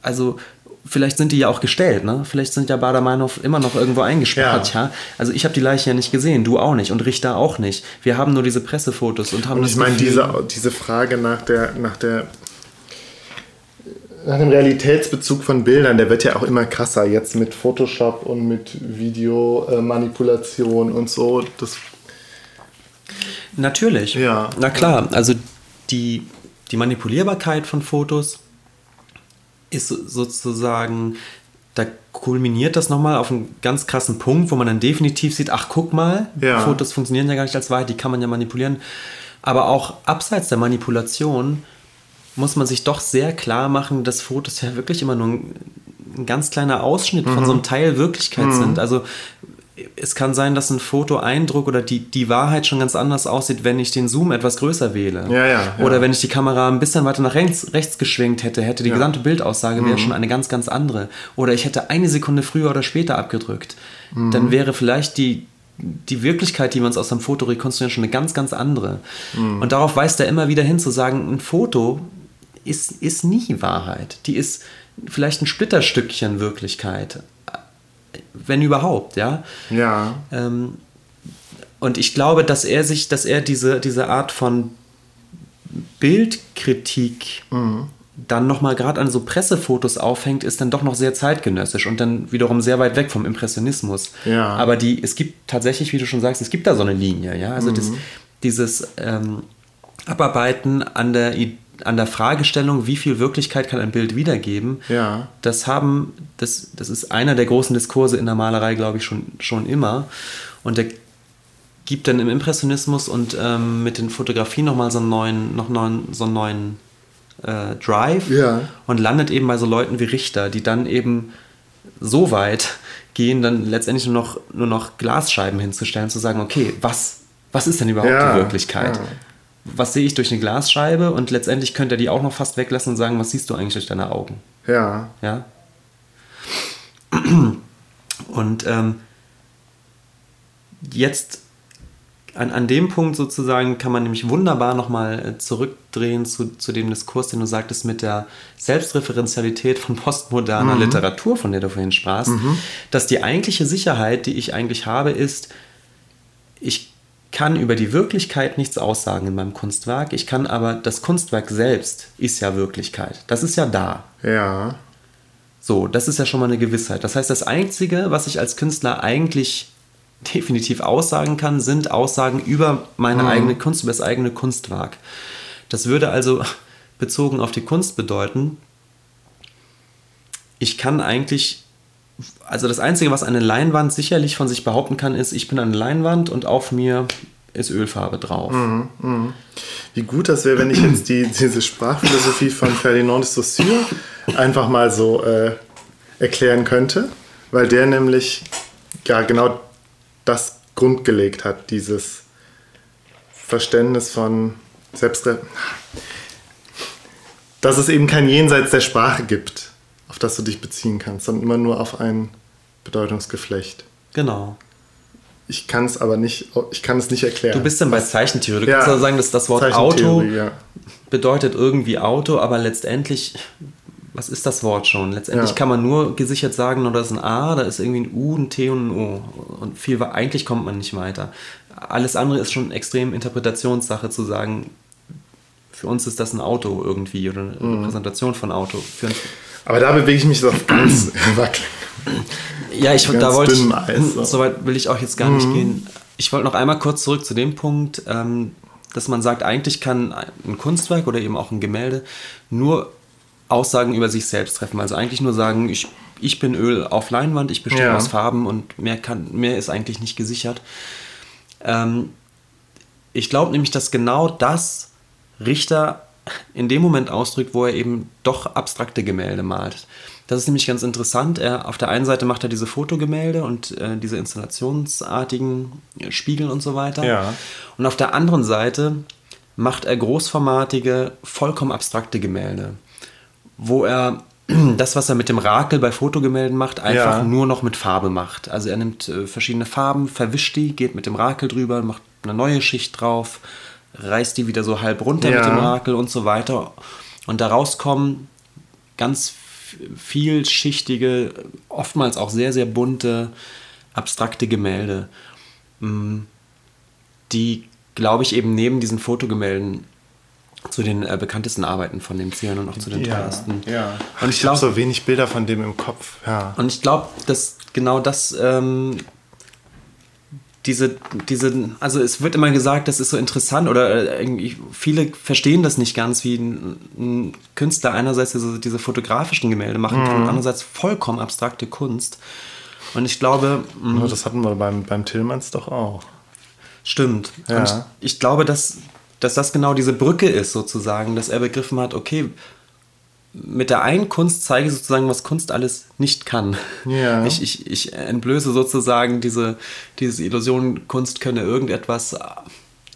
Also, vielleicht sind die ja auch gestellt, ne? Vielleicht sind ja Bader-Meinhof immer noch irgendwo eingesperrt, ja. ja? Also ich habe die Leiche ja nicht gesehen, du auch nicht und Richter auch nicht. Wir haben nur diese Pressefotos und haben und ich meine, diese, diese Frage nach der, nach der nach dem Realitätsbezug von Bildern, der wird ja auch immer krasser jetzt mit Photoshop und mit Videomanipulation und so. Das Natürlich. Ja. Na klar, also die, die Manipulierbarkeit von Fotos ist sozusagen, da kulminiert das nochmal auf einen ganz krassen Punkt, wo man dann definitiv sieht, ach guck mal, ja. Fotos funktionieren ja gar nicht als Wahrheit, die kann man ja manipulieren. Aber auch abseits der Manipulation muss man sich doch sehr klar machen, dass Fotos ja wirklich immer nur ein, ein ganz kleiner Ausschnitt mhm. von so einem Teil Wirklichkeit mhm. sind. Also es kann sein, dass ein Fotoeindruck oder die, die Wahrheit schon ganz anders aussieht, wenn ich den Zoom etwas größer wähle. Ja, ja, ja. Oder wenn ich die Kamera ein bisschen weiter nach rechts, rechts geschwenkt hätte, hätte die gesamte Bildaussage mhm. wäre schon eine ganz, ganz andere. Oder ich hätte eine Sekunde früher oder später abgedrückt. Mhm. Dann wäre vielleicht die, die Wirklichkeit, die wir uns aus einem Foto rekonstruieren, schon eine ganz, ganz andere. Mhm. Und darauf weist er immer wieder hin, zu sagen, ein Foto ist, ist nie Wahrheit. Die ist vielleicht ein Splitterstückchen Wirklichkeit. Wenn überhaupt, ja. Ja. Ähm, und ich glaube, dass er sich, dass er diese, diese Art von Bildkritik mhm. dann nochmal gerade an so Pressefotos aufhängt, ist dann doch noch sehr zeitgenössisch und dann wiederum sehr weit weg vom Impressionismus. Ja. Aber die, es gibt tatsächlich, wie du schon sagst, es gibt da so eine Linie, ja. Also mhm. das, dieses ähm, Abarbeiten an der Idee, an der Fragestellung, wie viel Wirklichkeit kann ein Bild wiedergeben, ja. das haben, das, das ist einer der großen Diskurse in der Malerei, glaube ich, schon, schon immer. Und der gibt dann im Impressionismus und ähm, mit den Fotografien nochmal so einen neuen, noch neuen, so einen neuen äh, Drive ja. und landet eben bei so Leuten wie Richter, die dann eben so weit gehen, dann letztendlich nur noch, nur noch Glasscheiben hinzustellen, zu sagen, okay, was, was ist denn überhaupt ja, die Wirklichkeit? Was sehe ich durch eine Glasscheibe und letztendlich könnte er die auch noch fast weglassen und sagen, was siehst du eigentlich durch deine Augen? Ja. Ja. (clears throat) Und ähm, jetzt an, an dem Punkt sozusagen kann man nämlich wunderbar nochmal zurückdrehen zu, zu dem Diskurs, den du sagtest, mit der Selbstreferenzialität von postmoderner Literatur, von der du vorhin sprachst, dass die eigentliche Sicherheit, die ich eigentlich habe, ist, ich kann über die Wirklichkeit nichts aussagen in meinem Kunstwerk, ich kann aber, das Kunstwerk selbst ist ja Wirklichkeit. Das ist ja da. Ja. So, das ist ja schon mal eine Gewissheit. Das heißt, das Einzige, was ich als Künstler eigentlich (laughs) definitiv aussagen kann, sind Aussagen über meine eigene Kunst, über das eigene Kunstwerk. Das würde also (laughs) bezogen auf die Kunst bedeuten, ich kann eigentlich, also das Einzige, was eine Leinwand sicherlich von sich behaupten kann, ist, ich bin eine Leinwand und auf mir ist Ölfarbe drauf. Wie gut das wäre, wenn ich jetzt die, diese Sprachphilosophie von Ferdinand de Saussure einfach mal so äh, erklären könnte, weil der nämlich ja genau das grundgelegt hat, dieses Verständnis von Selbstre dass es eben kein Jenseits der Sprache gibt, auf das du dich beziehen kannst, sondern immer nur auf ein Bedeutungsgeflecht. Genau. Ich kann es aber nicht, ich kann es nicht erklären. Du bist dann bei Zeichentheorie. Du Ja. kannst also sagen, dass das Wort Auto ja. bedeutet irgendwie Auto, aber letztendlich, was ist das Wort schon? Letztendlich Ja. kann man nur gesichert sagen, da ist ein A, da ist irgendwie ein U, ein T und ein O. Und viel, eigentlich kommt man nicht weiter. Alles andere ist schon extrem Interpretationssache zu sagen, für uns ist das ein Auto irgendwie oder eine Mhm. Repräsentation von Auto. Für Aber da bewege ich mich so auf ganz (clears throat) wackelig. Ja, ich da wollte ich, dünnem Eis, so. so weit will ich auch jetzt gar nicht gehen. Ich wollte noch einmal kurz zurück zu dem Punkt, ähm, dass man sagt, eigentlich kann ein Kunstwerk oder eben auch ein Gemälde nur Aussagen über sich selbst treffen. Also eigentlich nur sagen, ich, ich bin Öl auf Leinwand, ich bestehe Ja. aus Farben und mehr, kann, mehr ist eigentlich nicht gesichert. Ähm, ich glaube nämlich, dass genau das Richter in dem Moment ausdrückt, wo er eben doch abstrakte Gemälde malt. Das ist nämlich ganz interessant. Er, auf der einen Seite macht er diese Fotogemälde und äh, diese installationsartigen Spiegel und so weiter. Ja. Und auf der anderen Seite macht er großformatige, vollkommen abstrakte Gemälde, wo er (clears throat) das, was er mit dem Rakel bei Fotogemälden macht, einfach Ja. nur noch mit Farbe macht. Also er nimmt äh, verschiedene Farben, verwischt die, geht mit dem Rakel drüber, macht eine neue Schicht drauf, reißt die wieder so halb runter Ja. mit dem Rakel und so weiter. Und daraus kommen ganz vielschichtige, oftmals auch sehr, sehr bunte, abstrakte Gemälde, mm, die, glaube ich, eben neben diesen Fotogemälden zu den äh, bekanntesten Arbeiten von dem Zieren und auch zu den teuersten. ja. Und ich ich habe glaube, so wenig Bilder von dem im Kopf. Ja. und ich glaube, dass genau das, ähm, diese, diese, also es wird immer gesagt, das ist so interessant oder äh, irgendwie, viele verstehen das nicht ganz, wie ein, ein Künstler einerseits diese, diese fotografischen Gemälde machen kann und andererseits vollkommen abstrakte Kunst. Und ich glaube, Oh, das hatten wir beim, beim Tillmanns doch auch. Stimmt. Ja. Und ich glaube, dass, dass das genau diese Brücke ist, sozusagen, dass er begriffen hat, okay, mit der einen Kunst zeige ich sozusagen, was Kunst alles nicht kann. Ja. (laughs) Ich, ich, ich entblöße sozusagen diese, diese Illusion, Kunst könne irgendetwas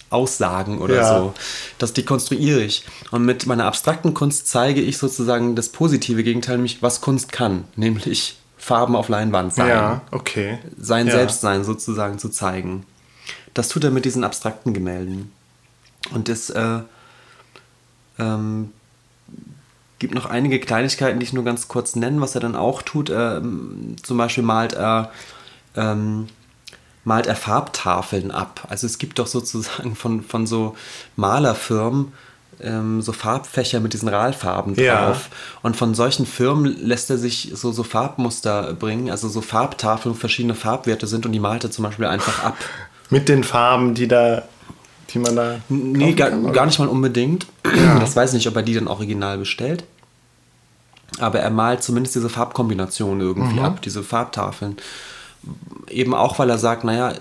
aussagen oder Ja. so. Das dekonstruiere ich. Und mit meiner abstrakten Kunst zeige ich sozusagen das positive Gegenteil, nämlich was Kunst kann, nämlich Farben auf Leinwand sein Ja, okay. sein ja. Selbstsein sozusagen zu zeigen. Das tut er mit diesen abstrakten Gemälden. Und es äh, ähm, gibt noch einige Kleinigkeiten, die ich nur ganz kurz nennen, was er dann auch tut. Ähm, zum Beispiel malt er, ähm, malt er Farbtafeln ab. Also es gibt doch sozusagen von, von so Malerfirmen ähm, so Farbfächer mit diesen Ralfarben drauf. Ja. Und von solchen Firmen lässt er sich so, so Farbmuster bringen, also so Farbtafeln, wo verschiedene Farbwerte sind und die malt er zum Beispiel einfach ab. Mit den Farben, die da, die man da. Nee, gar, kann, gar nicht mal unbedingt. Das weiß ich nicht, ob er die dann original bestellt. Aber er malt zumindest diese Farbkombination irgendwie ab, diese Farbtafeln. Eben auch, weil er sagt, naja,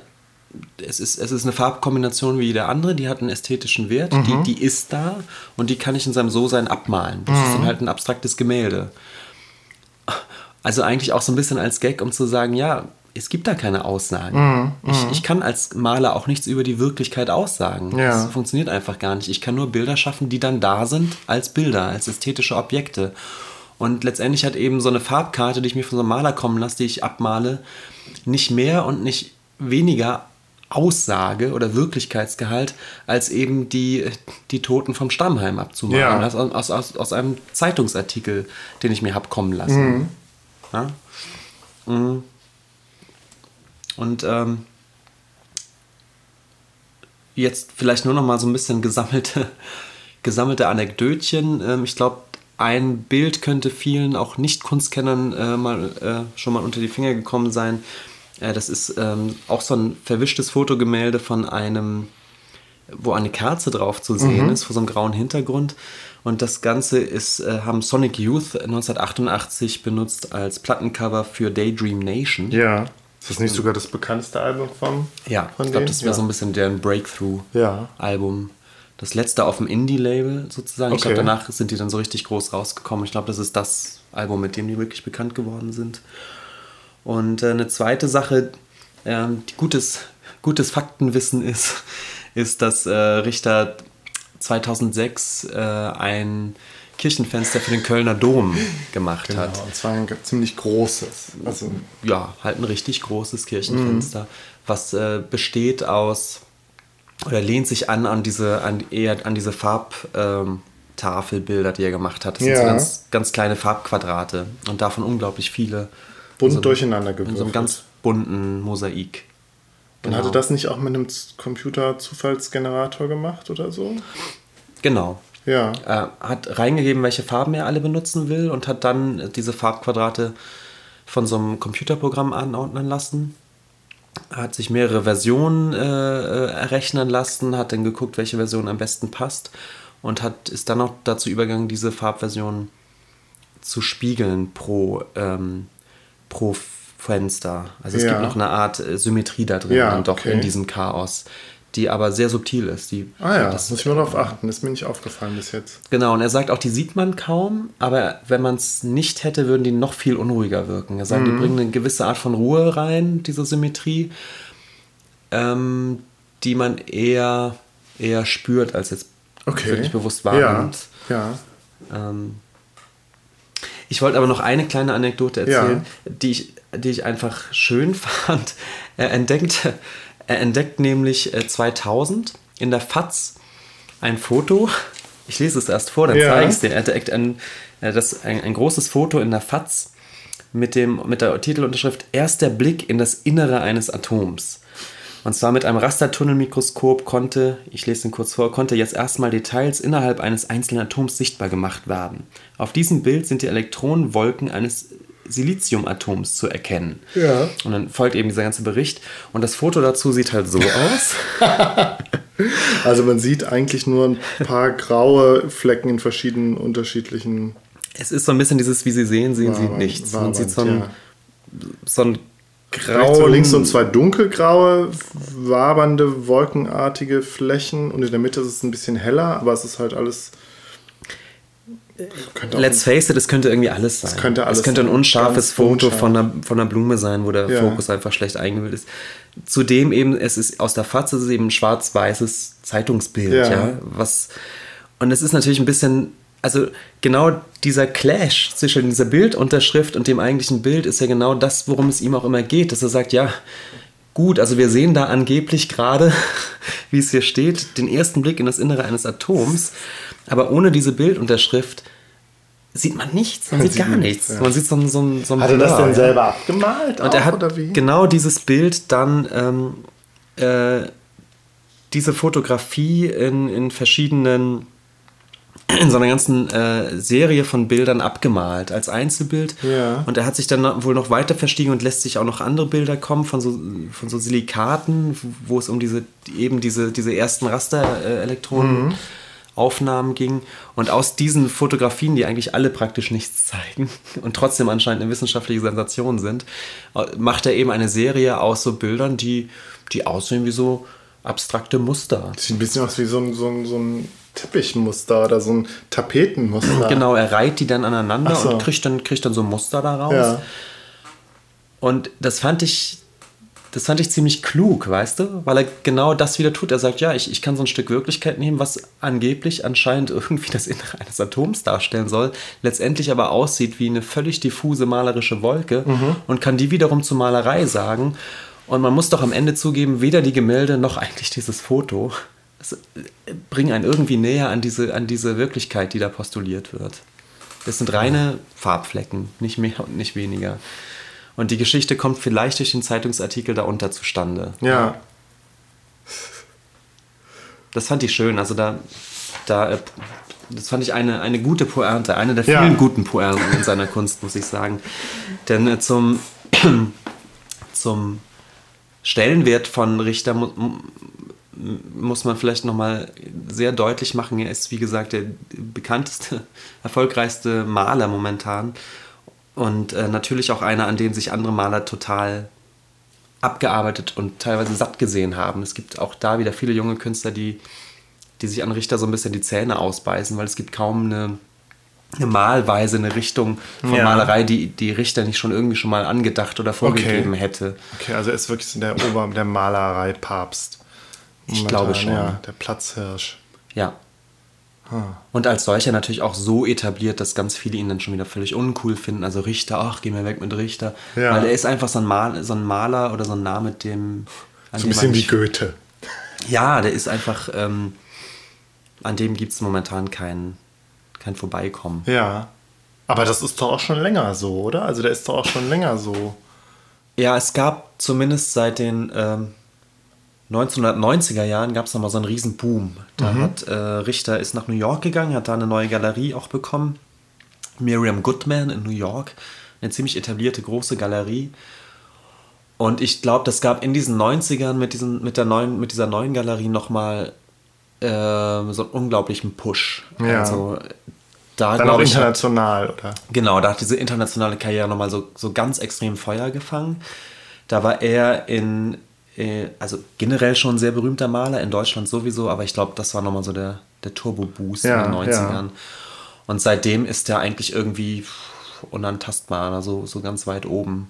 es ist, es ist eine Farbkombination wie jede andere, die hat einen ästhetischen Wert, die, die ist da und die kann ich in seinem So-Sein abmalen. Das ist dann halt ein abstraktes Gemälde. Also eigentlich auch so ein bisschen als Gag, um zu sagen, ja, es gibt da keine Aussagen. ich, ich kann als Maler auch nichts über die Wirklichkeit aussagen. Ja. Das funktioniert einfach gar nicht. Ich kann nur Bilder schaffen, die dann da sind als Bilder, als ästhetische Objekte. Und letztendlich hat eben so eine Farbkarte, die ich mir von so einem Maler kommen lasse, die ich abmale, nicht mehr und nicht weniger Aussage oder Wirklichkeitsgehalt, als eben die, die Toten vom Stammheim abzumalen. Ja. Das aus, aus, aus, aus einem Zeitungsartikel, den ich mir hab kommen lassen. Ja? Mhm. Und ähm, jetzt vielleicht nur noch mal so ein bisschen gesammelte, (laughs) gesammelte Anekdötchen. Ähm, ich glaube, ein Bild könnte vielen auch Nicht-Kunstkennern äh, mal, äh, schon mal unter die Finger gekommen sein. Äh, das ist ähm, auch so ein verwischtes Fotogemälde von einem, wo eine Kerze drauf zu sehen ist, vor so einem grauen Hintergrund. Und das Ganze ist, äh, haben Sonic Youth 1988 benutzt als Plattencover für Daydream Nation. Ja. Ist das nicht sogar das bekannteste Album von? Ja, von ich glaube, das wäre ja. so ein bisschen deren Ja. Breakthrough-Album. Das letzte auf dem Indie-Label sozusagen. Ich glaube, Okay. danach sind die dann so richtig groß rausgekommen. Ich glaube, das ist das Album, mit dem die wirklich bekannt geworden sind. Und äh, eine zweite Sache, ähm, die gutes, gutes Faktenwissen ist, (laughs) ist, dass äh, Richter 2006 äh, ein Kirchenfenster für den Kölner Dom gemacht Genau, hat und zwar ein ziemlich großes. Also, ja, halt ein richtig großes Kirchenfenster, Mhm. was äh, besteht aus oder lehnt sich an an diese an eher an diese Farbtafelbilder, ähm, die er gemacht hat. Das sind so Ja. ganz, ganz kleine Farbquadrate und davon unglaublich viele. bunt so, durcheinander In so einem gewürfelt. ganz bunten Mosaik. Und hatte das nicht auch mit einem Computer-Zufallsgenerator gemacht oder so? Genau. Ja. Er hat reingegeben, welche Farben er alle benutzen will und hat dann diese Farbquadrate von so einem Computerprogramm anordnen lassen. Er hat sich mehrere Versionen äh, äh, errechnen lassen, hat dann geguckt, welche Version am besten passt und hat, ist dann auch dazu übergegangen, diese Farbversion zu spiegeln pro, ähm, pro Fenster. Also es Ja. gibt noch eine Art äh, Symmetrie da drin, Ja, dann doch okay. in diesem Chaos, die aber sehr subtil ist. Die, Ah ja, das, muss ich mal darauf achten. Das ist mir nicht aufgefallen bis jetzt. Genau, und er sagt auch, die sieht man kaum, aber wenn man es nicht hätte, würden die noch viel unruhiger wirken. Er sagt, Mhm. die bringen eine gewisse Art von Ruhe rein, diese Symmetrie, ähm, die man eher, eher spürt, als jetzt Okay. wirklich bewusst Ja. wahrnimmt. Ja. Ähm, ich wollte aber noch eine kleine Anekdote erzählen, Ja. die, ich, die ich einfach schön (laughs) fand. Er entdeckt, er entdeckt nämlich äh, 2000 in der FAZ ein Foto. Ich lese es erst vor, dann Ja. zeige ich es dir. Er entdeckt ein, äh, das, ein, ein großes Foto in der FAZ mit, dem, mit der Titelunterschrift Erster Blick in das Innere eines Atoms. Und zwar mit einem Rastertunnelmikroskop konnte, ich lese den kurz vor, konnte jetzt erstmal Details innerhalb eines einzelnen Atoms sichtbar gemacht werden. Auf diesem Bild sind die Elektronenwolken eines Siliziumatoms zu erkennen. Ja. Und dann folgt eben dieser ganze Bericht. Und das Foto dazu sieht halt so aus. (laughs) Also man sieht eigentlich nur ein paar graue Flecken in verschiedenen unterschiedlichen. Es ist so ein bisschen dieses, wie Sie sehen, sehen Sie Wabernd- nichts. Man sieht so ein, so ein Rechts und links so zwei dunkelgraue, wabernde, wolkenartige Flächen und in der Mitte ist es ein bisschen heller, aber es ist halt alles. Let's face it, es könnte irgendwie alles sein. könnte alles es könnte ein unscharfes Foto unscharf. von einer, von einer Blume sein, wo der Ja. Fokus einfach schlecht eingebildet ist. Zudem eben, es ist aus der Fatz, es ist eben ein schwarz-weißes Zeitungsbild, Ja. ja. Was, und es ist natürlich ein bisschen, also genau dieser Clash zwischen dieser Bildunterschrift und dem eigentlichen Bild ist ja genau das, worum es ihm auch immer geht, dass er sagt, ja, gut, also wir sehen da angeblich gerade, (laughs) wie es hier steht, den ersten Blick in das Innere eines Atoms, aber ohne diese Bildunterschrift sieht man nichts, man, Man sieht sieht gar nichts, nichts. Man sieht so, ein- so, so ein Hat er das denn selber abgemalt? Und er auch, hat oder wie? genau dieses Bild dann, ähm, äh, diese Fotografie in, in verschiedenen, (clears throat) in so einer ganzen äh, Serie von Bildern abgemalt als Einzelbild. Ja. Und er hat sich dann wohl noch weiter verstiegen und lässt sich auch noch andere Bilder kommen von so, von so Silikaten, wo es um diese, eben diese, diese ersten Rasterelektronen Aufnahmen ging. Und aus diesen Fotografien, die eigentlich alle praktisch nichts zeigen (laughs) und trotzdem anscheinend eine wissenschaftliche Sensation sind, äh, macht er eben eine Serie aus so Bildern, die, die aussehen wie so abstrakte Muster. Sieht ein bisschen aus wie so ein, so ein, so ein Teppichmuster oder so ein Tapetenmuster. (laughs) Genau, er reiht die dann aneinander so. und kriegt dann, kriegt dann so Muster daraus. Ja. Und das fand ich das fand ich ziemlich klug, weißt du? Weil er genau das wieder tut. Er sagt, ja, ich, ich kann so ein Stück Wirklichkeit nehmen, was angeblich anscheinend (laughs) irgendwie das Innere eines Atoms darstellen soll, letztendlich aber aussieht wie eine völlig diffuse malerische Wolke mhm. und kann die wiederum zur Malerei sagen. Und man muss doch am Ende zugeben, weder die Gemälde noch eigentlich dieses Foto bringen einen irgendwie näher an diese, an diese Wirklichkeit, die da postuliert wird. Das sind reine Farbflecken, nicht mehr und nicht weniger. Und die Geschichte kommt vielleicht durch den Zeitungsartikel darunter zustande. Ja. Das fand ich schön. Also da, da äh, das fand ich eine, eine gute Pointe, eine der vielen ja. guten Pointen in seiner Kunst, muss ich sagen. Denn äh, zum, (clears throat) zum Stellenwert von Richter mu muss man vielleicht nochmal sehr deutlich machen. Er ist, wie gesagt, der bekannteste, (laughs) erfolgreichste Maler momentan. Und äh, natürlich auch einer, an dem sich andere Maler total abgearbeitet und teilweise satt gesehen haben. Es gibt auch da wieder viele junge Künstler, die, die sich an Richter so ein bisschen die Zähne ausbeißen, weil es gibt kaum eine, eine Malweise, eine Richtung von ja. Malerei, die die Richter nicht schon irgendwie schon mal angedacht oder vorgegeben okay. hätte. Okay, also er ist wirklich der Ober der Malerei-Papst. Ich glaube schon. Ja, der Platzhirsch. Ja, und als solcher natürlich auch so etabliert, dass ganz viele ihn dann schon wieder völlig uncool finden. Also Richter, ach, geh mir weg mit Richter. Ja. Weil er ist einfach so ein, Mal, so ein Maler oder so ein Name, mit dem. So ein bisschen wie Goethe. Ja, der ist einfach. Ähm, an dem gibt es momentan kein, kein Vorbeikommen. Ja. Aber das ist doch auch schon länger so, oder? Also der ist doch auch schon länger so. Ja, es gab zumindest seit den. Ähm, 1990er Jahren gab es nochmal so einen riesen Boom. Da mhm. hat äh, Richter ist nach New York gegangen, hat da eine neue Galerie auch bekommen. Miriam Goodman in New York, eine ziemlich etablierte große Galerie. Und ich glaube, das gab in diesen 90ern mit, diesen, mit, der neuen, mit dieser neuen Galerie nochmal äh, so einen unglaublichen Push. Ja. Also, da Dann auch international, ich, oder? Genau, da hat diese internationale Karriere nochmal so, so ganz extrem Feuer gefangen. Da war er in äh, also generell schon ein sehr berühmter Maler, in Deutschland sowieso, aber ich glaube, das war nochmal so der, der Turbo-Boost ja, in den 90ern. Ja. Und seitdem ist er eigentlich irgendwie unantastbar, also so ganz weit oben.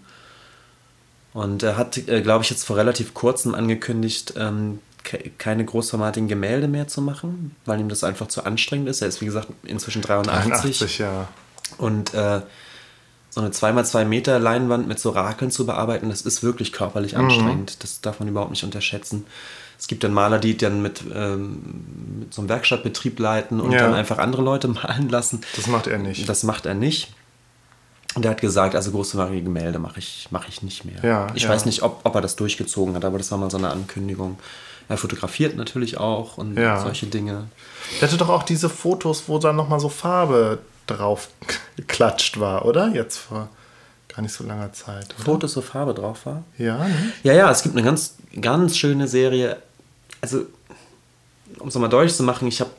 Und er hat, äh, glaube ich, jetzt vor relativ kurzem angekündigt, ähm, keine großformatigen Gemälde mehr zu machen, weil ihm das einfach zu anstrengend ist. Er ist, wie gesagt, inzwischen 83. 83 ja. Und äh, so eine 2x2 Meter Leinwand mit so Rakeln zu bearbeiten, das ist wirklich körperlich mhm. anstrengend. Das darf man überhaupt nicht unterschätzen. Es gibt dann Maler, die dann mit, ähm, mit so einem Werkstattbetrieb leiten und ja. dann einfach andere Leute (laughs) malen lassen. Das macht er nicht. Das macht er nicht. Und er hat gesagt, also großformatige Gemälde mache ich, mach ich nicht mehr. Ja, ich ja. weiß nicht, ob, ob er das durchgezogen hat, aber das war mal so eine Ankündigung. Er fotografiert natürlich auch und solche Dinge. Er hatte doch auch diese Fotos, wo dann nochmal so Farbe drauf geklatscht war, oder? Jetzt vor gar nicht so langer Zeit. Oder? Fotos, wo Farbe drauf war? Ja, ne? Ja, ja, es gibt eine ganz, ganz schöne Serie. Also, um es nochmal deutlich zu machen, ich habe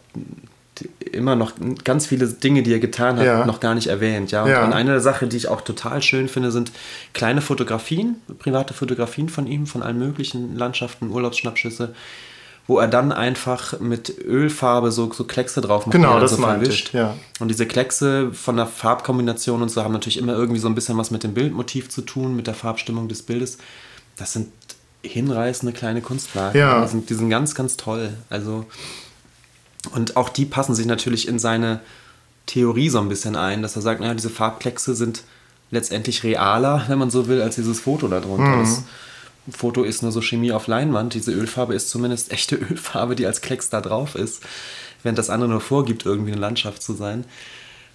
immer noch ganz viele Dinge, die er getan hat, ja. noch gar nicht erwähnt. Ja? Und, ja. und eine Sache, die ich auch total schön finde, sind kleine Fotografien, private Fotografien von ihm, von allen möglichen Landschaften, Urlaubsschnappschüsse, wo er dann einfach mit Ölfarbe so, so Kleckse drauf macht. Genau, das so verwischt. Ich, ja. Und diese Kleckse von der Farbkombination und so haben natürlich immer irgendwie so ein bisschen was mit dem Bildmotiv zu tun, mit der Farbstimmung des Bildes. Das sind hinreißende kleine Kunstwerke. Ja. Die sind, die sind ganz, ganz toll. Also, und auch die passen sich natürlich in seine Theorie so ein bisschen ein, dass er sagt, naja, diese Farbkleckse sind letztendlich realer, wenn man so will, als dieses Foto darunter. Mhm. Das, Foto ist nur so Chemie auf Leinwand. Diese Ölfarbe ist zumindest echte (laughs) Ölfarbe, die als Klecks da drauf ist, während das andere nur vorgibt, irgendwie eine Landschaft zu sein.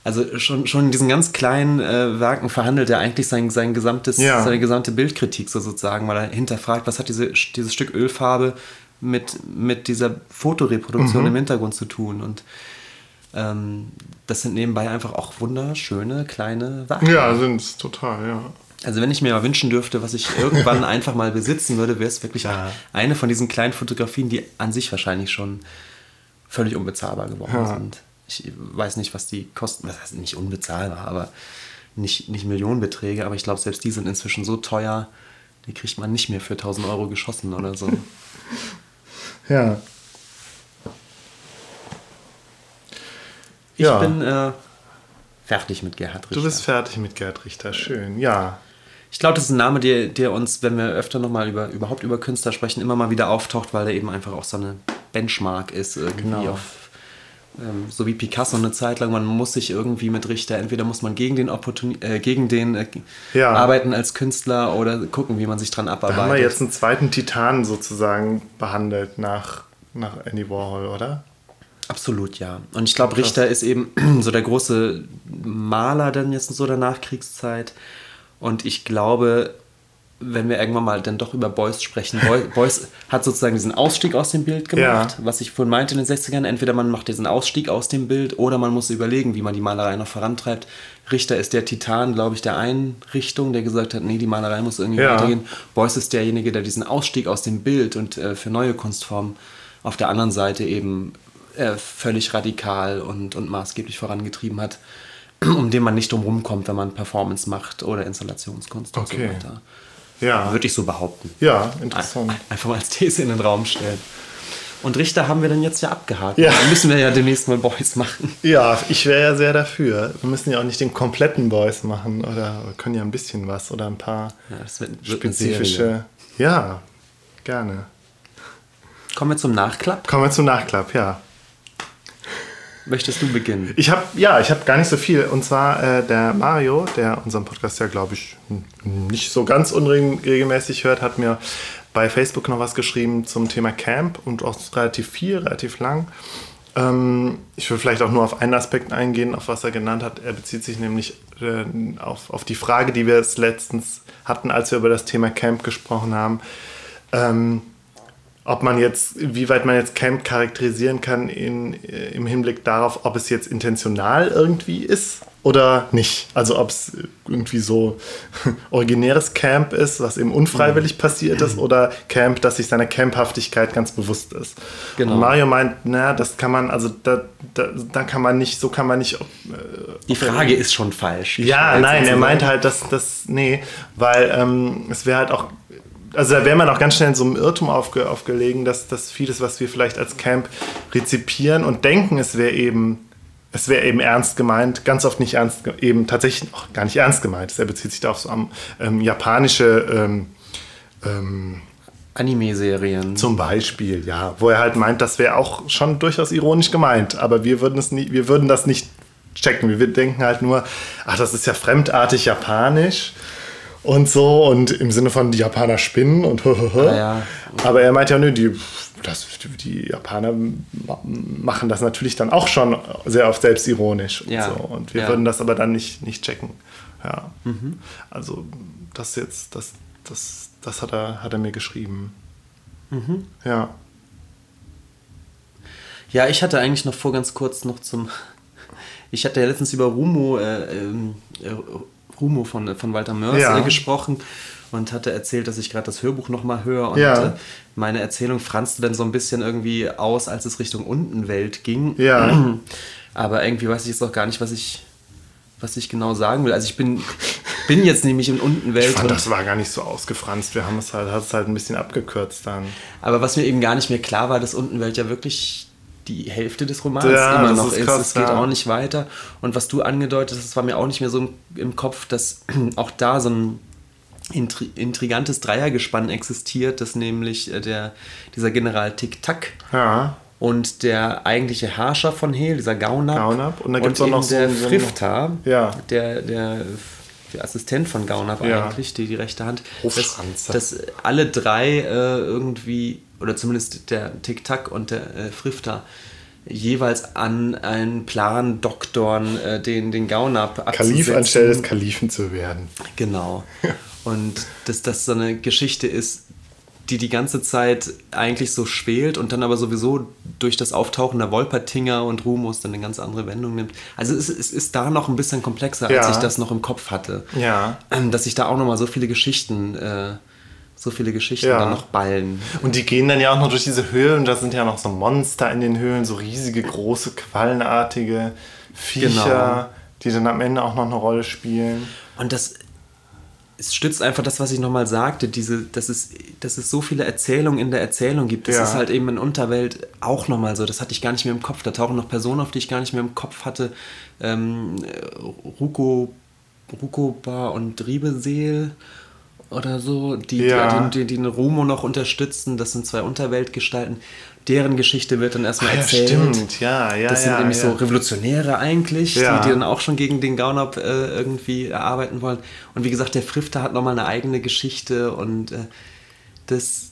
Also schon, schon in diesen ganz kleinen äh, Werken verhandelt er eigentlich sein, sein gesamtes, ja. seine gesamte Bildkritik so sozusagen, weil er hinterfragt, was hat diese, dieses Stück Ölfarbe mit, mit dieser Fotoreproduktion mhm. im Hintergrund zu tun. Und ähm, das sind nebenbei einfach auch wunderschöne kleine Werke. Ja, sind es total, ja. Also wenn ich mir mal wünschen dürfte, was ich irgendwann (laughs) einfach mal besitzen würde, wäre es wirklich ja. eine von diesen kleinen Fotografien, die an sich wahrscheinlich schon völlig unbezahlbar geworden ja. sind. Ich weiß nicht, was die kosten. Das heißt nicht unbezahlbar, aber nicht, nicht Millionenbeträge. Aber ich glaube, selbst die sind inzwischen so teuer, die kriegt man nicht mehr für 1000 Euro geschossen oder so. (laughs) ja. Ich ja. bin äh, fertig mit Gerhard Richter. Du bist fertig mit Gerhard Richter, schön, ja. Ich glaube, das ist ein Name, der, der uns, wenn wir öfter nochmal über, überhaupt über Künstler sprechen, immer mal wieder auftaucht, weil er eben einfach auch so eine Benchmark ist, irgendwie Genau. auf ähm, so wie Picasso eine Zeit lang, man muss sich irgendwie mit Richter, entweder muss man gegen den, Opportuni äh, gegen den äh, Ja. arbeiten als Künstler oder gucken, wie man sich dran Da abarbeitet. haben wir jetzt einen zweiten Titan sozusagen behandelt nach, nach Andy Warhol, oder? Absolut, ja. Und ich glaube. Richter ist eben (clears throat) so der große Maler dann jetzt so der Nachkriegszeit. Und ich glaube, wenn wir irgendwann mal dann doch über Beuys sprechen, Beuys, (laughs) hat sozusagen diesen Ausstieg aus dem Bild gemacht, Ja. was ich vorhin meinte in den 60ern. Entweder man macht diesen Ausstieg aus dem Bild oder man muss überlegen, wie man die Malerei noch vorantreibt. Richter ist der Titan, glaube ich, der einen Richtung, der gesagt hat, nee, die Malerei muss irgendwie Ja. weitergehen. Beuys ist derjenige, der diesen Ausstieg aus dem Bild und äh, für neue Kunstformen auf der anderen Seite eben äh, völlig radikal und, und maßgeblich vorangetrieben hat, (clears throat) um den man nicht drum rumkommt, wenn man Performance macht oder Installationskunst und Okay. so weiter. Ja. Würde ich so behaupten. Ja, interessant. Ein- Einfach mal als These in den Raum stellen. Und Richter haben wir dann jetzt ja abgehakt. Ja. Dann müssen wir ja demnächst mal Boys machen. Ja, ich wäre ja sehr dafür. Wir müssen ja auch nicht den kompletten Boys machen oder wir können ja ein bisschen was oder ein paar Ja, wird, wird spezifische. Ja, gerne. Kommen wir zum Nachklapp. Kommen wir zum Nachklapp, ja. Möchtest du beginnen? Ich habe ja, ich habe gar nicht so viel. Und zwar äh, der Mario, der unseren Podcast ja, glaube ich, nicht so ganz unregelmäßig hört, hat mir bei Facebook noch was geschrieben zum Thema Camp und auch relativ viel, relativ lang. Ähm, ich will vielleicht auch nur auf einen Aspekt eingehen, auf was er genannt hat. Er bezieht sich nämlich äh, auf, auf die Frage, die wir letztens hatten, als wir über das Thema Camp gesprochen haben. Ähm, ob man jetzt, wie weit man jetzt Camp charakterisieren kann in, äh, im Hinblick darauf, ob es jetzt intentional irgendwie ist oder nicht. Also ob es irgendwie so (laughs) originäres Camp ist, was eben unfreiwillig passiert ist, oder Camp, das sich seiner Camphaftigkeit ganz bewusst ist. Genau. Und Mario meint, na, das kann man, also da, da, da kann man nicht, so kann man nicht Die Frage ist schon falsch. ja, nein, er meint halt, dass das, nee, weil ähm, es wäre halt auch, also da wäre man auch ganz schnell in so einem Irrtum aufge, aufgelegen, dass, dass vieles, was wir vielleicht als Camp rezipieren und denken, es wäre eben, es wäre eben ernst gemeint, ganz oft nicht ernst, eben tatsächlich auch gar nicht ernst gemeint. Er bezieht sich da auf so am, ähm, japanische ähm, ähm, Anime-Serien. zum Beispiel, ja, wo er halt meint, das wäre auch schon durchaus ironisch gemeint, aber wir würden es nie, wir würden das nicht checken. Wir denken halt nur, ach, das ist ja fremdartig japanisch und so und im Sinne von die Japaner spinnen und (laughs) Ah, ja. aber er meint ja, nö, die, das, die Japaner ma- machen das natürlich dann auch schon sehr oft selbstironisch und Ja. so und wir Ja. würden das aber dann nicht, nicht checken. Ja. Mhm. Also das jetzt, das, das, das hat er, hat er mir geschrieben. Mhm. Ja. Ja, ich hatte eigentlich noch vor, ganz kurz noch zum. (laughs) Ich hatte ja letztens über Rumo, äh, ähm, äh, Rumo von, von Walter Mörs Ja. äh, gesprochen und hatte erzählt, dass ich gerade das Hörbuch nochmal höre. Und Ja. äh, meine Erzählung franzte dann so ein bisschen irgendwie aus, als es Richtung Untenwelt ging. Ja. (clears throat) Aber irgendwie weiß ich jetzt auch gar nicht, was ich, was ich genau sagen will. Also ich bin, bin jetzt nämlich in Untenwelt. Ich fand, das war gar nicht so ausgefranst. Wir haben es halt, hat es halt ein bisschen abgekürzt dann. Aber was mir eben gar nicht mehr klar war, dass Untenwelt ja wirklich die Hälfte des Romans Ja, immer das noch ist ist. krass, es geht ja. auch nicht weiter. Und was du angedeutet hast, das war mir auch nicht mehr so im, im Kopf, dass (clears throat) auch da so ein intri intrigantes Dreiergespann existiert, dass nämlich äh, der, dieser General Tic-Tac Ja. und der eigentliche Herrscher von Hel, dieser Gaunab, Gaunab. Und da gibt's auch eben noch der so Frifta, Ja. der, der, der Assistent von Gaunab Ja. eigentlich, die, die rechte Hand, dass, dass alle drei äh, irgendwie, oder zumindest der Tic-Tac und der äh, Frifta, jeweils an einen Plan doktorn, äh, den, den Gaunab Kalif abzusetzen. anstelle des Kalifen zu werden. Genau. (laughs) Und dass das so eine Geschichte ist, die die ganze Zeit eigentlich so schwelt und dann aber sowieso durch das Auftauchen der Wolpertinger und Rumus dann eine ganz andere Wendung nimmt. Also es, es ist da noch ein bisschen komplexer, als Ja. ich das noch im Kopf hatte. Ja. Ähm, Dass sich da auch nochmal so viele Geschichten, äh, so viele Geschichten Ja. dann noch ballen. Und die gehen dann ja auch noch durch diese Höhlen. Da sind ja noch so Monster in den Höhlen, so riesige, große, quallenartige Viecher, Genau. die dann am Ende auch noch eine Rolle spielen. Und das es stützt einfach das, was ich nochmal sagte, diese, dass, es, dass es so viele Erzählungen in der Erzählung gibt. Das Ja. ist halt eben in Unterwelt auch nochmal so. Das hatte ich gar nicht mehr im Kopf. Da tauchen noch Personen auf, die ich gar nicht mehr im Kopf hatte. Ähm, äh, Ruko Rukoba und Riebeseel oder so, die, Ja. die, die, den Rumo noch unterstützen. Das sind zwei Unterweltgestalten. Deren Geschichte wird dann erstmal Ah, ja, erzählt. stimmt. Ja, ja, Das sind ja, nämlich so Revolutionäre eigentlich, die, die dann auch schon gegen den Gaunop äh, irgendwie erarbeiten wollen. Und wie gesagt, der Frifter hat nochmal eine eigene Geschichte und äh, das.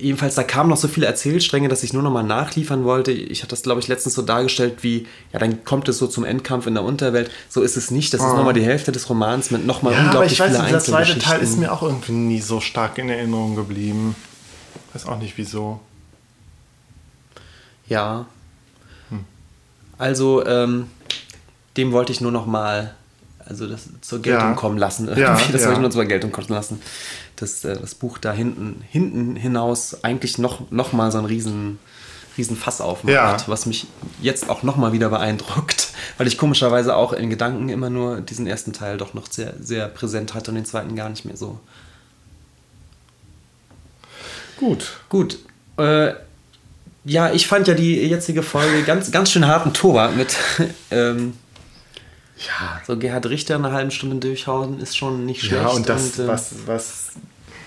Jedenfalls, da kamen noch so viele Erzählstränge, dass ich nur nochmal nachliefern wollte. Ich hatte das, glaube ich, letztens so dargestellt, wie, ja, dann kommt es so zum Endkampf in der Unterwelt. So ist es nicht. Das ist nochmal die Hälfte des Romans mit nochmal Ah. Ja, aber unglaublich ich weiß viele nicht, der zweite. Teil ist mir auch irgendwie nie so stark in Erinnerung geblieben. Weiß auch nicht wieso. Ja. Hm. Also, ähm, dem wollte ich nur noch mal also das zur Geltung Ja. kommen lassen. Ja, Irgendwie. das ja. wollte ich nur zur Geltung kommen lassen. Dass äh, das Buch da hinten, hinten hinaus eigentlich noch, noch mal so ein riesen, riesen Fass aufmacht, Ja. was mich jetzt auch noch mal wieder beeindruckt, weil ich komischerweise auch in Gedanken immer nur diesen ersten Teil doch noch sehr, sehr präsent hatte und den zweiten gar nicht mehr so. Gut. Gut. Äh, ja, ich fand ja die jetzige Folge ganz, ganz schön harten Tobak mit. (laughs) ähm, ja, so Gerhard Richter eine halbe Stunde durchhauen ist schon nicht schlecht. Ja, und das, äh, was, was,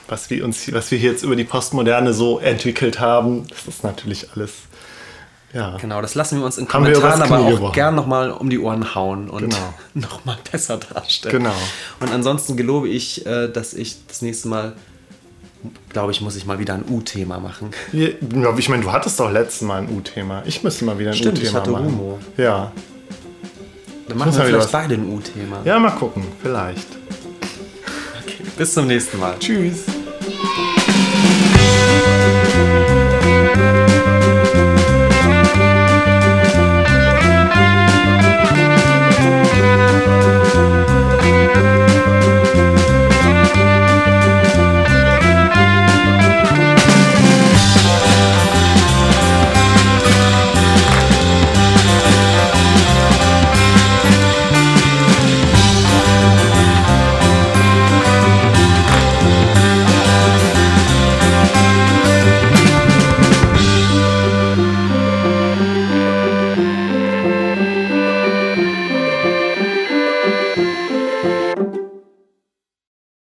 was, wir uns, was wir hier jetzt über die Postmoderne so entwickelt haben, das ist natürlich alles. Ja. Genau, das lassen wir uns in Haben Kommentaren aber auch gebrochen. gern nochmal um die Ohren hauen und Genau. (laughs) nochmal besser darstellen. Genau. Und ansonsten gelobe ich, äh, dass ich das nächste Mal, glaube ich, muss ich mal wieder ein U-Thema machen. Ja, ich meine, du hattest doch letztes Mal ein U-Thema. Ich müsste mal wieder ein Stimmt, U-Thema ich hatte machen. Rumo. Ja. Dann machen wir vielleicht beide ein U-Thema. Ja, mal gucken. Vielleicht. Bis zum nächsten Mal. Tschüss. Yeah.